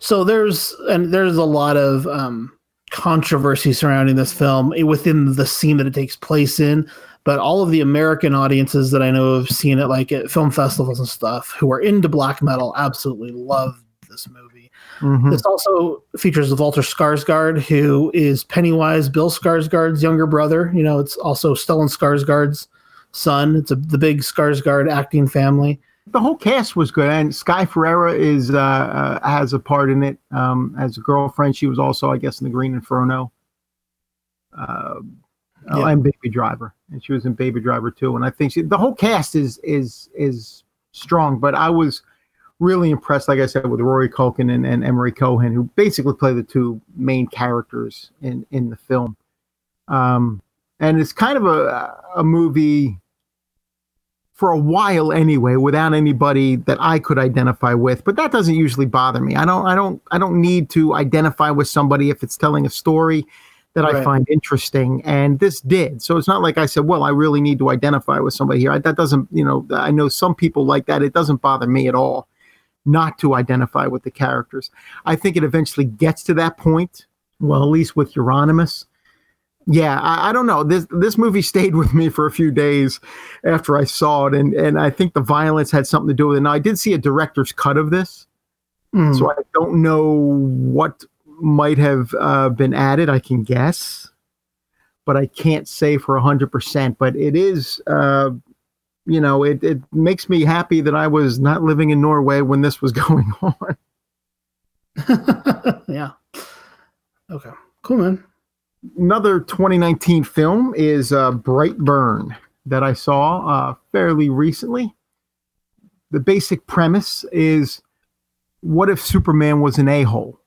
So there's and there's a lot of um, controversy surrounding this film within the scene that it takes place in. But all of the American audiences that I know have seen it, like at film festivals and stuff, who are into black metal, absolutely love this movie. Mm-hmm. This also features the Valter Skarsgård, who is Pennywise, Bill Skarsgård's younger brother. You know, it's also Stellan Skarsgård's son. It's a, the big Skarsgård acting family the whole cast was good, and Sky Ferreira is uh, uh, has a part in it um, as a girlfriend. She was also, I guess, in the Green Inferno. Uh, oh, yeah. and Baby Driver, and she was in Baby Driver too. And I think she, the whole cast is is is strong. But I was really impressed, like I said, with Rory Culkin and, and Emory Cohen, who basically play the two main characters in in the film. Um, and it's kind of a a movie for a while anyway without anybody that I could identify with but that doesn't usually bother me I don't I don't I don't need to identify with somebody if it's telling a story that right. I find interesting and this did so it's not like I said well I really need to identify with somebody here I, that doesn't you know I know some people like that it doesn't bother me at all not to identify with the characters I think it eventually gets to that point well at least with Euronymous yeah, I, I, don't know. This this movie stayed with me for a few days after I saw it, and and I think the violence had something to do with it. Now I did see a director's cut of this, mm. so I don't know what might have uh, been added. I can guess, but I can't say for hundred percent. But it is, uh, you know, it it makes me happy that I was not living in Norway when this was going on. yeah. Okay. Cool, man. Another 2019 film is uh, Brightburn that I saw uh, fairly recently. The basic premise is what if Superman was an a hole?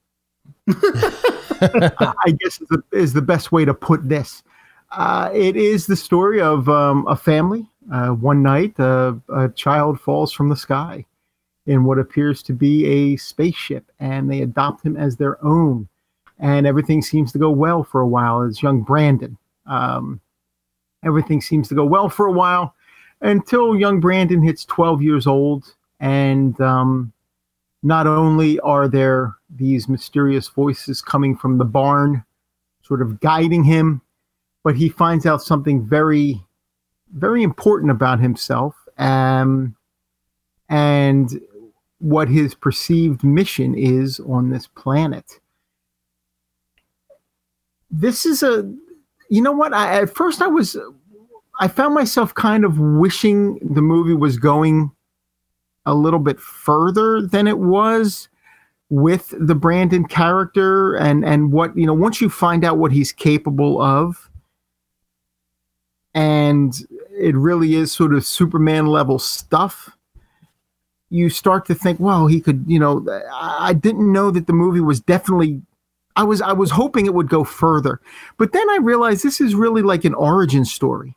I guess is the, is the best way to put this. Uh, it is the story of um, a family. Uh, one night, uh, a child falls from the sky in what appears to be a spaceship, and they adopt him as their own. And everything seems to go well for a while. As young Brandon, um, everything seems to go well for a while until young Brandon hits 12 years old, and um, not only are there these mysterious voices coming from the barn, sort of guiding him, but he finds out something very, very important about himself um, and what his perceived mission is on this planet. This is a, you know what? I, at first, I was, I found myself kind of wishing the movie was going a little bit further than it was with the Brandon character and and what you know once you find out what he's capable of and it really is sort of Superman level stuff you start to think well he could you know I didn't know that the movie was definitely I was I was hoping it would go further but then I realized this is really like an origin story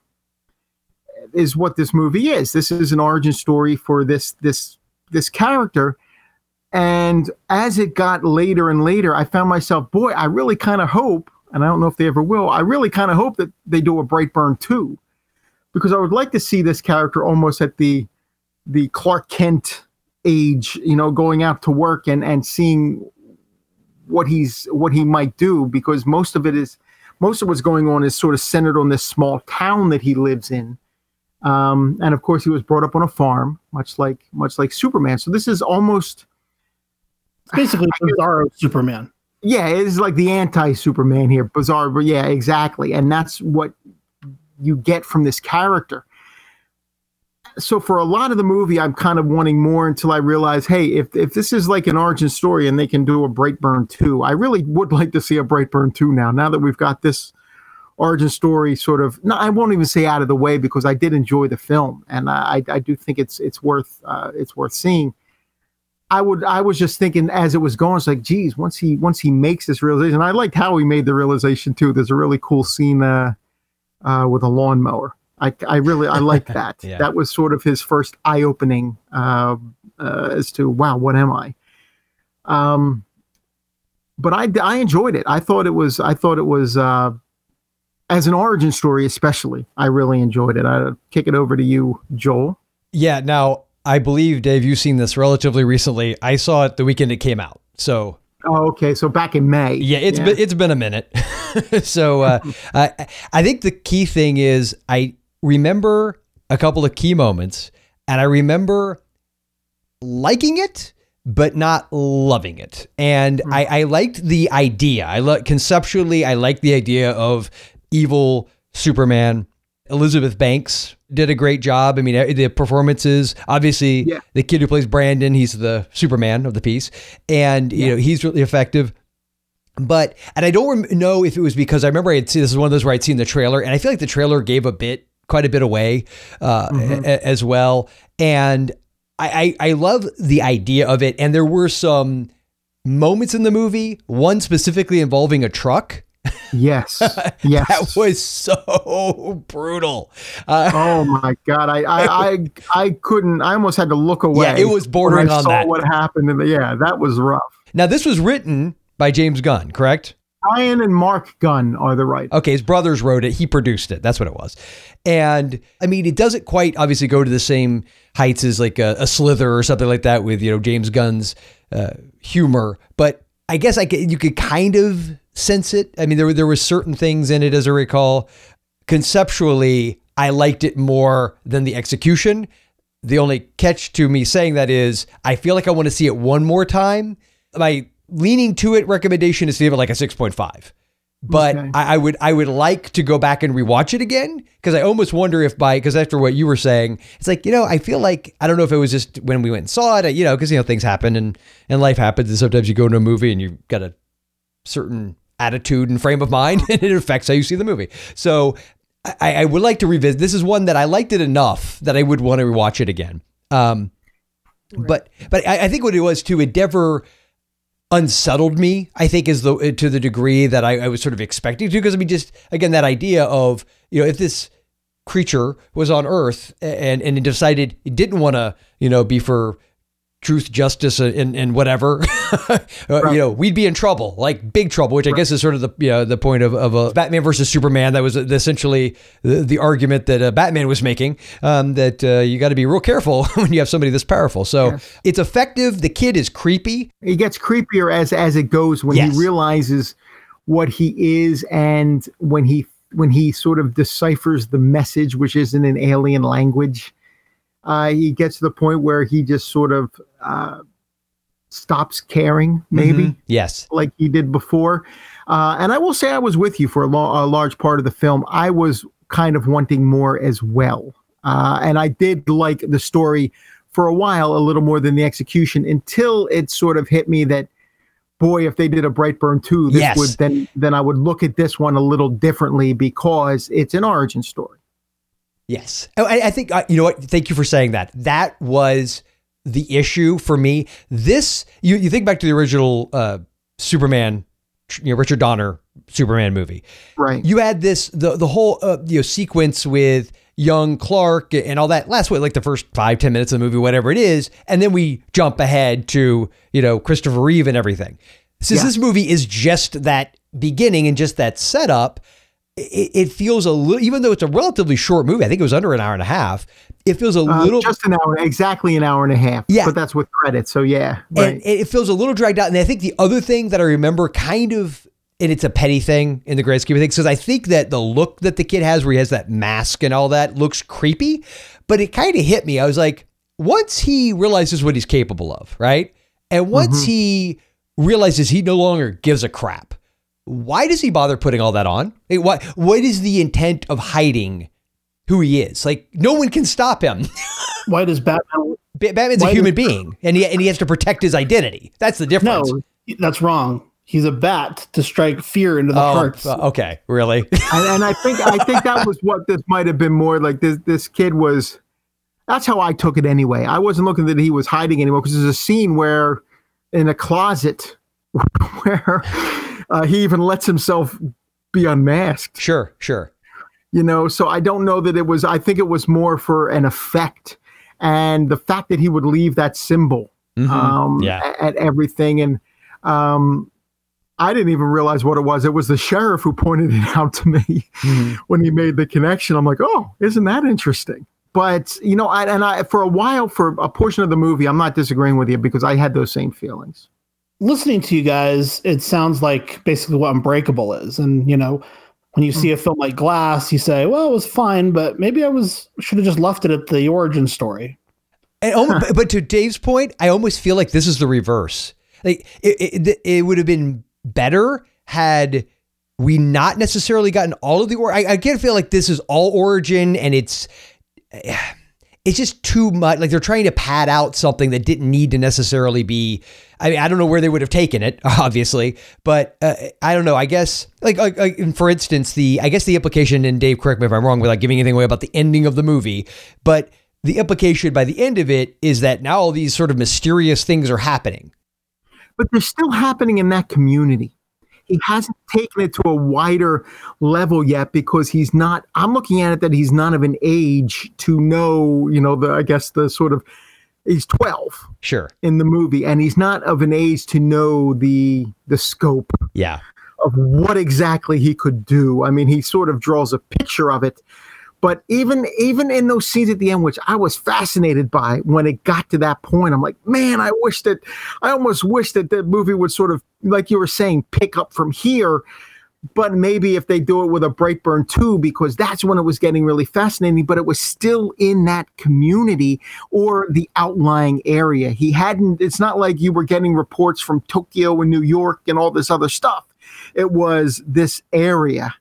is what this movie is. This is an origin story for this this this character. And as it got later and later, I found myself, boy, I really kind of hope, and I don't know if they ever will, I really kind of hope that they do a Brightburn 2. Because I would like to see this character almost at the the Clark Kent age, you know, going out to work and and seeing what he's what he might do because most of it is most of what's going on is sort of centered on this small town that he lives in um, and of course, he was brought up on a farm, much like much like Superman. So this is almost basically Bizarro Superman. Yeah, it's like the anti-Superman here, Bizarre. But yeah, exactly, and that's what you get from this character. So for a lot of the movie, I'm kind of wanting more until I realize, hey, if if this is like an origin story and they can do a Brightburn two, I really would like to see a Brightburn two now. Now that we've got this origin story sort of no i won't even say out of the way because i did enjoy the film and i i do think it's it's worth uh, it's worth seeing i would i was just thinking as it was going it's like geez once he once he makes this realization i liked how he made the realization too there's a really cool scene uh, uh, with a lawnmower I, I really I like that. yeah. That was sort of his first eye opening uh, uh, as to wow, what am I? Um, but I I enjoyed it. I thought it was I thought it was uh, as an origin story, especially, I really enjoyed it. I'll kick it over to you, Joel. Yeah. Now, I believe, Dave, you've seen this relatively recently. I saw it the weekend it came out. So. Oh, okay. So back in May. Yeah, it's yeah. Been, it's been a minute. so uh, I I think the key thing is I remember a couple of key moments, and I remember liking it but not loving it. And mm. I, I, liked the idea. I lo- conceptually, I liked the idea of evil Superman. Elizabeth Banks did a great job. I mean, the performances, obviously, yeah. the kid who plays Brandon, he's the Superman of the piece, and you yeah. know he's really effective. But and I don't know if it was because I remember I had seen this is one of those where I'd seen the trailer, and I feel like the trailer gave a bit, quite a bit away uh, mm-hmm. a- as well. And I, I I love the idea of it, and there were some moments in the movie, one specifically involving a truck Yes. Yes. that was so brutal. Uh, oh my god! I, I I I couldn't. I almost had to look away. Yeah, it was bordering on that. What happened? The, yeah, that was rough. Now this was written by James Gunn, correct? Brian and Mark Gunn are the right. Okay, his brothers wrote it. He produced it. That's what it was. And I mean, it doesn't quite obviously go to the same heights as like a, a Slither or something like that with you know James Gunn's uh, humor, but I guess I could, you could kind of sense it. I mean, there were there were certain things in it, as I recall. Conceptually, I liked it more than the execution. The only catch to me saying that is, I feel like I want to see it one more time. My leaning to it recommendation is to give it like a six point five, but Okay. I, I would I would like to go back and rewatch it again because I almost wonder if by because after what you were saying, it's like you know I feel like I don't know if it was just when we went and saw it, you know, because you know things happen and and life happens, and sometimes you go into a movie and you've got a certain attitude and frame of mind, and it affects how you see the movie. So I, I would like to revisit. This is one that I liked it enough that I would want to rewatch it again. Um, but but I, I think what it was too, it never unsettled me. I think is the to the degree that I, I was sort of expecting to, because I mean, just again that idea of you know if this creature was on Earth and and decided it didn't want to you know be for truth, justice, and, and whatever, uh, you know, we'd be in trouble, like big trouble, which I guess is sort of the you know, the point of, of a Batman versus Superman. That was essentially the, the argument that uh, Batman was making, um, that uh, you got to be real careful when you have somebody this powerful. So it's effective. The kid is creepy. It gets creepier as as it goes when Yes. he realizes what he is and when he when he sort of deciphers the message, which is in an alien language. Uh, he gets to the point where he just sort of uh, stops caring, maybe Mhm. Yes. like he did before. Uh, and I will say I was with you for a, lo- a large part of the film. I was kind of wanting more as well. Uh, and I did like the story for a while a little more than the execution until it sort of hit me that, boy, if they did a Brightburn 2, this Yes. would then then I would look at this one a little differently because it's an origin story. Yes. Oh, I, I think, uh, you know what? Thank you for saying that. That was the issue for me. This, you, you think back to the original uh, Superman, you know, Richard Donner Superman movie. Right. You had this, the, the whole, uh, you know, sequence with young Clark and all that last, what, like the first five ten minutes of the movie, whatever it is. And then we jump ahead to, you know, Christopher Reeve and everything. Since Yeah. this movie is just that beginning and just that setup, it, it feels a little, even though it's a relatively short movie, I think it was under an hour and a half. It feels a Uh, little, just an hour, exactly an hour and a half. Yeah. But that's with credits. So yeah. Right. and it feels a little dragged out. And I think the other thing that I remember kind of, and it's a petty thing in the grand scheme of things, because I think that the look that the kid has, where he has that mask and all that, looks creepy. But it kind of hit me. I was like, once he realizes what he's capable of, right? And once Mm-hmm. he realizes he no longer gives a crap, why does he bother putting all that on? Like, what what is the intent of hiding who he is? Like no one can stop him. Why does Batman? Ba- Batman's a human does- being, and he and he has to protect his identity. That's the difference. No, that's wrong. He's a bat to strike fear into the Oh, hearts. uh, okay, really? and, and I think I think that was what this might have been more like. This this kid was. That's how I took it anyway. I wasn't looking that he was hiding anymore because there's a scene where in a closet where uh, he even lets himself be unmasked. sure, sure. You know, so I don't know that it was. I think it was more for an effect, and the fact that he would leave that symbol Mhm. um, Yeah. at everything. And um, I didn't even realize what it was. It was the sheriff who pointed it out to me Mm-hmm. when he made the connection. I'm like, oh, isn't that interesting? But you know, I, and I for a while, for a portion of the movie, I'm not disagreeing with you because I had those same feelings. Listening to you guys, it sounds like basically what Unbreakable is. And you know, when you see a film like Glass, you say, "Well, it was fine, but maybe I was should have just left it at the origin story." And almo- but, but to Dave's point, I almost feel like this is the reverse. Like it, it, it would have been better had we not necessarily gotten all of the. Or I, I again feel like this is all origin, and it's eh, it's just too much. Like they're trying to pad out something that didn't need to necessarily be. I mean, I don't know where they would have taken it, obviously, but uh, I don't know. I guess, like, like, like, for instance, the I guess the implication, and Dave, correct me if I'm wrong, without giving anything away about the ending of the movie, but the implication by the end of it is that now all these sort of mysterious things are happening. But they're still happening in that community. He hasn't taken it to a wider level yet because he's not. I'm looking at it that he's not of an age to know. You know, the I guess the sort of he's 12 Sure. in the movie, and he's not of an age to know the the scope Yeah. of what exactly he could do. I mean, he sort of draws a picture of it. But even even in those scenes at the end, which I was fascinated by when it got to that point, I'm like, man, I wish that I almost wish that the movie would sort of, like you were saying, pick up from here. But maybe if they do it with a Brightburn too, because that's when it was getting really fascinating, but it was still in that community or the outlying area. He hadn't, it's not like you were getting reports from Tokyo and New York and all this other stuff It was this area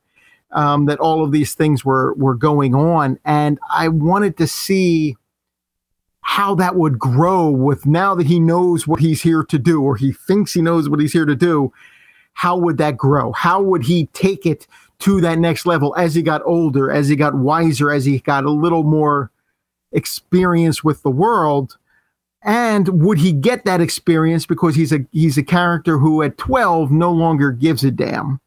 um, that all of these things were were going on, and I wanted to see how that would grow with now that he knows what he's here to do, or he thinks he knows what he's here to do. How would that grow? How would he take it to that next level as he got older, as he got wiser, as he got a little more experience with the world? And would he get that experience because he's a he's a character who at 12 no longer gives a damn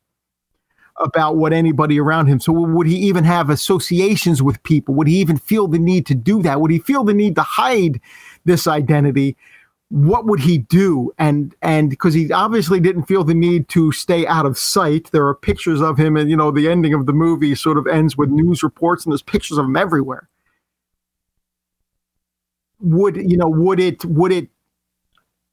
about what anybody around him. So would he even have associations with people? Would he even feel the need to do that? Would he feel the need to hide this identity? What would he do? And and because he obviously didn't feel the need to stay out of sight. There are pictures of him, and you know the ending of the movie sort of ends with news reports, and there's pictures of him everywhere. Would you know? Would it? Would it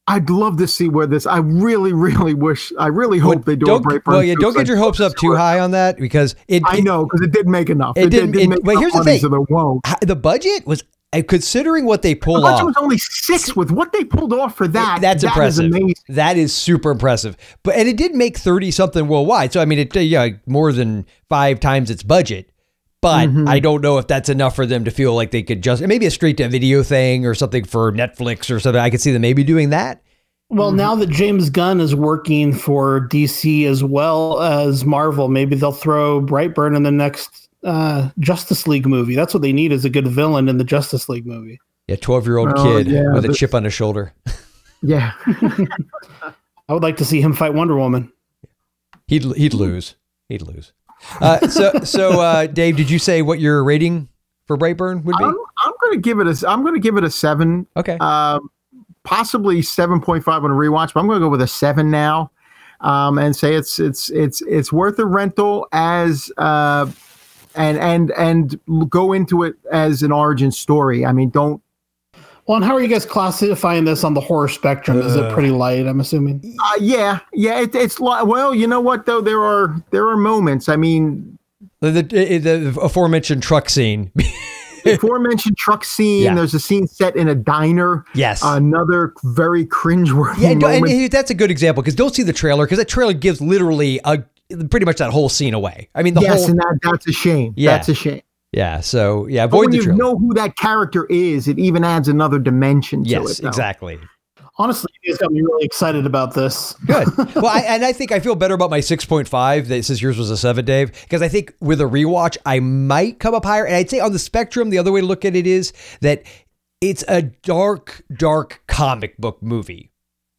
I'd love to see where this. I really, really wish. I really hope Well, they do a Brightburn. well, yeah, don't get your hopes up too high on that because it. I it- know because it didn't make enough. It didn't. it- make but enough here's the thing: won't. The budget was uh, considering what they pulled budget off. was only six with what they pulled off for that. That's that is impressive. amazing. That is super impressive. But and it did make thirty something worldwide. So I mean, it yeah, more than five times its budget. But Mm-hmm. I don't know if that's enough for them to feel like they could just maybe a straight to video thing or something for Netflix or something. I could see them maybe doing that. Well, now that James Gunn is working for DC as well as Marvel, maybe they'll throw Brightburn in the next uh, Justice League movie. That's what they need is a good villain in the Justice League movie. Yeah, twelve year old Oh, kid yeah, with a chip on his shoulder. Yeah, I would like to see him fight Wonder Woman. He'd he'd lose. He'd lose. Uh, so so uh, Dave, did you say what your rating for Brightburn would be? I'm, I'm going to give it a. I'm going to give it a seven. Okay. Um, possibly seven point five on a rewatch, but I'm going to go with a seven now, um, and say it's it's it's it's worth a rental as uh, and and and go into it as an origin story. I mean, don't Well, and how are you guys classifying this on the horror spectrum? Is it pretty light? I'm assuming. Uh, yeah, yeah. It, it's li- well, you know what though? There are there are moments. I mean, The, the, the aforementioned truck scene. the aforementioned truck scene. Yeah. There's a scene set in a diner. Yes. Another very cringeworthy Yeah, and, moment. and that's a good example because don't see the trailer because that trailer gives literally a pretty much that whole scene away. I mean, the yes, whole and that that's a shame. Yeah. That's a shame. Yeah. So yeah, But when the you know who that character is, it even adds another dimension to yes, it. though. exactly. Honestly, you guys got me really excited about this. Good. well, I, and I think I feel better about my six point five that since yours was a seven, Dave, because I think with a rewatch I might come up higher. And I'd say on the spectrum, the other way to look at it is that it's a dark, dark comic book movie.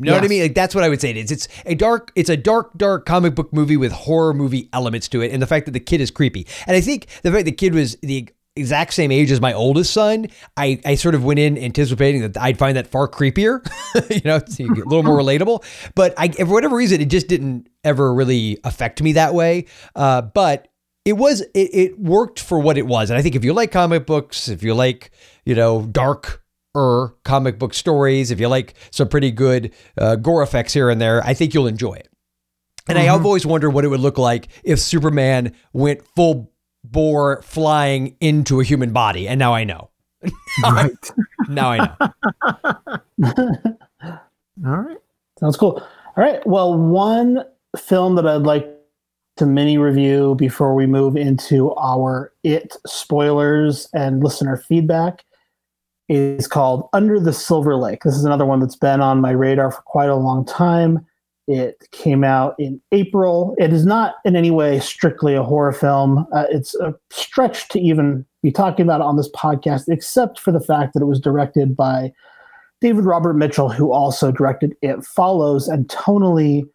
You know what I mean? Like that's what I would say it is. It's a dark, it's a dark, dark comic book movie with horror movie elements to it, and the fact that the kid is creepy. And I think the fact the kid was the exact same age as my oldest son, I, I sort of went in anticipating that I'd find that far creepier, you know, a little more relatable. But I, for whatever reason, it just didn't ever really affect me that way. Uh, but it was it, it worked for what it was, and I think if you like comic books, if you like you know dark er comic book stories, if you like some pretty good uh, gore effects here and there, I think you'll enjoy it. And I have always wondered what it would look like if Superman went full bore flying into a human body, and now I know. Right. Now I know. All right. Sounds cool. All right. Well, one film that I'd like to mini review before we move into our it spoilers and listener feedback is called Under the Silver Lake. This is another one that's been on my radar for quite a long time. It came out in April. It is not in any way strictly a horror film. Uh, it's a stretch to even be talking about it on this podcast, except for the fact that it was directed by David Robert Mitchell, who also directed It Follows, and tonally,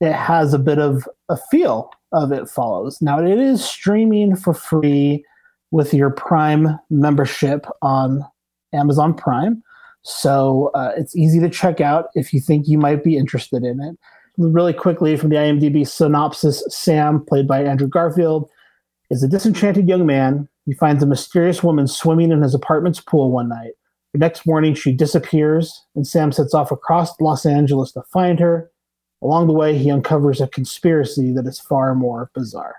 it has a bit of a feel of It Follows. Now, it is streaming for free with your Prime membership on Amazon Prime. So uh, it's easy to check out if you think you might be interested in it. Really quickly from the IMDb synopsis Sam, played by Andrew Garfield, is a disenchanted young man. He finds a mysterious woman swimming in his apartment's pool one night. The next morning, she disappears, and Sam sets off across Los Angeles to find her. Along the way, he uncovers a conspiracy that is far more bizarre.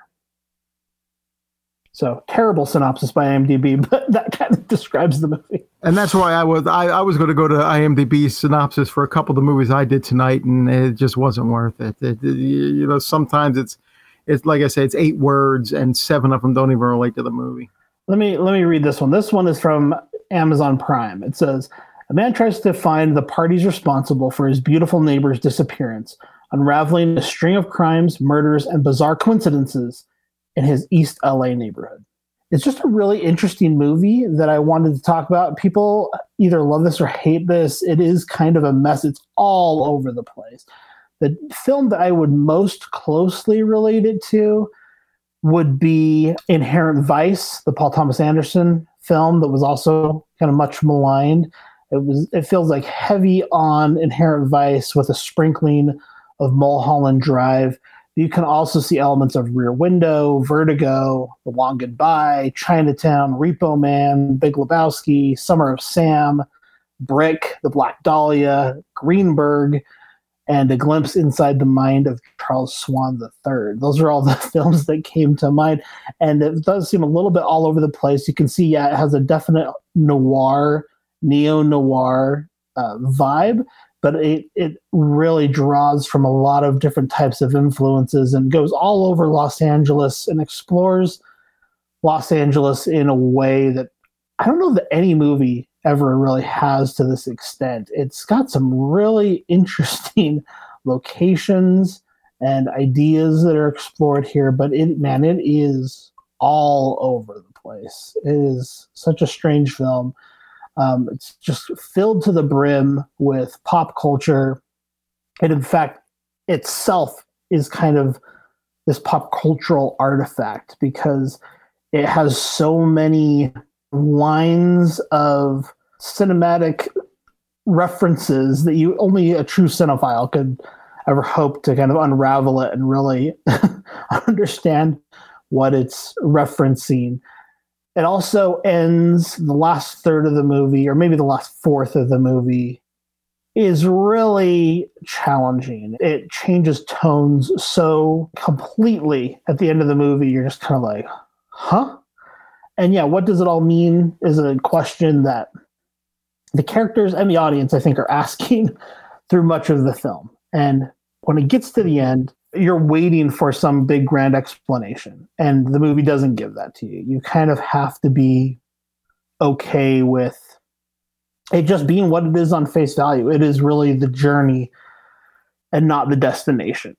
So terrible synopsis by IMDb, but that kind of describes the movie. And that's why I was I, I was going to go to IMDb synopsis for a couple of the movies I did tonight, and it just wasn't worth it. it, it you know, sometimes it's it's like I said, it's eight words, and seven of them don't even relate to the movie. Let me let me read this one. This one is from Amazon Prime. It says a man tries to find the parties responsible for his beautiful neighbor's disappearance, unraveling a string of crimes, murders, and bizarre coincidences in his East LA neighborhood. It's just a really interesting movie that I wanted to talk about. People either love this or hate this. It is kind of a mess. It's all over the place. The film that I would most closely relate it to would be Inherent Vice, the Paul Thomas Anderson film that was also kind of much maligned. It was it feels like heavy on Inherent Vice with a sprinkling of Mulholland Drive. You can also see elements of Rear Window, Vertigo, The Long Goodbye, Chinatown, Repo Man, Big Lebowski, Summer of Sam, Brick, The Black Dahlia, Greenberg, and A Glimpse Inside the Mind of Charles Swan III. Those are all the films that came to mind. And it does seem a little bit all over the place. You can see, yeah, it has a definite noir, neo noir uh, vibe, but it, it really draws from a lot of different types of influences and goes all over Los Angeles and explores Los Angeles in a way that I don't know that any movie ever really has to this extent. It's got some really interesting locations and ideas that are explored here, but it man, it is all over the place. It is such a strange film. Um, it's just filled to the brim with pop culture. And in fact, itself is kind of this pop cultural artifact because it has so many lines of cinematic references that you only a true cinephile could ever hope to kind of unravel it and really understand what it's referencing. It also ends the last third of the movie, or maybe the last fourth of the movie, is really challenging. It changes tones so completely at the end of the movie. You're just kind of like, huh? And yeah, what does it all mean is a question that the characters and the audience, I think, are asking through much of the film. And when it gets to the end, you're waiting for some big grand explanation and the movie doesn't give that to you. You kind of have to be okay with it just being what it is on face value. It is really the journey and not the destination.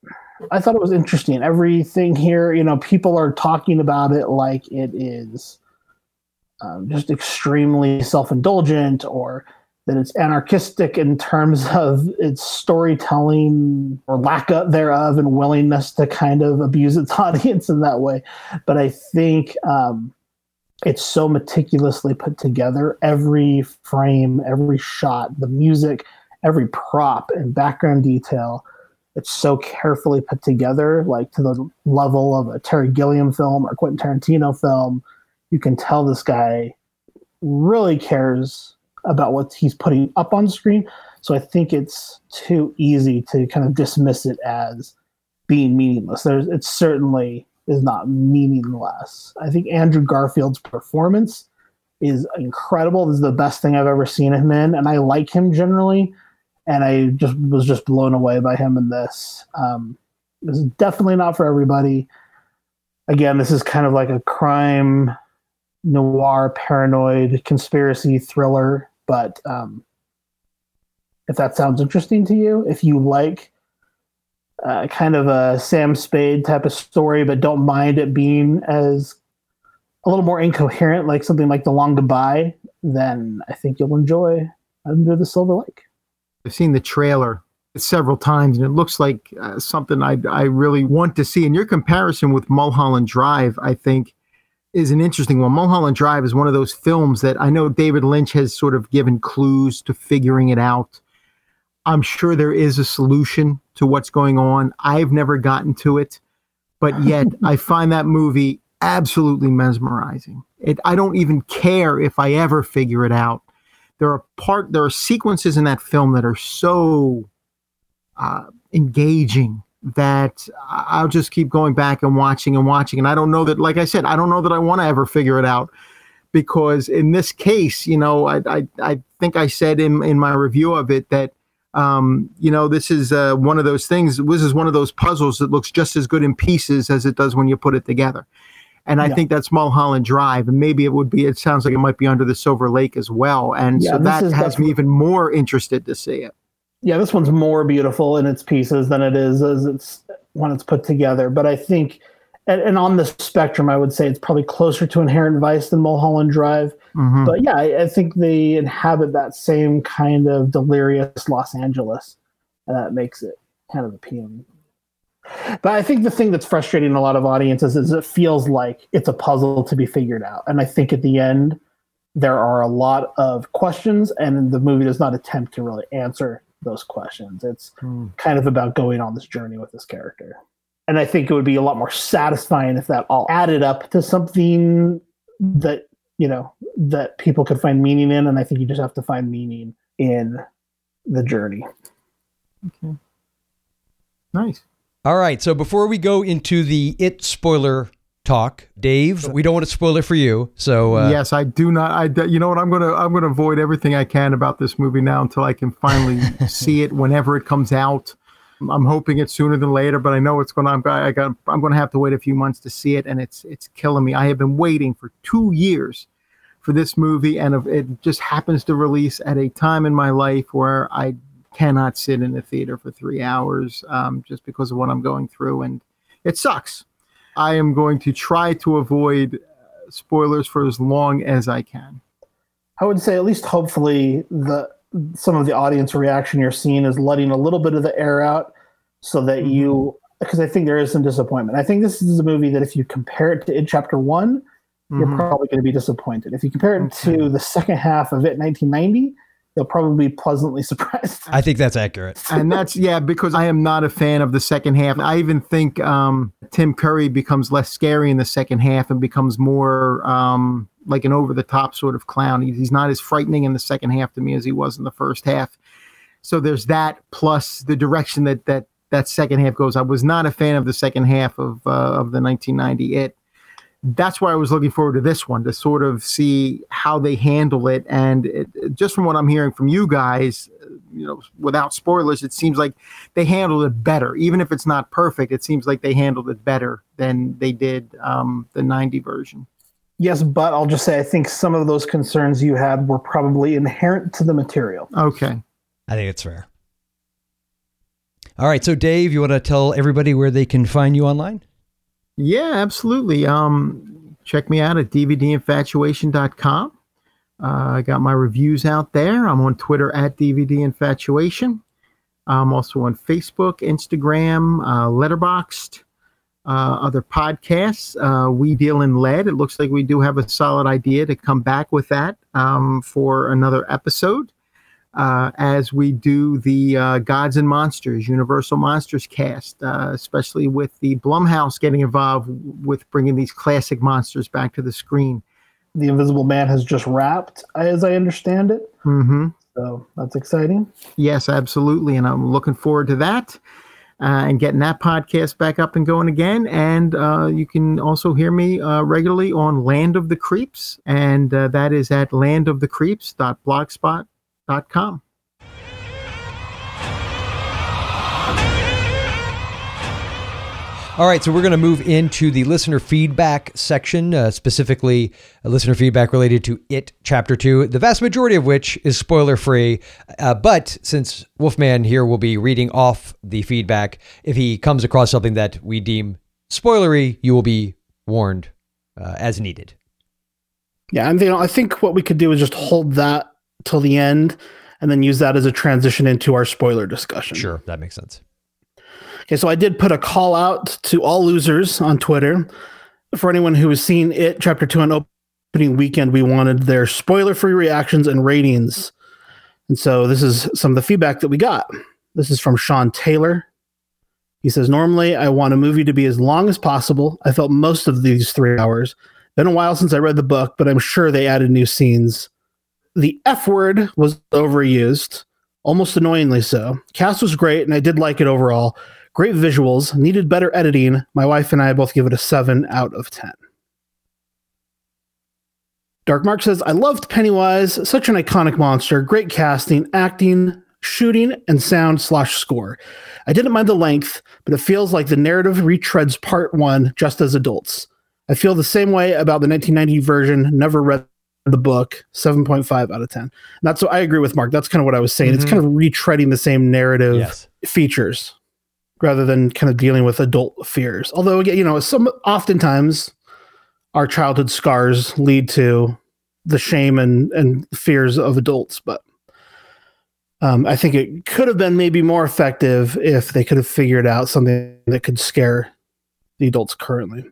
I thought it was interesting. Everything here you know people are talking about it like it is um, just extremely self-indulgent or that it's anarchistic in terms of its storytelling or lack of thereof and willingness to kind of abuse its audience in that way. But I think um, it's so meticulously put together. Every frame, every shot, the music, every prop and background detail. It's so carefully put together, like to the level of a Terry Gilliam film or Quentin Tarantino film. You can tell this guy really cares about what he's putting up on screen. So I think it's too easy to kind of dismiss it as being meaningless. There's it certainly is not meaningless. I think Andrew Garfield's performance is incredible. This is the best thing I've ever seen him in, and I like him generally. And I just was just blown away by him in this. Um, this is definitely not for everybody. Again, this is kind of like a crime noir, paranoid conspiracy thriller but um, if that sounds interesting to you, if you like uh, kind of a Sam Spade type of story, but don't mind it being as a little more incoherent, like something like The Long Goodbye, then I think you'll enjoy Under the Silver Lake. I've seen the trailer several times, and it looks like uh, something I I really want to see. And your comparison with Mulholland Drive, I think, is an interesting one. Mulholland Drive is one of those films that I know David Lynch has sort of given clues to figuring it out. I'm sure there is a solution to what's going on. I've never gotten to it, but yet I find that movie absolutely mesmerizing. It, I don't even care if I ever figure it out. There are part there are sequences in that film that are so uh, engaging that I'll just keep going back and watching and watching. And I don't know that, like I said, I don't know that I want to ever figure it out because in this case, you know, I, I, I think I said in, in my review of it that, um, you know, this is uh, one of those things. This is one of those puzzles that looks just as good in pieces as it does when you put it together. And I Yeah. think that's Mulholland Drive, and maybe it would be. It sounds like it might be under the Silver Lake as well, and Yeah, so that has me even more interested to see it. Yeah, this one's more beautiful in its pieces than it is as it's when it's put together. But I think, and, and on the spectrum, I would say it's probably closer to Inherent Vice than Mulholland Drive. Mhm. But yeah, I, I think they inhabit that same kind of delirious Los Angeles, and that makes it kind of appealing. But I think the thing that's frustrating a lot of audiences is it feels like it's a puzzle to be figured out. And I think at the end, there are a lot of questions, and the movie does not attempt to really answer those questions. It's hmm. kind of about going on this journey with this character. And I think it would be a lot more satisfying if that all added up to something that, you know, that people could find meaning in. And I think you just have to find meaning in the journey. Okay. Nice. All right. So before we go into the it spoiler talk, Dave, we don't want to spoil it for you. So uh, yes, I do not. I you know what? I'm gonna I'm gonna avoid everything I can about this movie now until I can finally see it whenever it comes out. I'm hoping it's sooner than later, but I know it's gonna. I'm, I got. I'm gonna have to wait a few months to see it, and it's it's killing me. I have been waiting for two years for this movie, and it just happens to release at a time in my life where I cannot sit in a theater for three hours um, just because of what I'm going through, and it sucks. I am going to try to avoid spoilers for as long as I can. I would say at least hopefully the some of the audience reaction you're seeing is letting a little bit of the air out so that you because I think there is some disappointment. I think this is a movie that if you compare it to It Chapter One, you're Mhm. probably going to be disappointed. If you compare it to the second half of It 1990, you'll probably be pleasantly surprised. I think that's accurate. and that's yeah because i am not a fan of the second half. I even think um, tim curry becomes less scary in the second half and becomes more um, like an over-the-top sort of clown. He's not as frightening in the second half to me as he was in the first half. So there's that plus the direction that that that second half goes. I was not a fan of the second half of uh, of the 1990 it that's why I was looking forward to this one to sort of see how they handle it. And it, it- just from what I'm hearing from you guys, uh, you know, without spoilers, it seems like they handled it better. Even if it's not perfect, it seems like they handled it better than they did um, the 90 version. Yes, but I'll just say I think some of those concerns you had were probably inherent to the material. Okay. I think it's fair. All right. So, Dave, you want to tell everybody where they can find you online? Yeah, absolutely. Um, check me out at dvdinfatuation.com. Uh, I got my reviews out there. I'm on Twitter at dvdinfatuation. I'm also on Facebook, Instagram, uh, Letterboxd, uh, other podcasts. Uh, we deal in lead. It looks like we do have a solid idea to come back with that um, for another episode uh, as we do the uh, Gods and Monsters, Universal Monsters cast, uh, especially with the Blumhouse getting involved with bringing these classic monsters back to the screen. The Invisible Man has just wrapped, as I understand it. hmm So that's exciting. Yes, absolutely. And I'm looking forward to that uh, and getting that podcast back up and going again. And uh, you can also hear me uh, regularly on Land of the Creeps. And uh, that is at landofthecreeps.blogspot.com. All right, so we're going to move into the listener feedback section, uh, specifically uh, listener feedback related to It Chapter 2, the vast majority of which is spoiler free. Uh, but since Wolfman here will be reading off the feedback, if he comes across something that we deem spoilery, you will be warned uh, as needed. Yeah, and you know, I think what we could do is just hold that till the end and then use that as a transition into our spoiler discussion. Sure, that makes sense. Okay, so I did put a call out to all losers on Twitter. For anyone who has seen it, chapter two on opening weekend, we wanted their spoiler free reactions and ratings. And so this is some of the feedback that we got. This is from Sean Taylor. He says, Normally, I want a movie to be as long as possible. I felt most of these three hours. Been a while since I read the book, but I'm sure they added new scenes. The F word was overused, almost annoyingly so. Cast was great, and I did like it overall. Great visuals, needed better editing. My wife and I both give it a 7 out of 10. Dark Mark says, I loved Pennywise, such an iconic monster, great casting, acting, shooting, and sound slash score. I didn't mind the length, but it feels like the narrative retreads part one just as adults. I feel the same way about the 1990 version, never read the book, 7.5 out of 10. And that's what I agree with Mark. That's kind of what I was saying. It's Mhm. kind of retreading the same narrative Yes. features rather than kind of dealing with adult fears. Although, again, you know, some oftentimes our childhood scars lead to the shame and, and fears of adults. But um, I think it could have been maybe more effective if they could have figured out something that could scare the adults currently.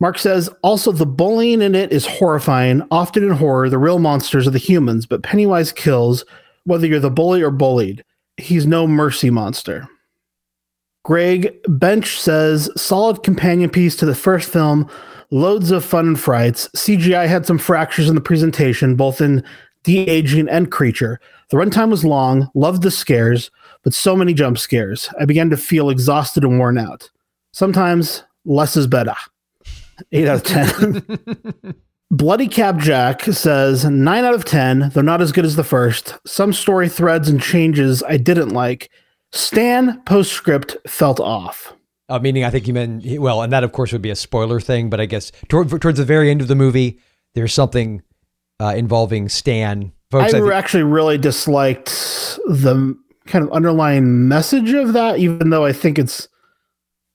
Mark says, also, the bullying in it is horrifying. Often in horror, the real monsters are the humans, but Pennywise kills whether you're the bully or bullied. He's no mercy monster. Greg Bench says, solid companion piece to the first film, loads of fun and frights. CGI had some fractures in the presentation, both in de aging and creature. The runtime was long, loved the scares, but so many jump scares. I began to feel exhausted and worn out. Sometimes less is better. 8 out of 10. Bloody Cap Jack says 9 out of 10, They're not as good as the first. Some story threads and changes I didn't like. Stan postscript felt off. Uh, meaning, I think you meant well, and that of course would be a spoiler thing, but I guess toward, towards the very end of the movie, there's something uh, involving Stan. Folks, I, I think- actually really disliked the kind of underlying message of that, even though I think it's.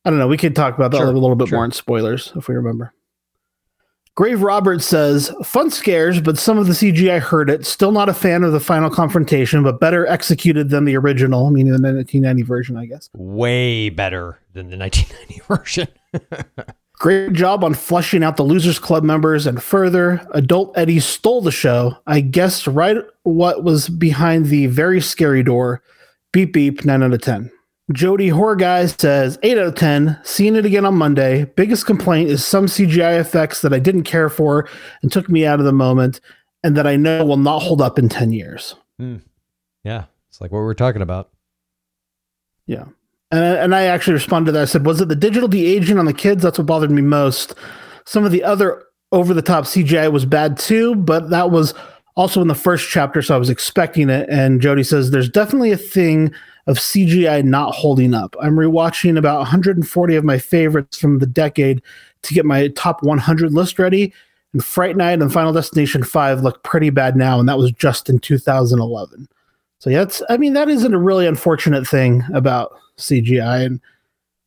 I don't know. We could talk about that Sure, a little bit sure. more in spoilers if we remember. Grave Roberts says, fun scares, but some of the CGI hurt it. Still not a fan of the final confrontation, but better executed than the original, meaning the 1990 version, I guess. way better than the 1990 version. Great job on flushing out the Losers Club members and further. Adult Eddie stole the show. I guessed right what was behind the very scary door. Beep beep, 9 out of 10. Jody Horror Guy says 8 out of 10. Seeing it again on Monday. Biggest complaint is some CGI effects that I didn't care for and took me out of the moment and that I know will not hold up in 10 years. Hmm. yeah, it's like what we're talking about. Yeah. And, and I actually responded to that. I said, was it the digital de aging on the kids? That's what bothered me most. Some of the other over the top CGI was bad too, but that was also in the first chapter, so I was expecting it. And Jody says, there's definitely a thing of CGI not holding up. I'm rewatching about 140 of my favorites from the decade to get my top 100 list ready. And Fright Night and Final Destination 5 look pretty bad now, and that was just in 2011. So yeah, it's I mean that isn't a really unfortunate thing about CGI, and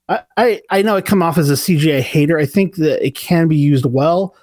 I, I I know I come off as a CGI hater. I think that it can be used well,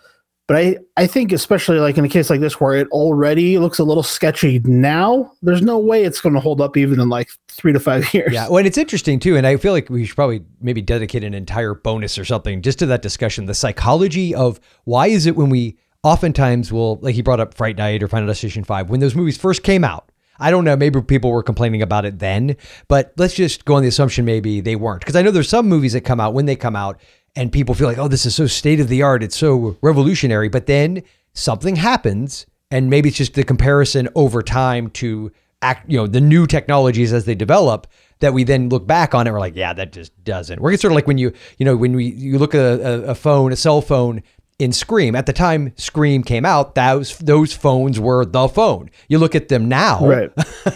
but I I think especially like in a case like this where it already looks a little sketchy now, there's no way it's going to hold up even in like three to five years. Yeah, well, and it's interesting too, and I feel like we should probably maybe dedicate an entire bonus or something just to that discussion. The psychology of why is it when we oftentimes will, like he brought up Fright Night or Final Destination Five, when those movies first came out. I don't know. Maybe people were complaining about it then, but let's just go on the assumption maybe they weren't. Because I know there's some movies that come out when they come out and people feel like, oh, this is so state of the art. It's so revolutionary. But then something happens and maybe it's just the comparison over time to act, you know, the new technologies as they develop that we then look back on it. We're like, yeah, that just doesn't We're sort of like when you, you know, when we, you look at a, a phone, a cell phone in Scream. At the time Scream came out, those those phones were the phone. You look at them now, Right.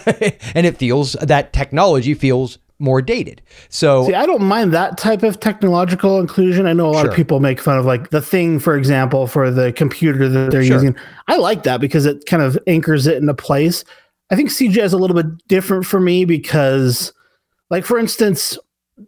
and it feels that technology feels more dated. So See, I don't mind that type of technological inclusion. I know a lot Sure. of people make fun of like the thing, for example, for the computer that they're Sure. using. I like that because it kind of anchors it into place. I think CGI is a little bit different for me because, like, for instance,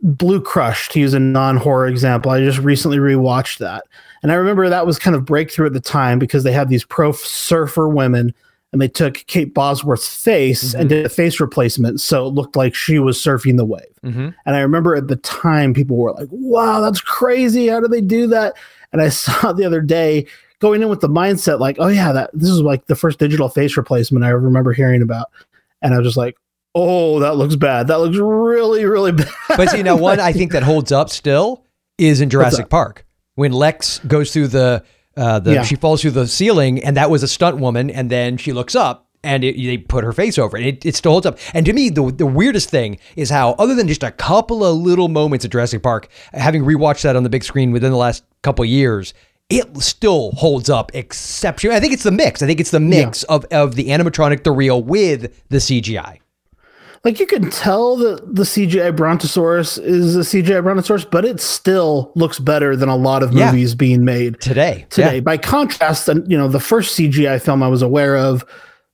Blue Crush, to use a non horror example, I just recently rewatched that. And I remember that was kind of breakthrough at the time because they had these pro surfer women and they took Kate Bosworth's face and did a face replacement. So it looked like she was surfing the wave. Mhm. And I remember at the time people were like, wow, that's crazy. How do they do that? And I saw the other day going in with the mindset like, oh yeah, that this is like the first digital face replacement I remember hearing about. And I was just like, oh, that looks bad. That looks really, really bad. But see, now one I think that holds up still is in Jurassic? Park when Lex goes through the uh, the Yeah. she falls through the ceiling and that was a stunt woman and then she looks up and it, they put her face over it. it. It still holds up. And to me, the the weirdest thing is how, other than just a couple of little moments at Jurassic Park, having rewatched that on the big screen within the last couple of years, it still holds up exceptionally. I think it's the mix. I think it's the mix of of the animatronic, the real, with the CGI. Like you can tell that the CGI Brontosaurus is a CGI Brontosaurus, but it still looks better than a lot of Yeah. movies being made Today. today. Yeah. By contrast, and you know, the first CGI film I was aware of,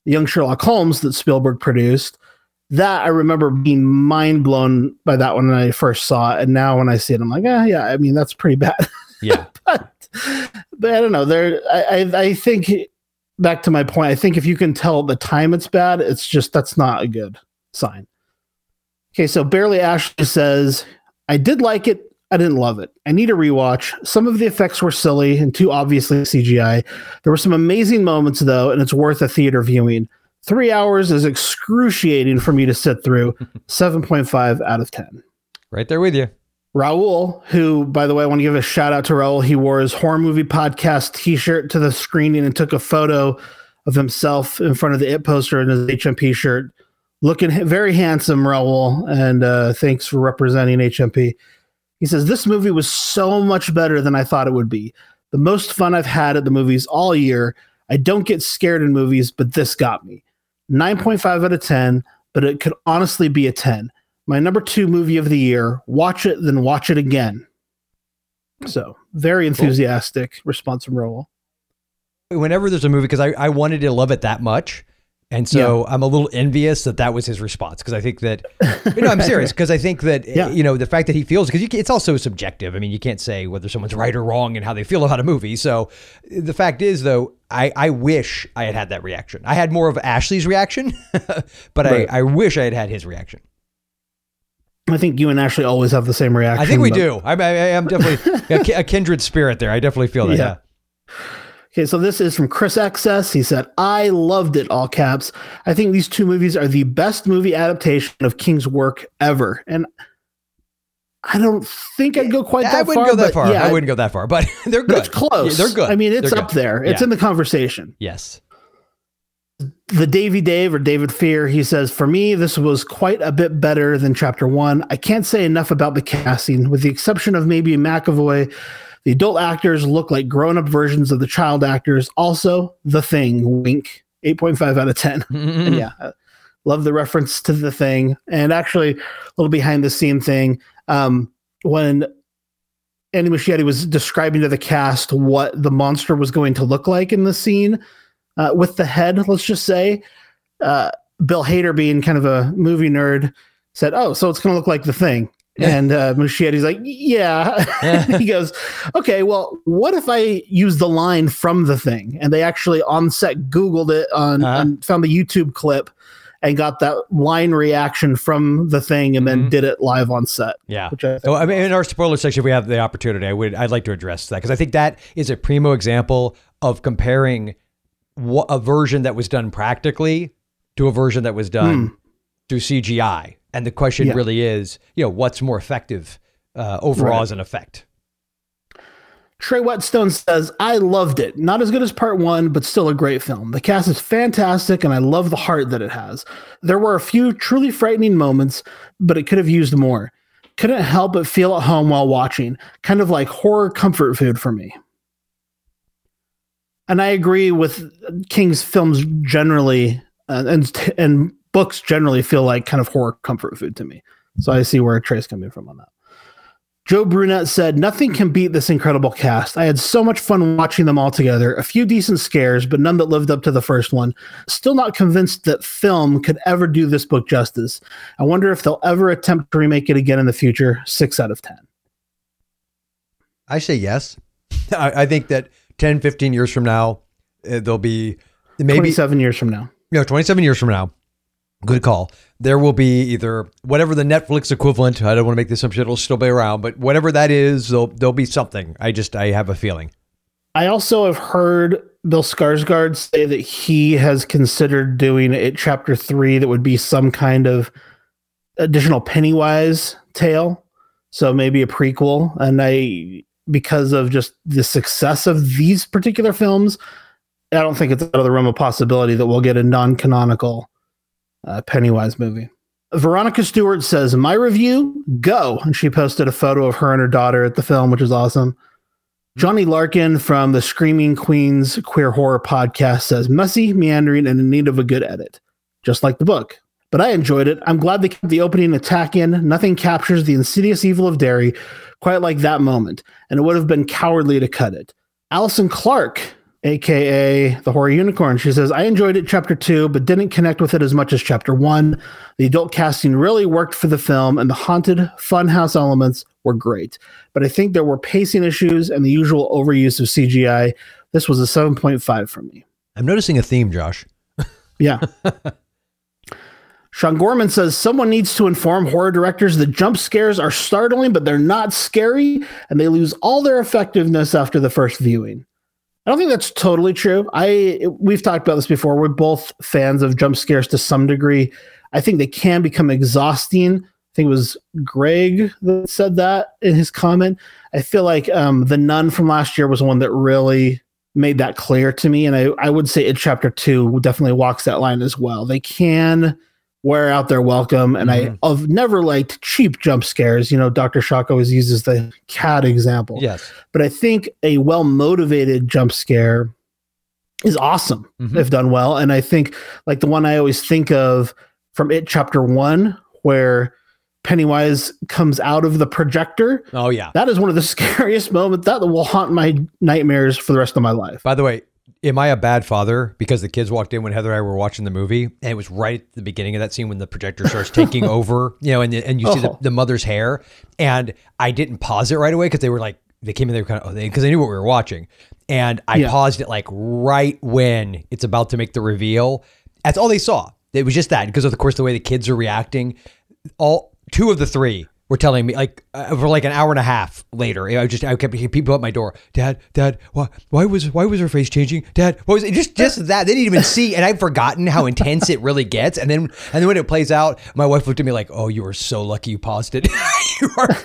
Young Sherlock Holmes that Spielberg produced, that I remember being mind blown by that one when I first saw it. And now when I see it, I'm like, ah, yeah, I mean, that's pretty bad. Yeah. but, but I don't know. There, I, I, I think back to my point. I think if you can tell the time it's bad, it's just that's not a good sign. Okay, so barely Ashley says, I did like it. I didn't love it. I need a rewatch. Some of the effects were silly and too obviously CGI. There were some amazing moments though, and it's worth a theater viewing. Three hours is excruciating for me to sit through. 7.5 out of 10. Right there with you. Raul, who, by the way, I want to give a shout out to Raul. He wore his horror movie podcast t shirt to the screening and took a photo of himself in front of the It poster in his HMP shirt. Looking very handsome, Raul. And uh, thanks for representing HMP. He says, This movie was so much better than I thought it would be. The most fun I've had at the movies all year. I don't get scared in movies, but this got me. 9.5 out of 10, but it could honestly be a 10 my number two movie of the year. Watch it, then watch it again. So very enthusiastic response from Raul. Whenever there's a movie, because I, I wanted to love it that much. And so I'm a little envious that that was his response because I think that, you know, I'm serious because I think that, Yeah. you know, the fact that he feels, because it's also subjective. I mean, you can't say whether someone's right or wrong and how they feel about a movie. So the fact is, though, I, I wish I had had that reaction. I had more of Ashley's reaction, but Right. I, I wish I had had his reaction. I think you and Ashley always have the same reaction. I think we but- do. I, I, am definitely a, a kindred spirit there. I definitely feel that. Yeah. Yeah. Okay, so this is from Chris Excess. He said, I loved it, all caps. I think these two movies are the best movie adaptation of King's work ever. And I don't think I'd go quite that far. I wouldn't far. go that far. Yeah, I wouldn't go that far, but they're good. It's close. Yeah, they're good. I mean, it's They're up good. there. It's Yeah. in the conversation. Yes. the Davy Dave or David Fear, he says, For me, this was quite a bit better than chapter one. I can't say enough about the casting, with the exception of maybe McAvoy. The adult actors look like grown up versions of the child actors. Also, The Thing, wink, 8.5 out of 10. and yeah, love the reference to The Thing. And actually, a little behind the scene thing. Um, when Andy Muschietti was describing to the cast what the monster was going to look like in the scene, uh, with the head, let's just say. Uh, Bill Hader, being kind of a movie nerd, said, "Oh, so it's going to look like the thing." And uh, Muschietti's like, "Yeah." he goes, "Okay, well, what if I use the line from the thing?" And they actually on set Googled it on Uh-huh. and found the YouTube clip and got that line reaction from the thing, and then did it live on set. Yeah. Which I Oh, I mean, in our spoiler section, if we have the opportunity, I would, I'd like to address that because I think that is a primo example of comparing a version that was done practically to a version that was done through CGI. And the question Yeah. really is, you know, what's more effective uh, overall Right. as an effect? Trey Whetstone says, I loved it. Not as good as part one, but still a great film. The cast is fantastic, and I love the heart that it has. There were a few truly frightening moments, but it could have used more. Couldn't help but feel at home while watching, kind of like horror comfort food for me. And I agree with King's films generally, uh, and and books generally feel like kind of horror comfort food to me. So I see where Trey's coming from on that. Joe Brunette said, Nothing can beat this incredible cast. I had so much fun watching them all together. A few decent scares, but none that lived up to the first one. Still not convinced that film could ever do this book justice. I wonder if they'll ever attempt to remake it again in the future. Six out of 10. I say yes. I, I think that 10, 15 years from now, uh, there'll be maybe seven years from now. know, 27 years from now, good call. There will be either whatever the Netflix equivalent. I don't want to make the assumption it'll still be around, but whatever that is, there'll, there'll be something. I just, I have a feeling. I also have heard Bill Skarsgård say that he has considered doing a chapter three that would be some kind of additional Pennywise tale. So maybe a prequel. And I, because of just the success of these particular films, I don't think it's out of the realm of possibility that we'll get a non-canonical uh, Pennywise movie. Veronica Stewart says, "My review, go," and she posted a photo of her and her daughter at the film, which is awesome. Johnny Larkin from the Screaming Queens Queer Horror Podcast says, "Messy, meandering, and in need of a good edit, just like the book." But I enjoyed it. I'm glad they kept the opening attack in. Nothing captures the insidious evil of Derry quite like that moment, and it would have been cowardly to cut it. Allison Clark aka the horror unicorn. She says i enjoyed it chapter two but didn't connect with it as much as chapter one. The adult casting really worked for the film and the haunted funhouse elements were great. But i think there were pacing issues and the usual overuse of cgi this was a 7.5 for me. I'm noticing a theme, Josh. yeah. Sean Gorman says someone needs to inform horror directors that jump scares are startling, but they're not scary, and they lose all their effectiveness after the first viewing. I don't think that's totally true. I we've talked about this before. We're both fans of jump scares to some degree. I think they can become exhausting. I think it was Greg that said that in his comment. I feel like um, the nun from last year was one that really made that clear to me, and I I would say it chapter two definitely walks that line as well. They can wear out their welcome, and I have never liked cheap jump scares. You know, Doctor Shock always uses the cat example. Yes. But I think a well motivated jump scare is awesome Mhm. if done well. And I think like the one I always think of from it chapter one, where Pennywise comes out of the projector. Oh yeah. That is one of the scariest moments that will haunt my nightmares for the rest of my life. By the way, am I a bad father because the kids walked in when Heather and I were watching the movie, and it was right at the beginning of that scene when the projector starts taking over, you know, and and you see the, Oh. the mother's hair, and I didn't pause it right away because they were like they came in, they were kind of oh, because they knew what we were watching, and I Yeah. paused it like right when it's about to make the reveal. That's all they saw. It was just that because of course the way the kids are reacting. All two of the three were telling me like uh, for like an hour and a half later. I just I kept hearing people at my door. Dad, Dad, why why was why was her face changing? Dad, what was it? Just just that they didn't even see, and I've forgotten how intense it really gets. And then and then when it plays out, my wife looked at me like, "Oh, you were so lucky you paused it." you are.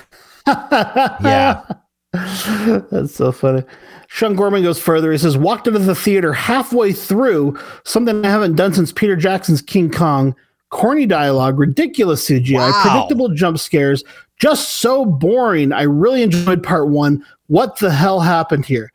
yeah. That's so funny. Sean Gorman goes further. He says, walked into the theater halfway through, something I haven't done since Peter Jackson's King Kong. Corny dialogue, ridiculous CGI, Wow. predictable jump scares, just so boring. I really enjoyed part one. What the hell happened here?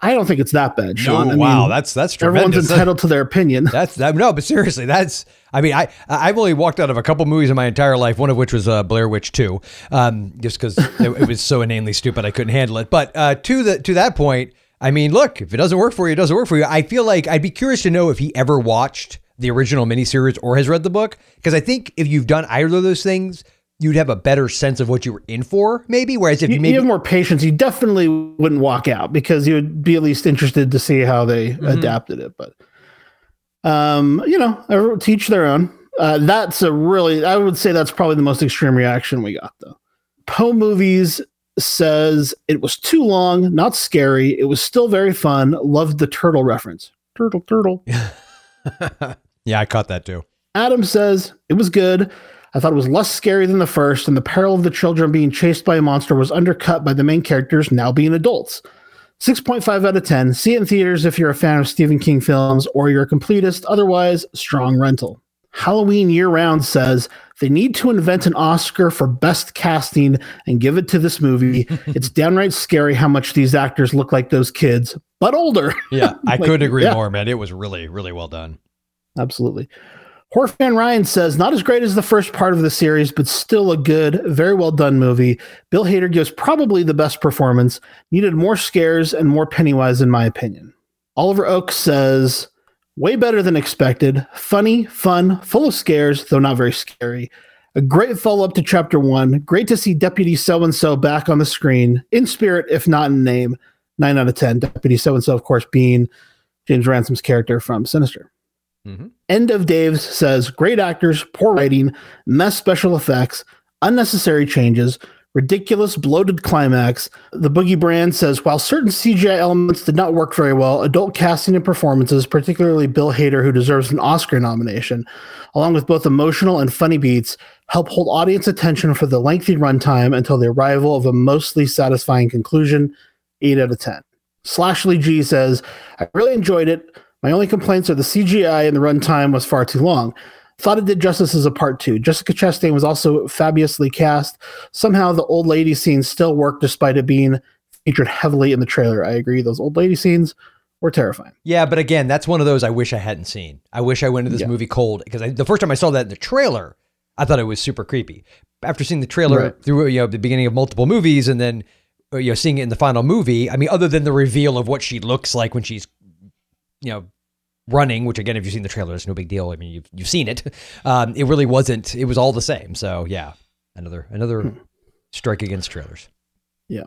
I don't think it's that bad, Sean. No, wow, mean, that's that's everyone's tremendous. entitled to their opinion. That's that, no, but seriously, that's. I mean, I I've only walked out of a couple movies in my entire life. One of which was uh, Blair Witch Two, um, just because it, it was so inanely stupid I couldn't handle it. But uh, to the to that point, I mean, look, if it doesn't work for you, it doesn't work for you. I feel like I'd be curious to know if he ever watched the original miniseries or has read the book, because I think if you've done either of those things, you'd have a better sense of what you were in for, maybe. Whereas if you, you you have more patience. You definitely wouldn't walk out because you would be at least interested to see how they Mm-hmm. adapted it. But, um, you know, teach their own. Uh, that's a really, I would say that's probably the most extreme reaction we got though. Poe Movies says it was too long, not scary. It was still very fun. Loved the turtle reference. Turtle, turtle. yeah, I caught that too. Adam says it was good. I thought it was less scary than the first, and the peril of the children being chased by a monster was undercut by the main characters now being adults. 6.5 out of 10. See it in theaters if you're a fan of Stephen King films or you're a completist. Otherwise, strong rental. Halloween Year Round says they need to invent an Oscar for best casting and give it to this movie. it's downright scary how much these actors look like those kids, but older. Yeah, I Like, couldn't agree yeah. more, man. It was really really well done. Absolutely. Horfan Ryan says, not as great as the first part of the series, but still a good, very well done movie. Bill Hader gives probably the best performance. Needed more scares and more Pennywise, in my opinion. Oliver Oak says, way better than expected. Funny, fun, full of scares, though not very scary. A great follow up to chapter one. Great to see Deputy So and so back on the screen, in spirit, if not in name. Nine out of 10. Deputy So and so, of course, being James Ransone's character from Sinister. Mm-hmm. End of Daves says great actors, poor writing, mess special effects, unnecessary changes, ridiculous bloated climax. The Boogie Brand says while certain CGI elements did not work very well, adult casting and performances, particularly Bill Hader, who deserves an Oscar nomination, along with both emotional and funny beats, help hold audience attention for the lengthy runtime until the arrival of a mostly satisfying conclusion. 8 out of 10. Slashly G says, I really enjoyed it. My only complaints are the CGI and the runtime was far too long. Thought it did justice as a part two. Jessica Chastain was also fabulously cast. Somehow the old lady scenes still work despite it being featured heavily in the trailer. I agree. Those old lady scenes were terrifying. Yeah, but again, that's one of those I wish I hadn't seen. I wish I went to this Yeah. movie cold because the first time I saw that in the trailer, I thought it was super creepy. After seeing the trailer Right. through you know the beginning of multiple movies and then you know seeing it in the final movie, I mean, other than the reveal of what she looks like when she's you know running, which again, if you've seen the trailer, it's no big deal. I mean, you've you've seen it. Um, it really wasn't. It was all the same. So yeah, another another Hmm. strike against trailers. Yeah.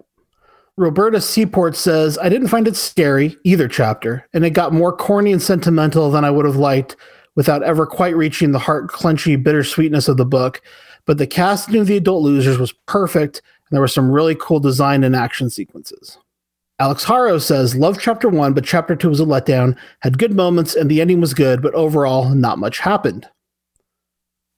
Roberta Seaport says, I didn't find it scary, either chapter, and it got more corny and sentimental than I would have liked without ever quite reaching the heart clenchy bittersweetness of the book. But the casting of the adult losers was perfect, and there were some really cool design and action sequences. Alex Haro says, Love chapter one, but chapter two was a letdown, had good moments, and the ending was good, but overall, not much happened.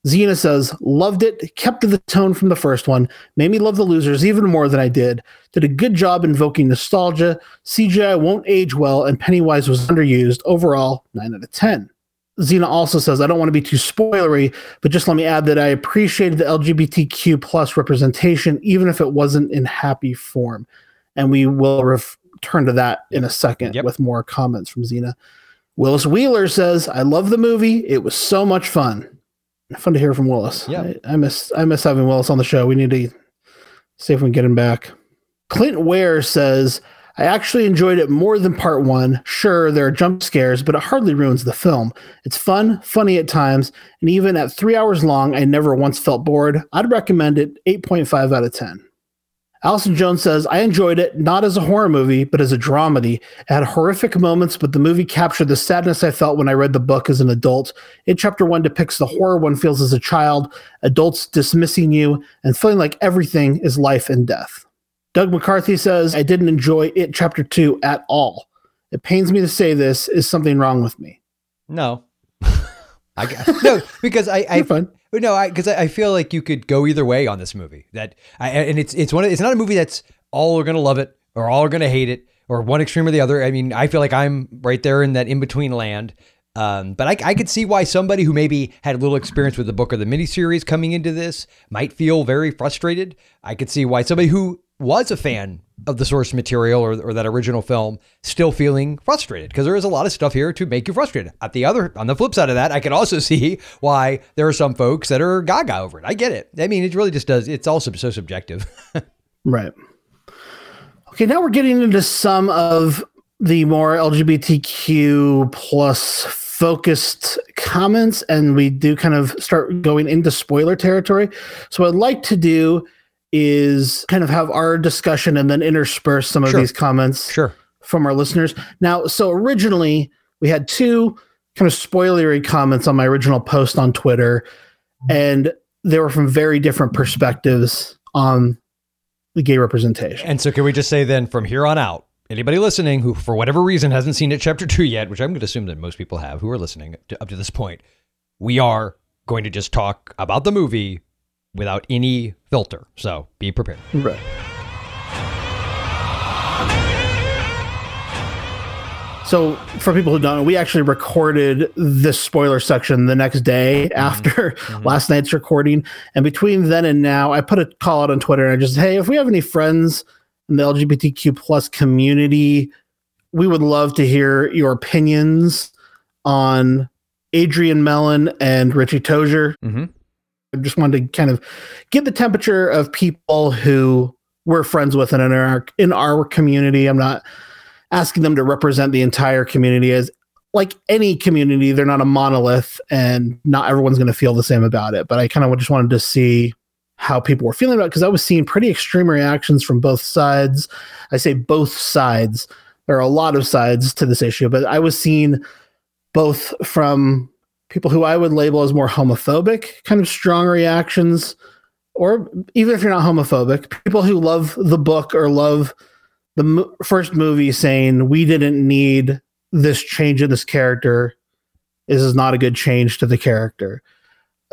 Xena says, loved it, kept the tone from the first one, made me love the losers even more than I did, did a good job invoking nostalgia, CGI won't age well, and Pennywise was underused. Overall, 9 out of 10. Xena also says, I don't want to be too spoilery, but just let me add that I appreciated the LGBTQ plus representation, even if it wasn't in happy form. And we will return to that in a second with more comments from Xena. Willis Wheeler says, I love the movie. It was so much fun. Fun to hear from Willis. Yeah. I, I miss I miss having Willis on the show. We need to see if we can get him back. Clint Ware says, I actually enjoyed it more than part one. Sure, there are jump scares, but it hardly ruins the film. It's fun, funny at times, and even at three hours long, I never once felt bored. I'd recommend it 8.5 out of 10. Allison Jones says, I enjoyed it, not as a horror movie, but as a dramedy. It had horrific moments, but the movie captured the sadness I felt when I read the book as an adult. In chapter one depicts the horror one feels as a child, adults dismissing you, and feeling like everything is life and death. Doug McCarthy says, I didn't enjoy it chapter two at all. It pains me to say this. Is something wrong with me? No. I guess. no because I I fine. no I because I, I feel like you could go either way on this movie that I, and it's it's one of, it's not a movie that's all are gonna love it or all are gonna hate it or one extreme or the other. I mean I feel like I'm right there in that in between land. Um, but I, I could see why somebody who maybe had a little experience with the book or the miniseries coming into this might feel very frustrated. I could see why somebody who was a fan of the source material or, or that original film still feeling frustrated because there is a lot of stuff here to make you frustrated. At the other, on the flip side of that, I can also see why there are some folks that are gaga over it. I get it. I mean, it really just does. It's also so subjective. Right. Okay, now we're getting into some of the more LGBTQ plus focused comments, and we do kind of start going into spoiler territory. So, I'd like to do is kind of have our discussion and then intersperse some of Sure. these comments sure. from our listeners. Now, so originally we had two kind of spoilery comments on my original post on Twitter, and they were from very different perspectives on the gay representation. And so, can we just say then from here on out, anybody listening who, for whatever reason, hasn't seen it chapter two yet, which I'm going to assume that most people have who are listening to, up to this point, we are going to just talk about the movie without any filter. So be prepared. Right. So, for people who don't know, we actually recorded this spoiler section the next day after last night's recording. And between then and now, I put a call out on Twitter and I just, hey, if we have any friends in the LGBTQ plus community, we would love to hear your opinions on Adrian Mellon and Richie Tozier. Mm-hmm. I just wanted to kind of get the temperature of people who we're friends with and in our in our community. I'm not asking them to represent the entire community as like any community, they're not a monolith and not everyone's going to feel the same about it. But I kind of just wanted to see how people were feeling about it because I was seeing pretty extreme reactions from both sides. I say both sides. There are a lot of sides to this issue, but I was seeing both from people who I would label as more homophobic, kind of strong reactions, or even if you're not homophobic, people who love the book or love the first movie saying, We didn't need this change in this character. This is not a good change to the character.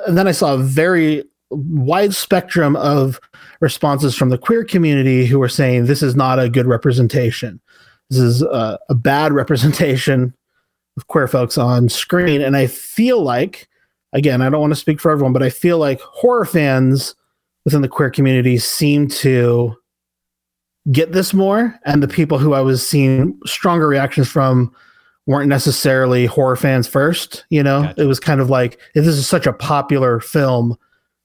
And then I saw a very wide spectrum of responses from the queer community who were saying, This is not a good representation. This is a, a bad representation of queer folks on screen. And I feel like, again, I don't want to speak for everyone, but I feel like horror fans within the queer community seem to get this more. And the people who I was seeing stronger reactions from weren't necessarily horror fans first. You know, gotcha. it was kind of like if this is such a popular film,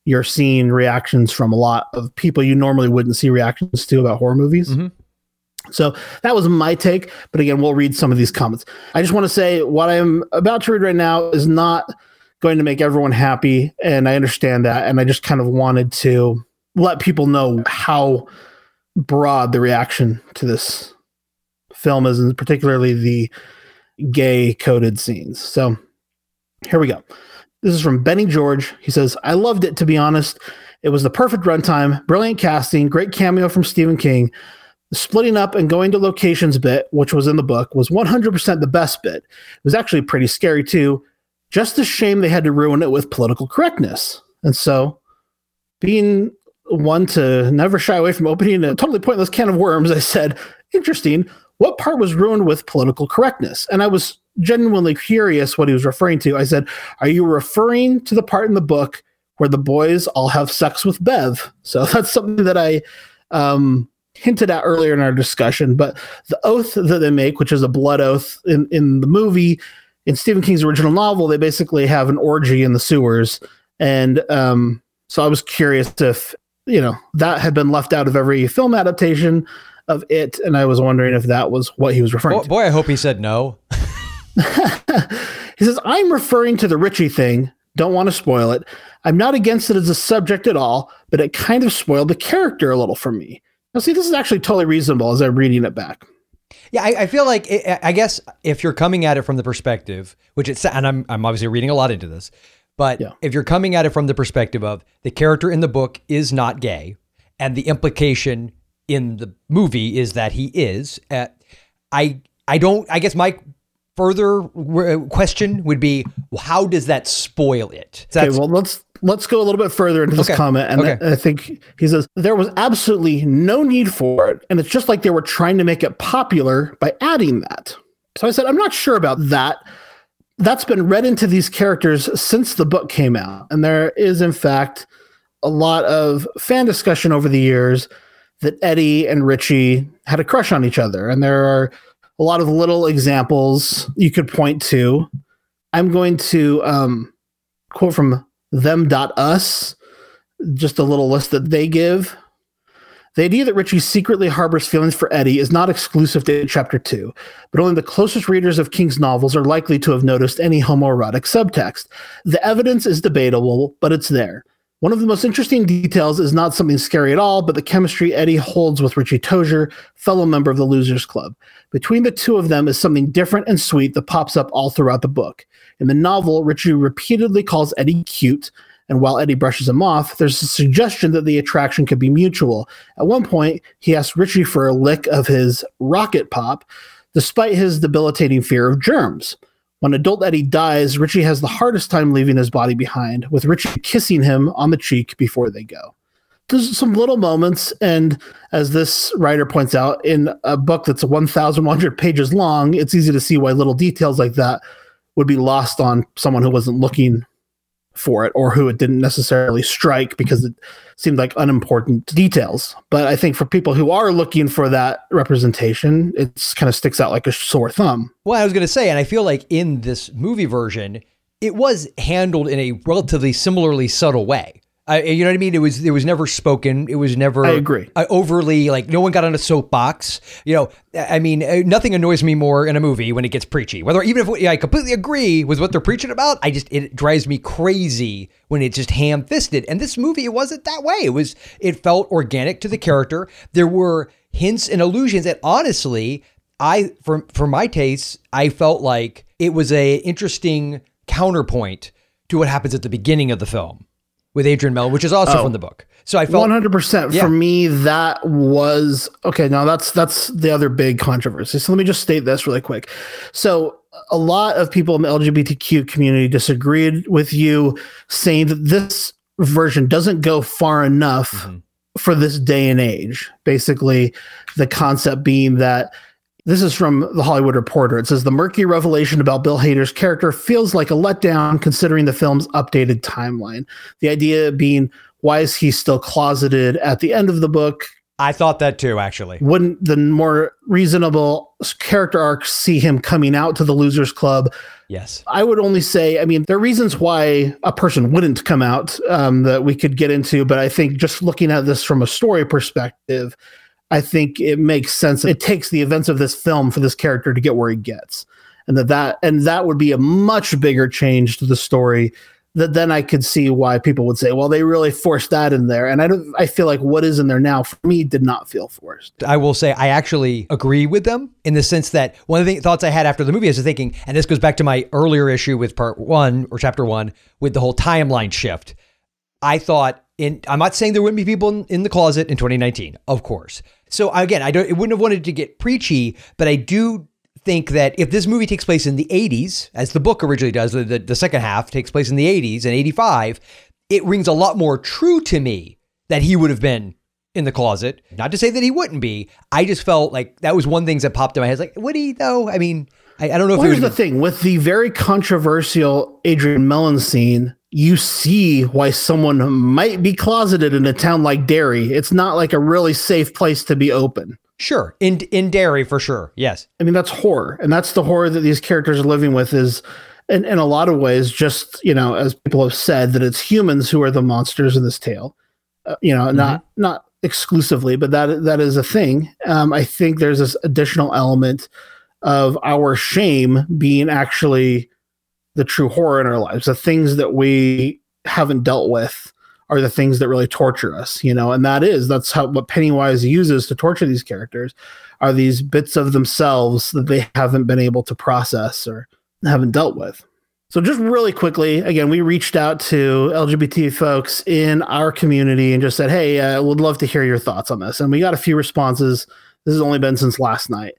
you're seeing reactions from a lot of people you normally wouldn't see reactions to about horror movies. Mm-hmm. So that was my take. But again, we'll read some of these comments. I just want to say what I'm about to read right now is not going to make everyone happy. And I understand that. And I just kind of wanted to let people know how broad the reaction to this film is, and particularly the gay coded scenes. So here we go. This is from Benny George. He says, I loved it, to be honest. It was the perfect runtime, brilliant casting, great cameo from Stephen King. Splitting up and going to locations bit, which was in the book, was 100% the best bit. It was actually pretty scary, too. Just a shame they had to ruin it with political correctness. And so, being one to never shy away from opening a totally pointless can of worms, I said, interesting. What part was ruined with political correctness? And I was genuinely curious what he was referring to. I said, Are you referring to the part in the book where the boys all have sex with Bev? So that's something that I um, hinted at earlier in our discussion. But the oath that they make, which is a blood oath in, in the movie, in Stephen King's original novel, they basically have an orgy in the sewers. And um, so I was curious if, you know, that had been left out of every film adaptation of it. And I was wondering if that was what he was referring boy, to. Boy, I hope he said no. he says, I'm referring to the Richie thing. Don't want to spoil it. I'm not against it as a subject at all, but it kind of spoiled the character a little for me. Now, see, this is actually totally reasonable as I'm reading it back. Yeah, I, I feel like it, I guess if you're coming at it from the perspective, which it's, and I'm I'm obviously reading a lot into this, but yeah. if you're coming at it from the perspective of the character in the book is not gay, and the implication in the movie is that he is, uh, I I don't. I guess my further question would be how does that spoil it okay well let's let's go a little bit further into this okay. comment and okay. i think he says there was absolutely no need for it and it's just like they were trying to make it popular by adding that so i said i'm not sure about that that's been read into these characters since the book came out and there is in fact a lot of fan discussion over the years that eddie and richie had a crush on each other and there are a lot of little examples you could point to. I'm going to um, quote from them.us, just a little list that they give. The idea that Richie secretly harbors feelings for Eddie is not exclusive to chapter 2, but only the closest readers of King's novels are likely to have noticed any homoerotic subtext. The evidence is debatable, but it's there. One of the most interesting details is not something scary at all, but the chemistry Eddie holds with Richie Tozier, fellow member of the Losers Club. Between the two of them is something different and sweet that pops up all throughout the book. In the novel, Richie repeatedly calls Eddie cute, and while Eddie brushes him off, there's a suggestion that the attraction could be mutual. At one point, he asks Richie for a lick of his rocket pop, despite his debilitating fear of germs. When adult Eddie dies, Richie has the hardest time leaving his body behind, with Richie kissing him on the cheek before they go. There's some little moments, and as this writer points out, in a book that's 1,100 pages long, it's easy to see why little details like that would be lost on someone who wasn't looking for it or who it didn't necessarily strike because it seemed like unimportant details. But I think for people who are looking for that representation, it kind of sticks out like a sore thumb. Well, I was going to say, and I feel like in this movie version, it was handled in a relatively similarly subtle way. I, you know what I mean? It was it was never spoken. It was never. I agree. Uh, overly like no one got on a soapbox. You know, I mean, uh, nothing annoys me more in a movie when it gets preachy. Whether even if I completely agree with what they're preaching about, I just it drives me crazy when it's just ham fisted. And this movie, it wasn't that way. It was it felt organic to the character. There were hints and allusions that honestly, I for for my taste, I felt like it was a interesting counterpoint to what happens at the beginning of the film with Adrian Mel, which is also oh, from the book. So I felt 100% for me that was okay, now that's that's the other big controversy. So let me just state this really quick. So a lot of people in the LGBTQ community disagreed with you saying that this version doesn't go far enough mm-hmm. for this day and age. Basically, the concept being that This is from the Hollywood Reporter. It says the murky revelation about Bill Hader's character feels like a letdown considering the film's updated timeline. The idea being, why is he still closeted at the end of the book? I thought that too, actually. Wouldn't the more reasonable character arc see him coming out to the Losers Club? Yes. I would only say, I mean, there are reasons why a person wouldn't come out um, that we could get into, but I think just looking at this from a story perspective, I think it makes sense. It takes the events of this film for this character to get where he gets, and that that and that would be a much bigger change to the story that then I could see why people would say, well, they really forced that in there. And I don't, I feel like what is in there now for me did not feel forced. I will say I actually agree with them in the sense that one of the thoughts I had after the movie is thinking, and this goes back to my earlier issue with part one or chapter one with the whole timeline shift. I thought in, I'm not saying there wouldn't be people in, in the closet in 2019, of course. So again, I don't, it wouldn't have wanted to get preachy, but I do think that if this movie takes place in the 80s, as the book originally does, the, the second half takes place in the 80s and 85, it rings a lot more true to me that he would have been in the closet. Not to say that he wouldn't be. I just felt like that was one thing that popped in my head. Like, would he though? I mean, I, I don't know if well, here's was the thing with the very controversial Adrian Mellon scene. You see why someone might be closeted in a town like Derry. It's not like a really safe place to be open. Sure, in in Derry for sure. Yes, I mean that's horror, and that's the horror that these characters are living with. Is in, in a lot of ways, just you know, as people have said, that it's humans who are the monsters in this tale. Uh, you know, mm-hmm. not not exclusively, but that that is a thing. Um, I think there's this additional element of our shame being actually the true horror in our lives, the things that we haven't dealt with are the things that really torture us, you know, and that is that's how what Pennywise uses to torture these characters are these bits of themselves that they haven't been able to process or haven't dealt with. So just really quickly, again, we reached out to LGBT folks in our community and just said, "Hey, uh, would love to hear your thoughts on this." And we got a few responses. This has only been since last night.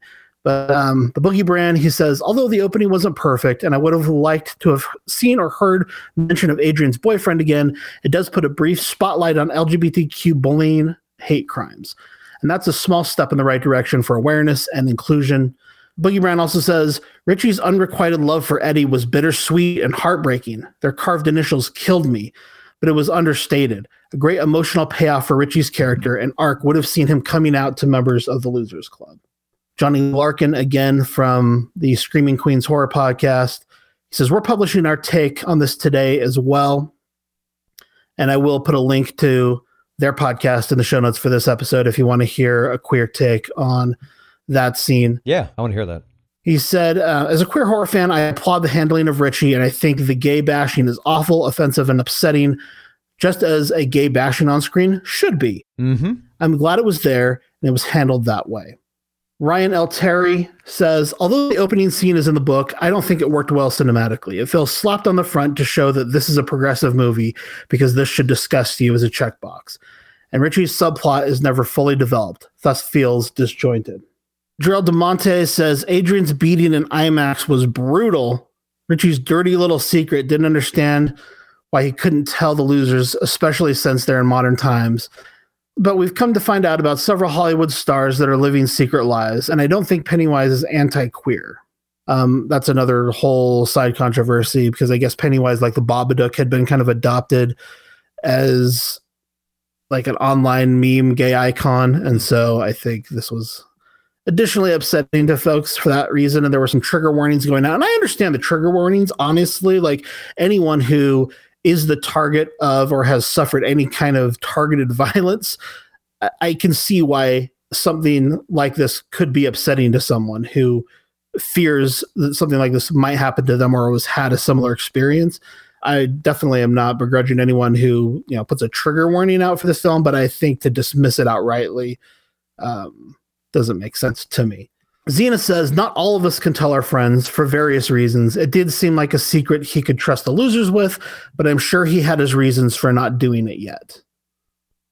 But um, the Boogie Brand, he says, although the opening wasn't perfect, and I would have liked to have seen or heard mention of Adrian's boyfriend again, it does put a brief spotlight on LGBTQ bullying, hate crimes. And that's a small step in the right direction for awareness and inclusion. Boogie Brand also says Richie's unrequited love for Eddie was bittersweet and heartbreaking. Their carved initials killed me, but it was understated. A great emotional payoff for Richie's character and arc would have seen him coming out to members of the Losers Club. Johnny Larkin, again from the Screaming Queens Horror Podcast. He says, We're publishing our take on this today as well. And I will put a link to their podcast in the show notes for this episode if you want to hear a queer take on that scene. Yeah, I want to hear that. He said, uh, as a queer horror fan, I applaud the handling of Richie, and I think the gay bashing is awful, offensive, and upsetting, just as a gay bashing on screen should be. Mm-hmm. I'm glad it was there and it was handled that way. Ryan L. Terry says, although the opening scene is in the book, I don't think it worked well cinematically. It feels slapped on the front to show that this is a progressive movie because this should disgust you as a checkbox. And Richie's subplot is never fully developed, thus feels disjointed. Gerald DeMonte says Adrian's beating in IMAX was brutal. Richie's dirty little secret didn't understand why he couldn't tell the losers, especially since they're in modern times. But we've come to find out about several Hollywood stars that are living secret lives, and I don't think Pennywise is anti-queer. Um, that's another whole side controversy because I guess Pennywise, like the Babadook, had been kind of adopted as like an online meme gay icon, and so I think this was additionally upsetting to folks for that reason. And there were some trigger warnings going out, and I understand the trigger warnings. Honestly, like anyone who is the target of or has suffered any kind of targeted violence, I can see why something like this could be upsetting to someone who fears that something like this might happen to them or has had a similar experience. I definitely am not begrudging anyone who you know puts a trigger warning out for this film, but I think to dismiss it outrightly um, doesn't make sense to me. Xena says, Not all of us can tell our friends for various reasons. It did seem like a secret he could trust the losers with, but I'm sure he had his reasons for not doing it yet.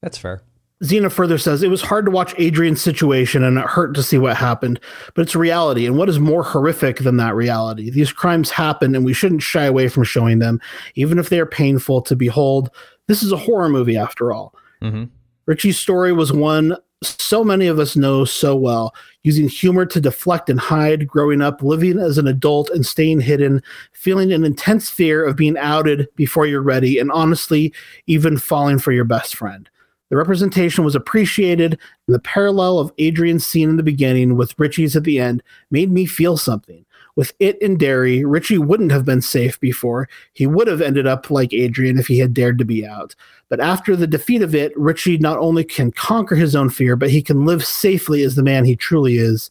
That's fair. Xena further says, It was hard to watch Adrian's situation and it hurt to see what happened, but it's reality. And what is more horrific than that reality? These crimes happen and we shouldn't shy away from showing them, even if they are painful to behold. This is a horror movie after all. Mm-hmm. Richie's story was one so many of us know so well, using humor to deflect and hide, growing up, living as an adult and staying hidden, feeling an intense fear of being outed before you're ready, and honestly, even falling for your best friend. The representation was appreciated, and the parallel of Adrian's scene in the beginning with Richie's at the end made me feel something. With it and Derry, Richie wouldn't have been safe before. He would have ended up like Adrian if he had dared to be out. But after the defeat of it, Richie not only can conquer his own fear, but he can live safely as the man he truly is.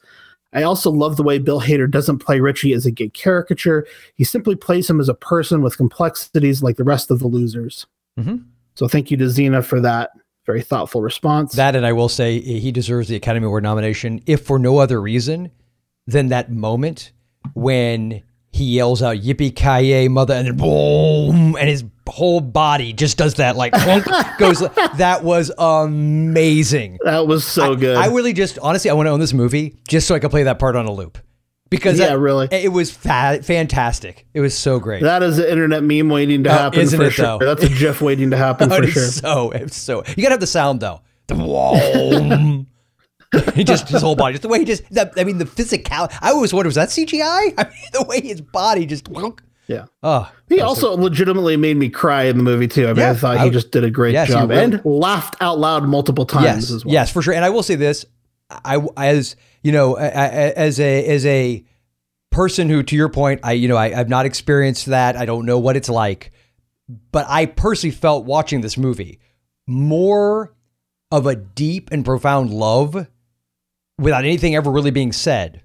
I also love the way Bill Hader doesn't play Richie as a gay caricature. He simply plays him as a person with complexities like the rest of the losers. Mhm. So thank you to Xena for that very thoughtful response. That, and I will say, he deserves the Academy Award nomination, if for no other reason than that moment when he yells out "Yippee ki mother!" and then boom, and his whole body just does that, like clunk, goes. That was amazing. That was so I- good. I really just, honestly, I want to own this movie just so I can play that part on a loop because Yeah, that- really. it was fa- fantastic. It was so great. that is an internet meme waiting to Oh, happen isn't for it, sure. though? That's a GIF waiting to happen for sure. So, it's so you gotta have the sound though. The he just his whole body, just the way he just. That, I mean, the physical. I always wondered was that CGI? I mean, the way his body just. Yeah. Oh, He also legitimately made me cry in the movie too. I mean, Yeah, I thought I he just did a great Yes, job really- and laughed out loud multiple times yes, as well. yes, for sure. And I will say this: I as you know, a- a- as a as a person who, to your point, I you know, I, I've not experienced that. I don't know what it's like, but I personally felt watching this movie more of a deep and profound love without anything ever really being said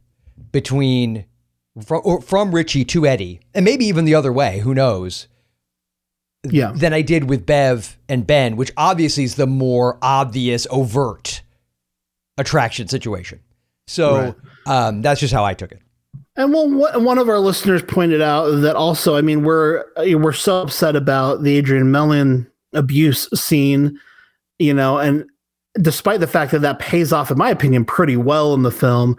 between from or from Richie to Eddie, and maybe even the other way. Who knows? Yeah. Than I did with Bev and Ben, which obviously is the more obvious, overt attraction situation. So Right. um, that's just how I took it. And well, one of our listeners pointed out that also, I mean, we're we're so upset about the Adrian Mellon abuse scene, you know, and despite the fact that that pays off, in my opinion, pretty well in the film,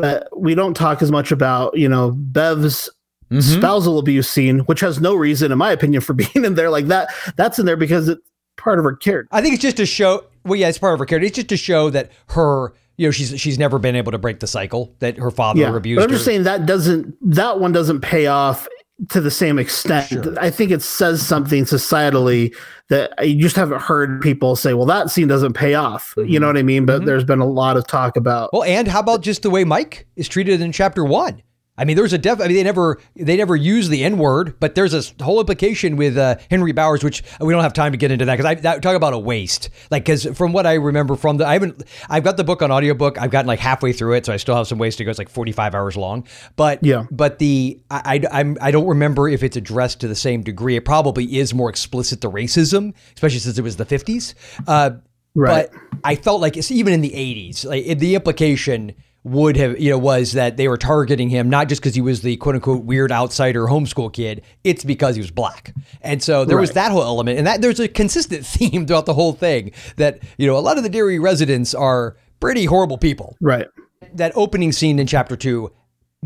but we don't talk as much about you know Bev's Mm-hmm. spousal abuse scene, which has no reason, in my opinion, for being in there like that. That's in there because it's part of her character. I think it's just to show. Well, yeah, it's part of her character. It's just to show that her, you know, she's she's never been able to break the cycle that her father Yeah, abused but I'm her. just saying that doesn't that one doesn't pay off to the same extent. I think it says something societally that you just haven't heard people say, "Well, that scene doesn't pay off." You know what I mean? But there's been a lot of talk about. Mm-hmm. Well, and how about just the way Mike is treated in chapter one? I mean, there's a def. I mean, they never they never use the N word, but there's a s- whole implication with uh, Henry Bowers, which we don't have time to get into that because I that, talk about a waste. Like, because from what I remember from the, I haven't, I've got the book on audiobook. I've gotten like halfway through it, so I still have some ways to go. It's like 45 hours long, but Yeah. but the I, I I'm I don't remember if it's addressed to the same degree. It probably is more explicit the racism, especially since it was the 50s. Uh, Right. But I felt like it's even in the 80s, like the implication would have, you know, was that they were targeting him not just because he was the quote unquote weird outsider homeschool kid, it's because he was black. And so there was that whole element. And that there's a consistent theme throughout the whole thing that, you know, a lot of the Derry residents are pretty horrible people. Right. That opening scene in chapter two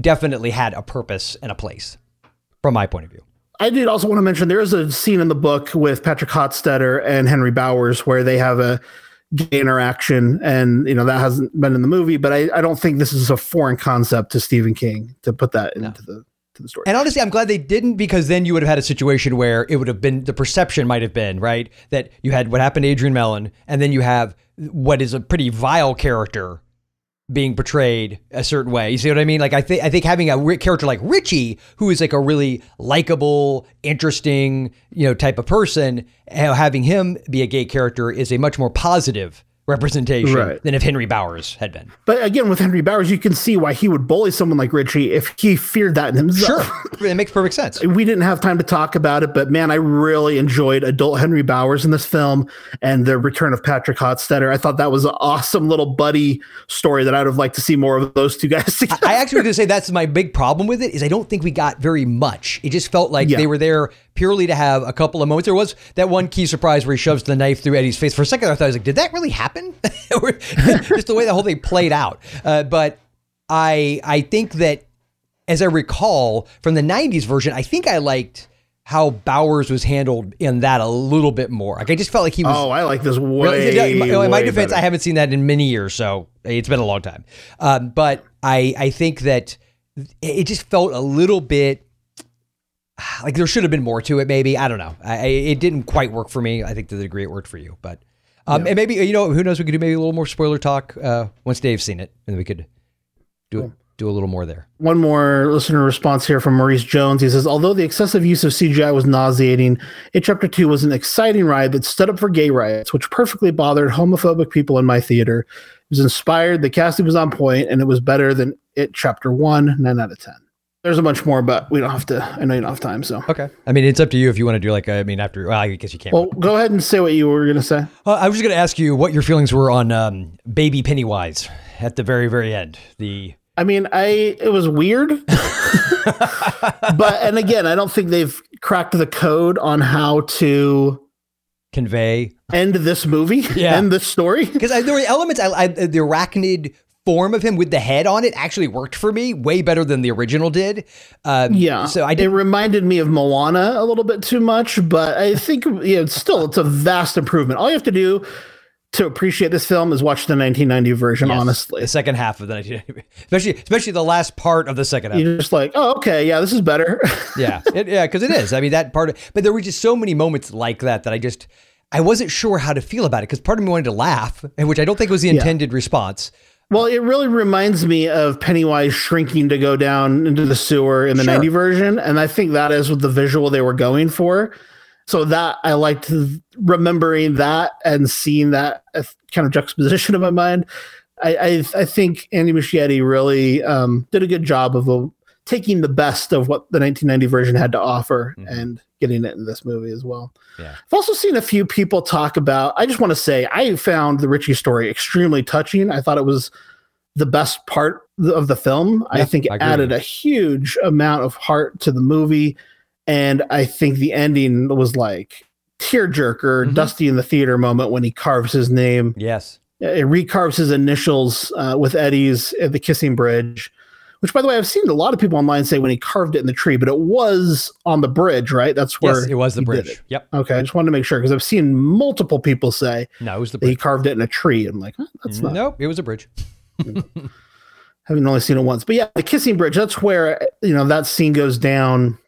definitely had a purpose and a place from my point of view. I did also want to mention there is a scene in the book with Patrick Hockstetter and Henry Bowers where they have a gay interaction, and you know that hasn't been in the movie. But I, I don't think this is a foreign concept to Stephen King to put that into the to the story. And honestly, I'm glad they didn't because then you would have had a situation where it would have been the perception might have been right that you had what happened to Adrian Mellon, and then you have what is a pretty vile character being portrayed a certain way. You see what I mean? Like I think I think having a character like Richie, who is like a really likable, interesting, you know, type of person, having him be a gay character is a much more positive representation Right. than if Henry Bowers had been. But again, with Henry Bowers, you can see why he would bully someone like Richie if he feared that in himself. Sure, it makes perfect sense. We didn't have time to talk about it, but man, I really enjoyed adult Henry Bowers in this film and the return of Patrick Hockstetter. I thought that was an awesome little buddy story that I'd have liked to see more of those two guys together. I actually was going to say that's my big problem with it is I don't think we got very much. It just felt like Yeah. they were there purely to have a couple of moments. There was that one key surprise where he shoves the knife through Eddie's face. For a second, I thought I was like, did that really happen? Or- just the way the whole thing played out. Uh, but I I think that as I recall from the '90s version, I think I liked how Bowers was handled in that a little bit more. Like I just felt like he was. Oh, I like this way. Really, in my, in my defense, better. I haven't seen that in many years, so it's been a long time. Um, but I, I think that it just felt a little bit like there should have been more to it. Maybe I don't know. I- it didn't quite work for me. I think to the degree it worked for you, but um, and maybe you know who knows? We could do maybe a little more spoiler talk uh, once Dave's seen it, and we could do do a little more there. One more listener response here from Maurice Jones. He says, although the excessive use of CGI was nauseating, It Chapter 2 was an exciting ride that stood up for gay rights, which perfectly bothered homophobic people in my theater. It was inspired, the casting was on point, and it was better than It Chapter 1, 9 out of 10. There's a bunch more, but we don't have to, I know you don't have time, so. Okay. I mean, it's up to you if you want to do like I mean after. Well, I guess you can't. Well, go ahead and say what you were going to say. Uh, I was just going to ask you what your feelings were on um, Baby Pennywise at the very, very end. The I mean, I it was weird, but and again, I don't think they've cracked the code on how to convey end this movie, Yeah. end this story. because there were elements, I, I, the arachnid form of him with the head on it actually worked for me way better than the original did. Um, Yeah, So I it reminded me of Moana a little bit too much, but I think yeah, it's still it's a vast improvement. All you have to do to appreciate this film is watch the 1990 version. Honestly, the second half of the 1990, especially especially the last part of the second half. you're just like, oh, okay, yeah, this is better. yeah, it, yeah, because it is. I mean, that part. Of, but there were just so many moments like that that I just I wasn't sure how to feel about it because part of me wanted to laugh, which I don't think was the Yeah. intended response. Well, it really reminds me of Pennywise shrinking to go down into the sewer in the Sure. 90 version. And I think that is what the visual they were going for. So that I liked remembering that and seeing that kind of juxtaposition in my mind. I, I, I think Andy Muschietti really um, did a good job of uh, taking the best of what the 1990 version had to offer and getting it in this movie as well. Yeah. I've also seen a few people talk about. I just want to say I found the Richie story extremely touching. I thought it was the best part of the film. I think it I added a huge amount of heart to the movie, and I think the ending was like tearjerker, Mhm. Dusty in the theater moment when he carves his name. Yes. It recarves his initials uh, with Eddie's at the kissing bridge. Which, by the way, I've seen a lot of people online say when he carved it in the tree, but it was on the bridge, right? That's where Yes, it was the bridge. Yep. Okay, I just wanted to make sure because I've seen multiple people say No, it was the that he carved it in a tree. I'm like, huh, that's not. Nope, it was a bridge. Haven't only seen it once, but yeah, the kissing bridge. That's where you know that scene goes down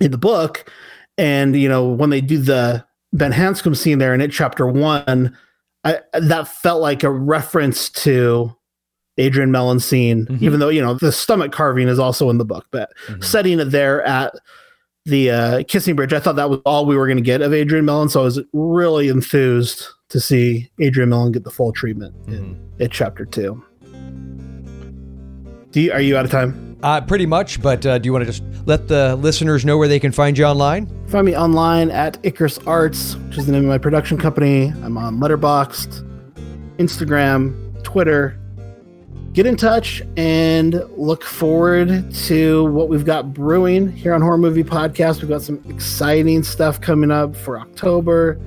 in the book, and you know when they do the Ben Hanscom scene there in it, chapter one, I, that felt like a reference to Adrian Mellon scene, Mhm. even though you know the stomach carving is also in the book, but Mhm. setting it there at the uh, kissing bridge, I thought that was all we were going to get of Adrian Mellon, so I was really enthused to see Adrian Mellon get the full treatment in, in chapter two. Do you, are you out of time? Uh, pretty much, but uh, do you want to just let the listeners know where they can find you online? Find me online at Icarus Arts, which is the name of my production company. I'm on Letterboxd, Instagram, Twitter. Get in touch and look forward to what we've got brewing here on Horror Movie Podcast. We've got some exciting stuff coming up for October,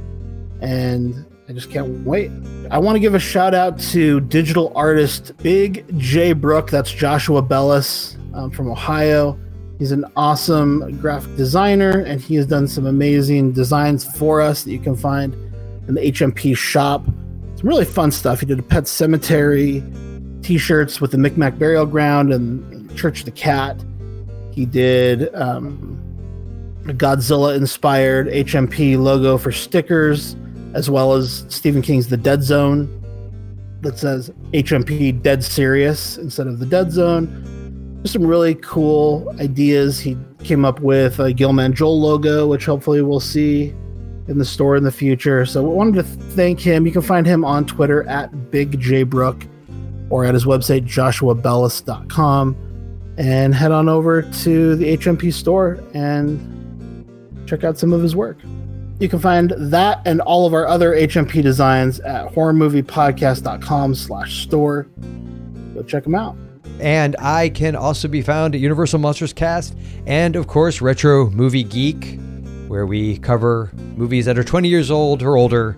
and I just can't wait. I want to give a shout out to digital artist Big J Brook. That's Joshua Bellis um, from Ohio. He's an awesome graphic designer, and he has done some amazing designs for us that you can find in the HMP shop. Some really fun stuff. He did a pet cemetery t-shirts with the Micmac burial ground and, Church of the Cat. He did um, a Godzilla-inspired HMP logo for stickers, as well as Stephen King's The Dead Zone that says HMP Dead Serious instead of the Dead Zone. Just some really cool ideas he came up with. A Gillman Joel logo, which hopefully we'll see in the store in the future. So we wanted to thank him. You can find him on Twitter at Big J Brook or at his website joshuabellis.com and head on over to the HMP store and check out some of his work. You can find that and all of our other HMP designs at horrormoviepodcast.com slash store. Go check them out. And I can also be found at Universal Monsters Cast and, of course, Retro Movie Geek, where we cover movies that are 20 years old or older,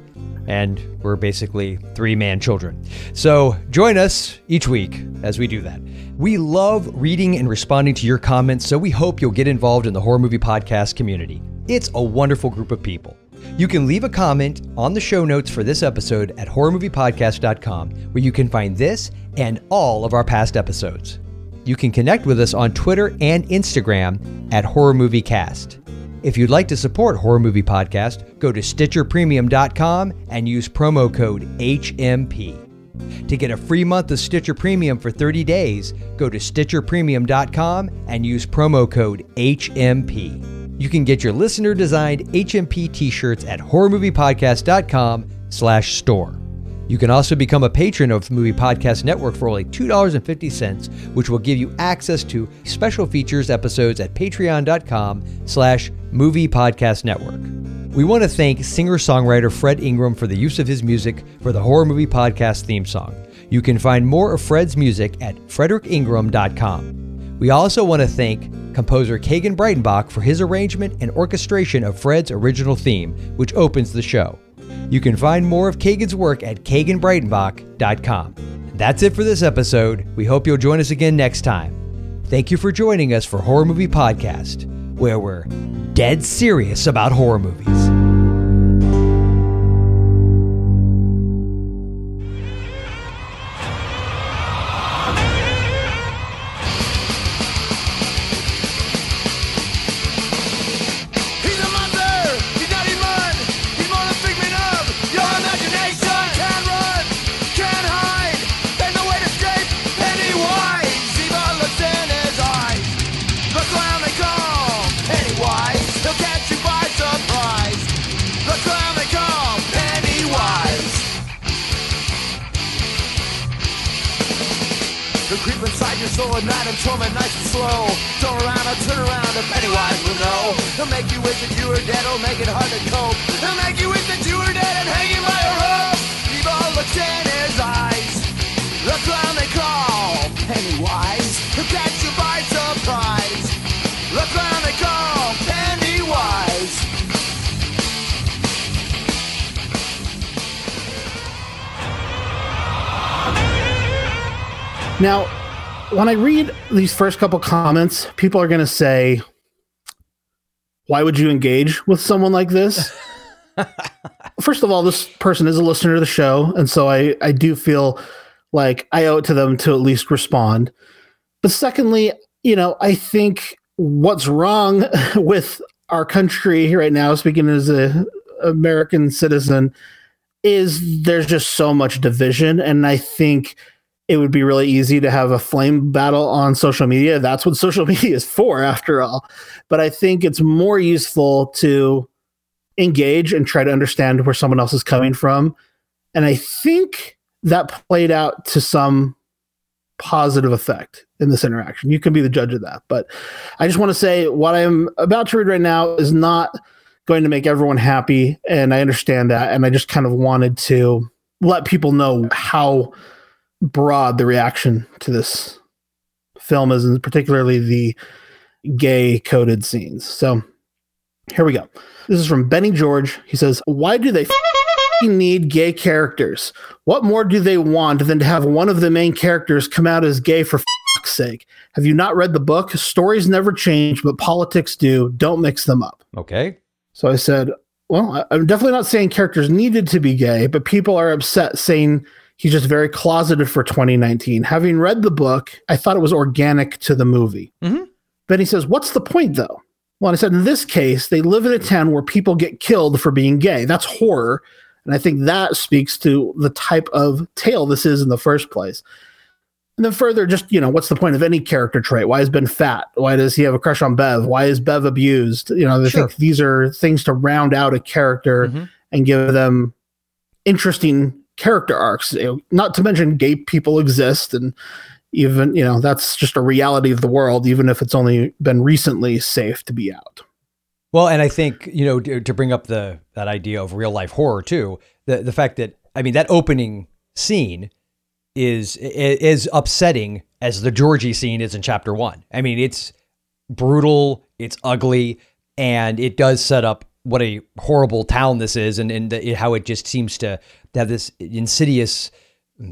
and we're basically three man children. So join us each week as we do that. We love reading and responding to your comments, so we hope you'll get involved in the Horror Movie Podcast community. It's a wonderful group of people. You can leave a comment on the show notes for this episode at horrormoviepodcast.com, where you can find this and all of our past episodes. You can connect with us on Twitter and Instagram at Horror Movie Cast. If you'd like to support Horror Movie Podcast, go to StitcherPremium.com and use promo code HMP. To get a free month of Stitcher Premium for 30 days, go to StitcherPremium.com and use promo code HMP. You can get your listener-designed HMP t-shirts at HorrorMoviePodcast.com slash store. You can also become a patron of Movie Podcast Network for only $2.50, which will give you access to special features episodes at patreon.com slash movie podcast network. We want to thank singer-songwriter Fred Ingram for the use of his music for the Horror Movie Podcast theme song. You can find more of Fred's music at fredericingram.com. We also want to thank composer Kagan Breitenbach for his arrangement and orchestration of Fred's original theme, which opens the show. You can find more of Kagan's work at kaganbreitenbach.com. That's it for this episode. We hope you'll join us again next time. Thank you for joining us for Horror Movie Podcast, where we're dead serious about horror movies. At night and torment nice and slow. Turn around, I'll turn around, and Pennywise will know. He'll make you wish that you were dead, he'll make it hard to cope. He'll make you wish that you were dead and hanging by a rope. Evil looks in his eyes. The clown they call Pennywise. He'll catch you by surprise. The clown they call Pennywise. Now, when I read these first couple comments, people are going to say, why would you engage with someone like this? First of all, this person is a listener to the show. And so I, I do feel like I owe it to them to at least respond. But secondly, you know, I think what's wrong with our country right now, speaking as a American citizen, is there's just so much division. And I think it would be really easy to have a flame battle on social media. That's what social media is for, after all. But I think it's more useful to engage and try to understand where someone else is coming from. And I think that played out to some positive effect in this interaction. You can be the judge of that. But I just want to say what I'm about to read right now is not going to make everyone happy. And I understand that. And I just kind of wanted to let people know how broad the reaction to this film is, and particularly the gay coded scenes. So here we go. This is from Benny George. He says, Why do they f***ing need gay characters? What more do they want than to have one of the main characters come out as gay for fuck's sake? Have you not read the book? Stories never change, but politics do. Don't mix them up. Okay. So I said, Well, I'm definitely not saying characters needed to be gay, but people are upset saying he's just very closeted for 2019. Having read the book, I thought it was organic to the movie. Mm-hmm. Then he says, What's the point though? Well, I said, In this case, they live in a town where people get killed for being gay. That's horror. And I think that speaks to the type of tale this is in the first place. And then further, just, you know, what's the point of any character trait? Why is Ben fat? Why does he have a crush on Bev? Why is Bev abused? You know, I Sure. think these are things to round out a character Mhm. and give them interesting character arcs. You know, not to mention gay people exist and even, you know, that's just a reality of the world, even if it's only been recently safe to be out. Well, and I think you know to, to bring up the that idea of real life horror too. The the fact that I mean that opening scene is is upsetting as the Georgie scene is in chapter one. I mean it's brutal, it's ugly, and it does set up what a horrible town this is, and and the, how it just seems to have this insidious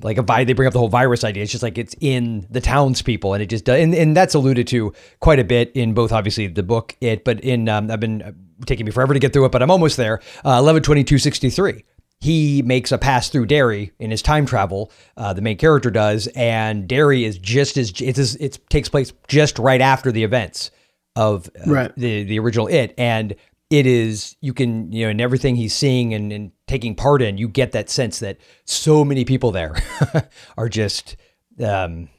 like a vi- they bring up the whole virus idea. It's just like it's in the townspeople, and it just does, and, and that's alluded to quite a bit in both obviously the book it, but in um, I've been taking me forever to get through it, but I'm almost there. Uh, 112263. He makes a pass through Derry in his time travel. Uh, the main character does, and Derry is just as it is. It takes place just right after the events of uh, Right. the the original It, and it is you can you know in everything he's seeing and, and taking part in, you get that sense that so many people there are just um,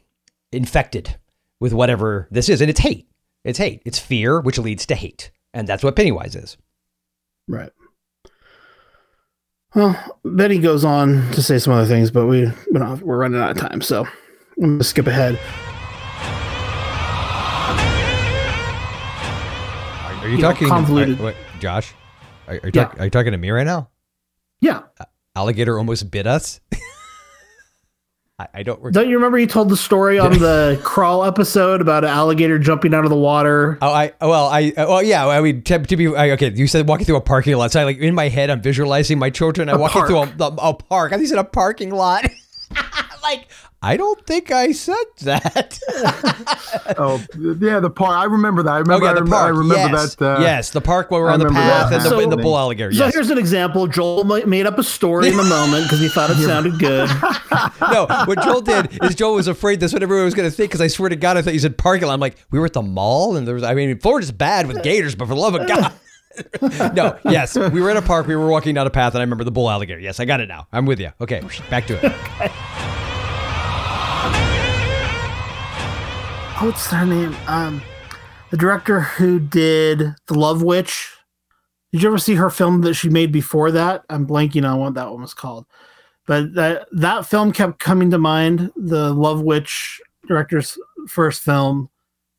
infected with whatever this is, and it's hate. It's hate. It's fear, which leads to hate, and that's what Pennywise is. Right. Well, Betty goes on to say some other things, but we we don't have, we're running out of time, so I'm gonna skip ahead. Are, you, You know, talking, convoluted. are- what, Josh? Are, are, you Yeah. talk, are you talking to me right now? Yeah. Alligator almost bit us. I, I don't. Don't you remember you told the story on the crawl episode about an alligator jumping out of the water? Oh, I well, I uh, well, yeah. I mean, to, to be I, okay. You said walking through a parking lot. So I like in my head, I'm visualizing my children. I'm A walking through a, a, a park. I think you said a parking lot. like I don't think I said that. oh yeah, the park. I remember that. I remember. oh yeah, I the park. I remember yes. that. Uh, yes, the park where we're I on the remember path that and the, and the bull alligator. So here's an example. Joel made up a story in the moment because he thought it sounded good. no, what Joel did is Joel was afraid that's what everyone was going to think because I swear to God, I thought you said parking lot. I'm like, we were at the mall and there was, I mean, Florida's bad with gators, but for the love of God. no, yes, we were in a park. We were walking down a path and I remember the bull alligator. Yes, I got it now. I'm with you. Okay, back to it. Oh, what's her name? Um, the director who did The Love Witch. Did you ever see her film that she made before that? I'm blanking on what that one was called. But that that film kept coming to mind. The Love Witch director's first film.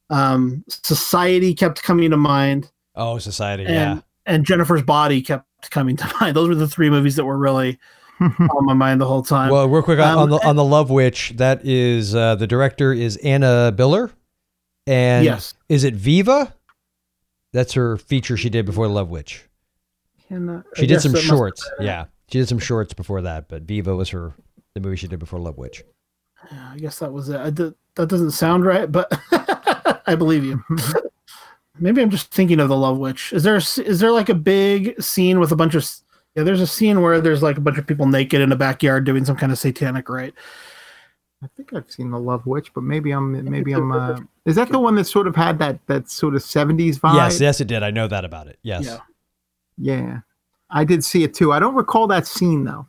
Um, Society kept coming to mind. Oh, Society, and, yeah. And Jennifer's Body kept coming to mind. Those were the three movies that were really on my mind the whole time. Well, real quick on, Um, on the on the Love Witch, that is uh, the director is Anna Biller, and Yes. is it Viva? That's her feature she did before The Love Witch. And, uh, I She did some it shorts. Yeah, she did some shorts before that, but Viva was her the movie she did before Love Witch. Yeah, I guess that was it. I did, that doesn't sound right, but I believe you. Maybe I'm just thinking of the Love Witch. Is there a s- is there like a big scene with a bunch of s- yeah? There's a scene where there's like a bunch of people naked in a backyard doing some kind of satanic rite. I think I've seen the Love Witch, but maybe I'm maybe I'm. Uh, is that the one that sort of had that that sort of '70s vibe? Yes, yes, it did. I know that about it. Yes. Yeah. Yeah, I did see it too. I don't recall that scene though.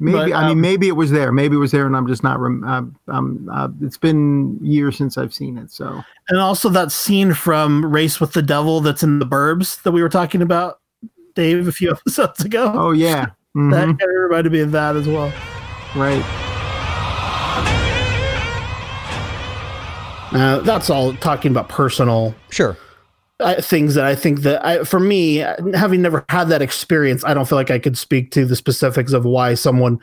Maybe But, I mean um, maybe it was there. Maybe it was there, and I'm just not. Rem- uh, um, uh, it's been years since I've seen it. So And also that scene from Race with the Devil that's in the Burbs that we were talking about, Dave, a few episodes ago. oh yeah, That Mhm. kind of reminded me of that as well. right. Uh, that's all talking about personal Sure. uh, things that I think that I, for me, having never had that experience, I don't feel like I could speak to the specifics of why someone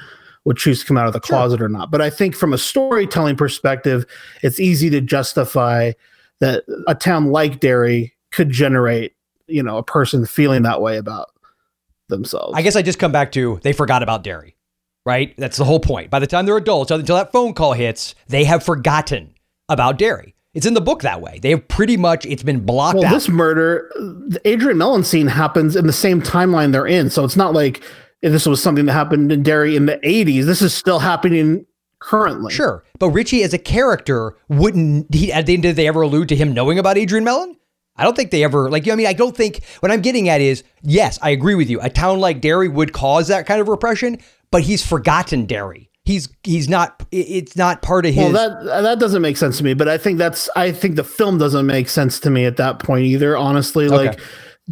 would choose to come out of the closet or not. But I think from a storytelling perspective, it's easy to justify that a town like Derry could generate, you know, a person feeling that way about themselves. I guess I just come back to they forgot about Derry, right? That's the whole point. By the time they're adults, until that phone call hits, they have forgotten about Derry. It's in the book that way. They have pretty much it's been blocked well, out. this murder, the Adrian Mellon scene happens in the same timeline they're in. So it's not like this was something that happened in Derry in the 80s. This is still happening currently. Sure, but Richie as a character wouldn't. He, at the end, did they ever allude to him knowing about Adrian Mellon? I don't think they ever like. you. I mean, I don't think what I'm getting at is yes, I agree with you. A town like Derry would cause that kind of repression, but he's forgotten Derry. He's he's not. It's not part of his. Well, that that doesn't make sense to me, but I think that's I think the film doesn't make sense to me at that point either. Honestly, Okay. like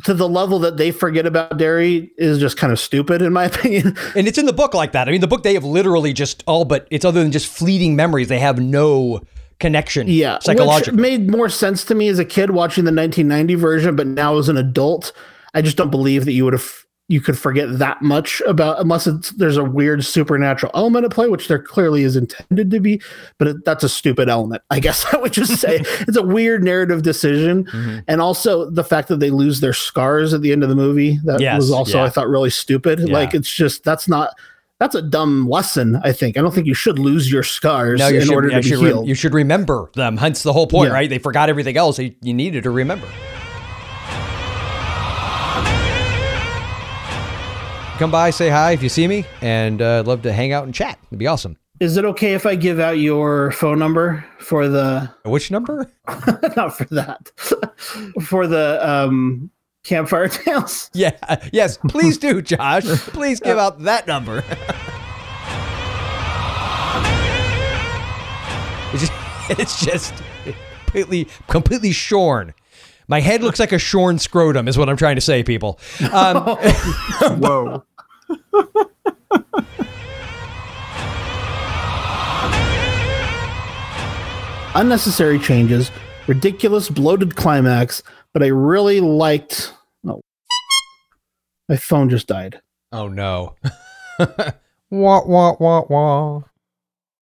to the level that they forget about Derry is just kind of stupid in my opinion. and it's in the book like that. I mean, the book they have literally just all but it's other than just fleeting memories. They have no connection. Yeah, psychologically. which made more sense to me as a kid watching the 1990 version, but now as an adult, I just don't believe that you would have you could forget that much about unless it's there's a weird supernatural element at play, which there clearly is intended to be, but it, that's a stupid element. I guess I would just say it's a weird narrative decision, Mm-hmm. and also the fact that they lose their scars at the end of the movie that Yes, was also yeah. I thought really stupid. Yeah. Like it's just that's not. That's a dumb lesson. I think. I don't think you should lose your scars No, you in should, order to be should re- you should remember them. Hence the whole point, Yeah. right? They forgot everything else. You, you needed to remember. Come by, say hi if you see me, and uh, I'd love to hang out and chat. It'd be awesome. Is it okay if I give out your phone number for the Which number? not for that for the um campfire tales? Yeah. Yes. Please do, Josh. Please give out that number. it's just, it's just completely, completely shorn. My head looks like a shorn scrotum, is what I'm trying to say, people. Um, Whoa. Unnecessary changes, ridiculous bloated climax, but I really liked. Oh, my phone just died. oh no. wah wah wah wah.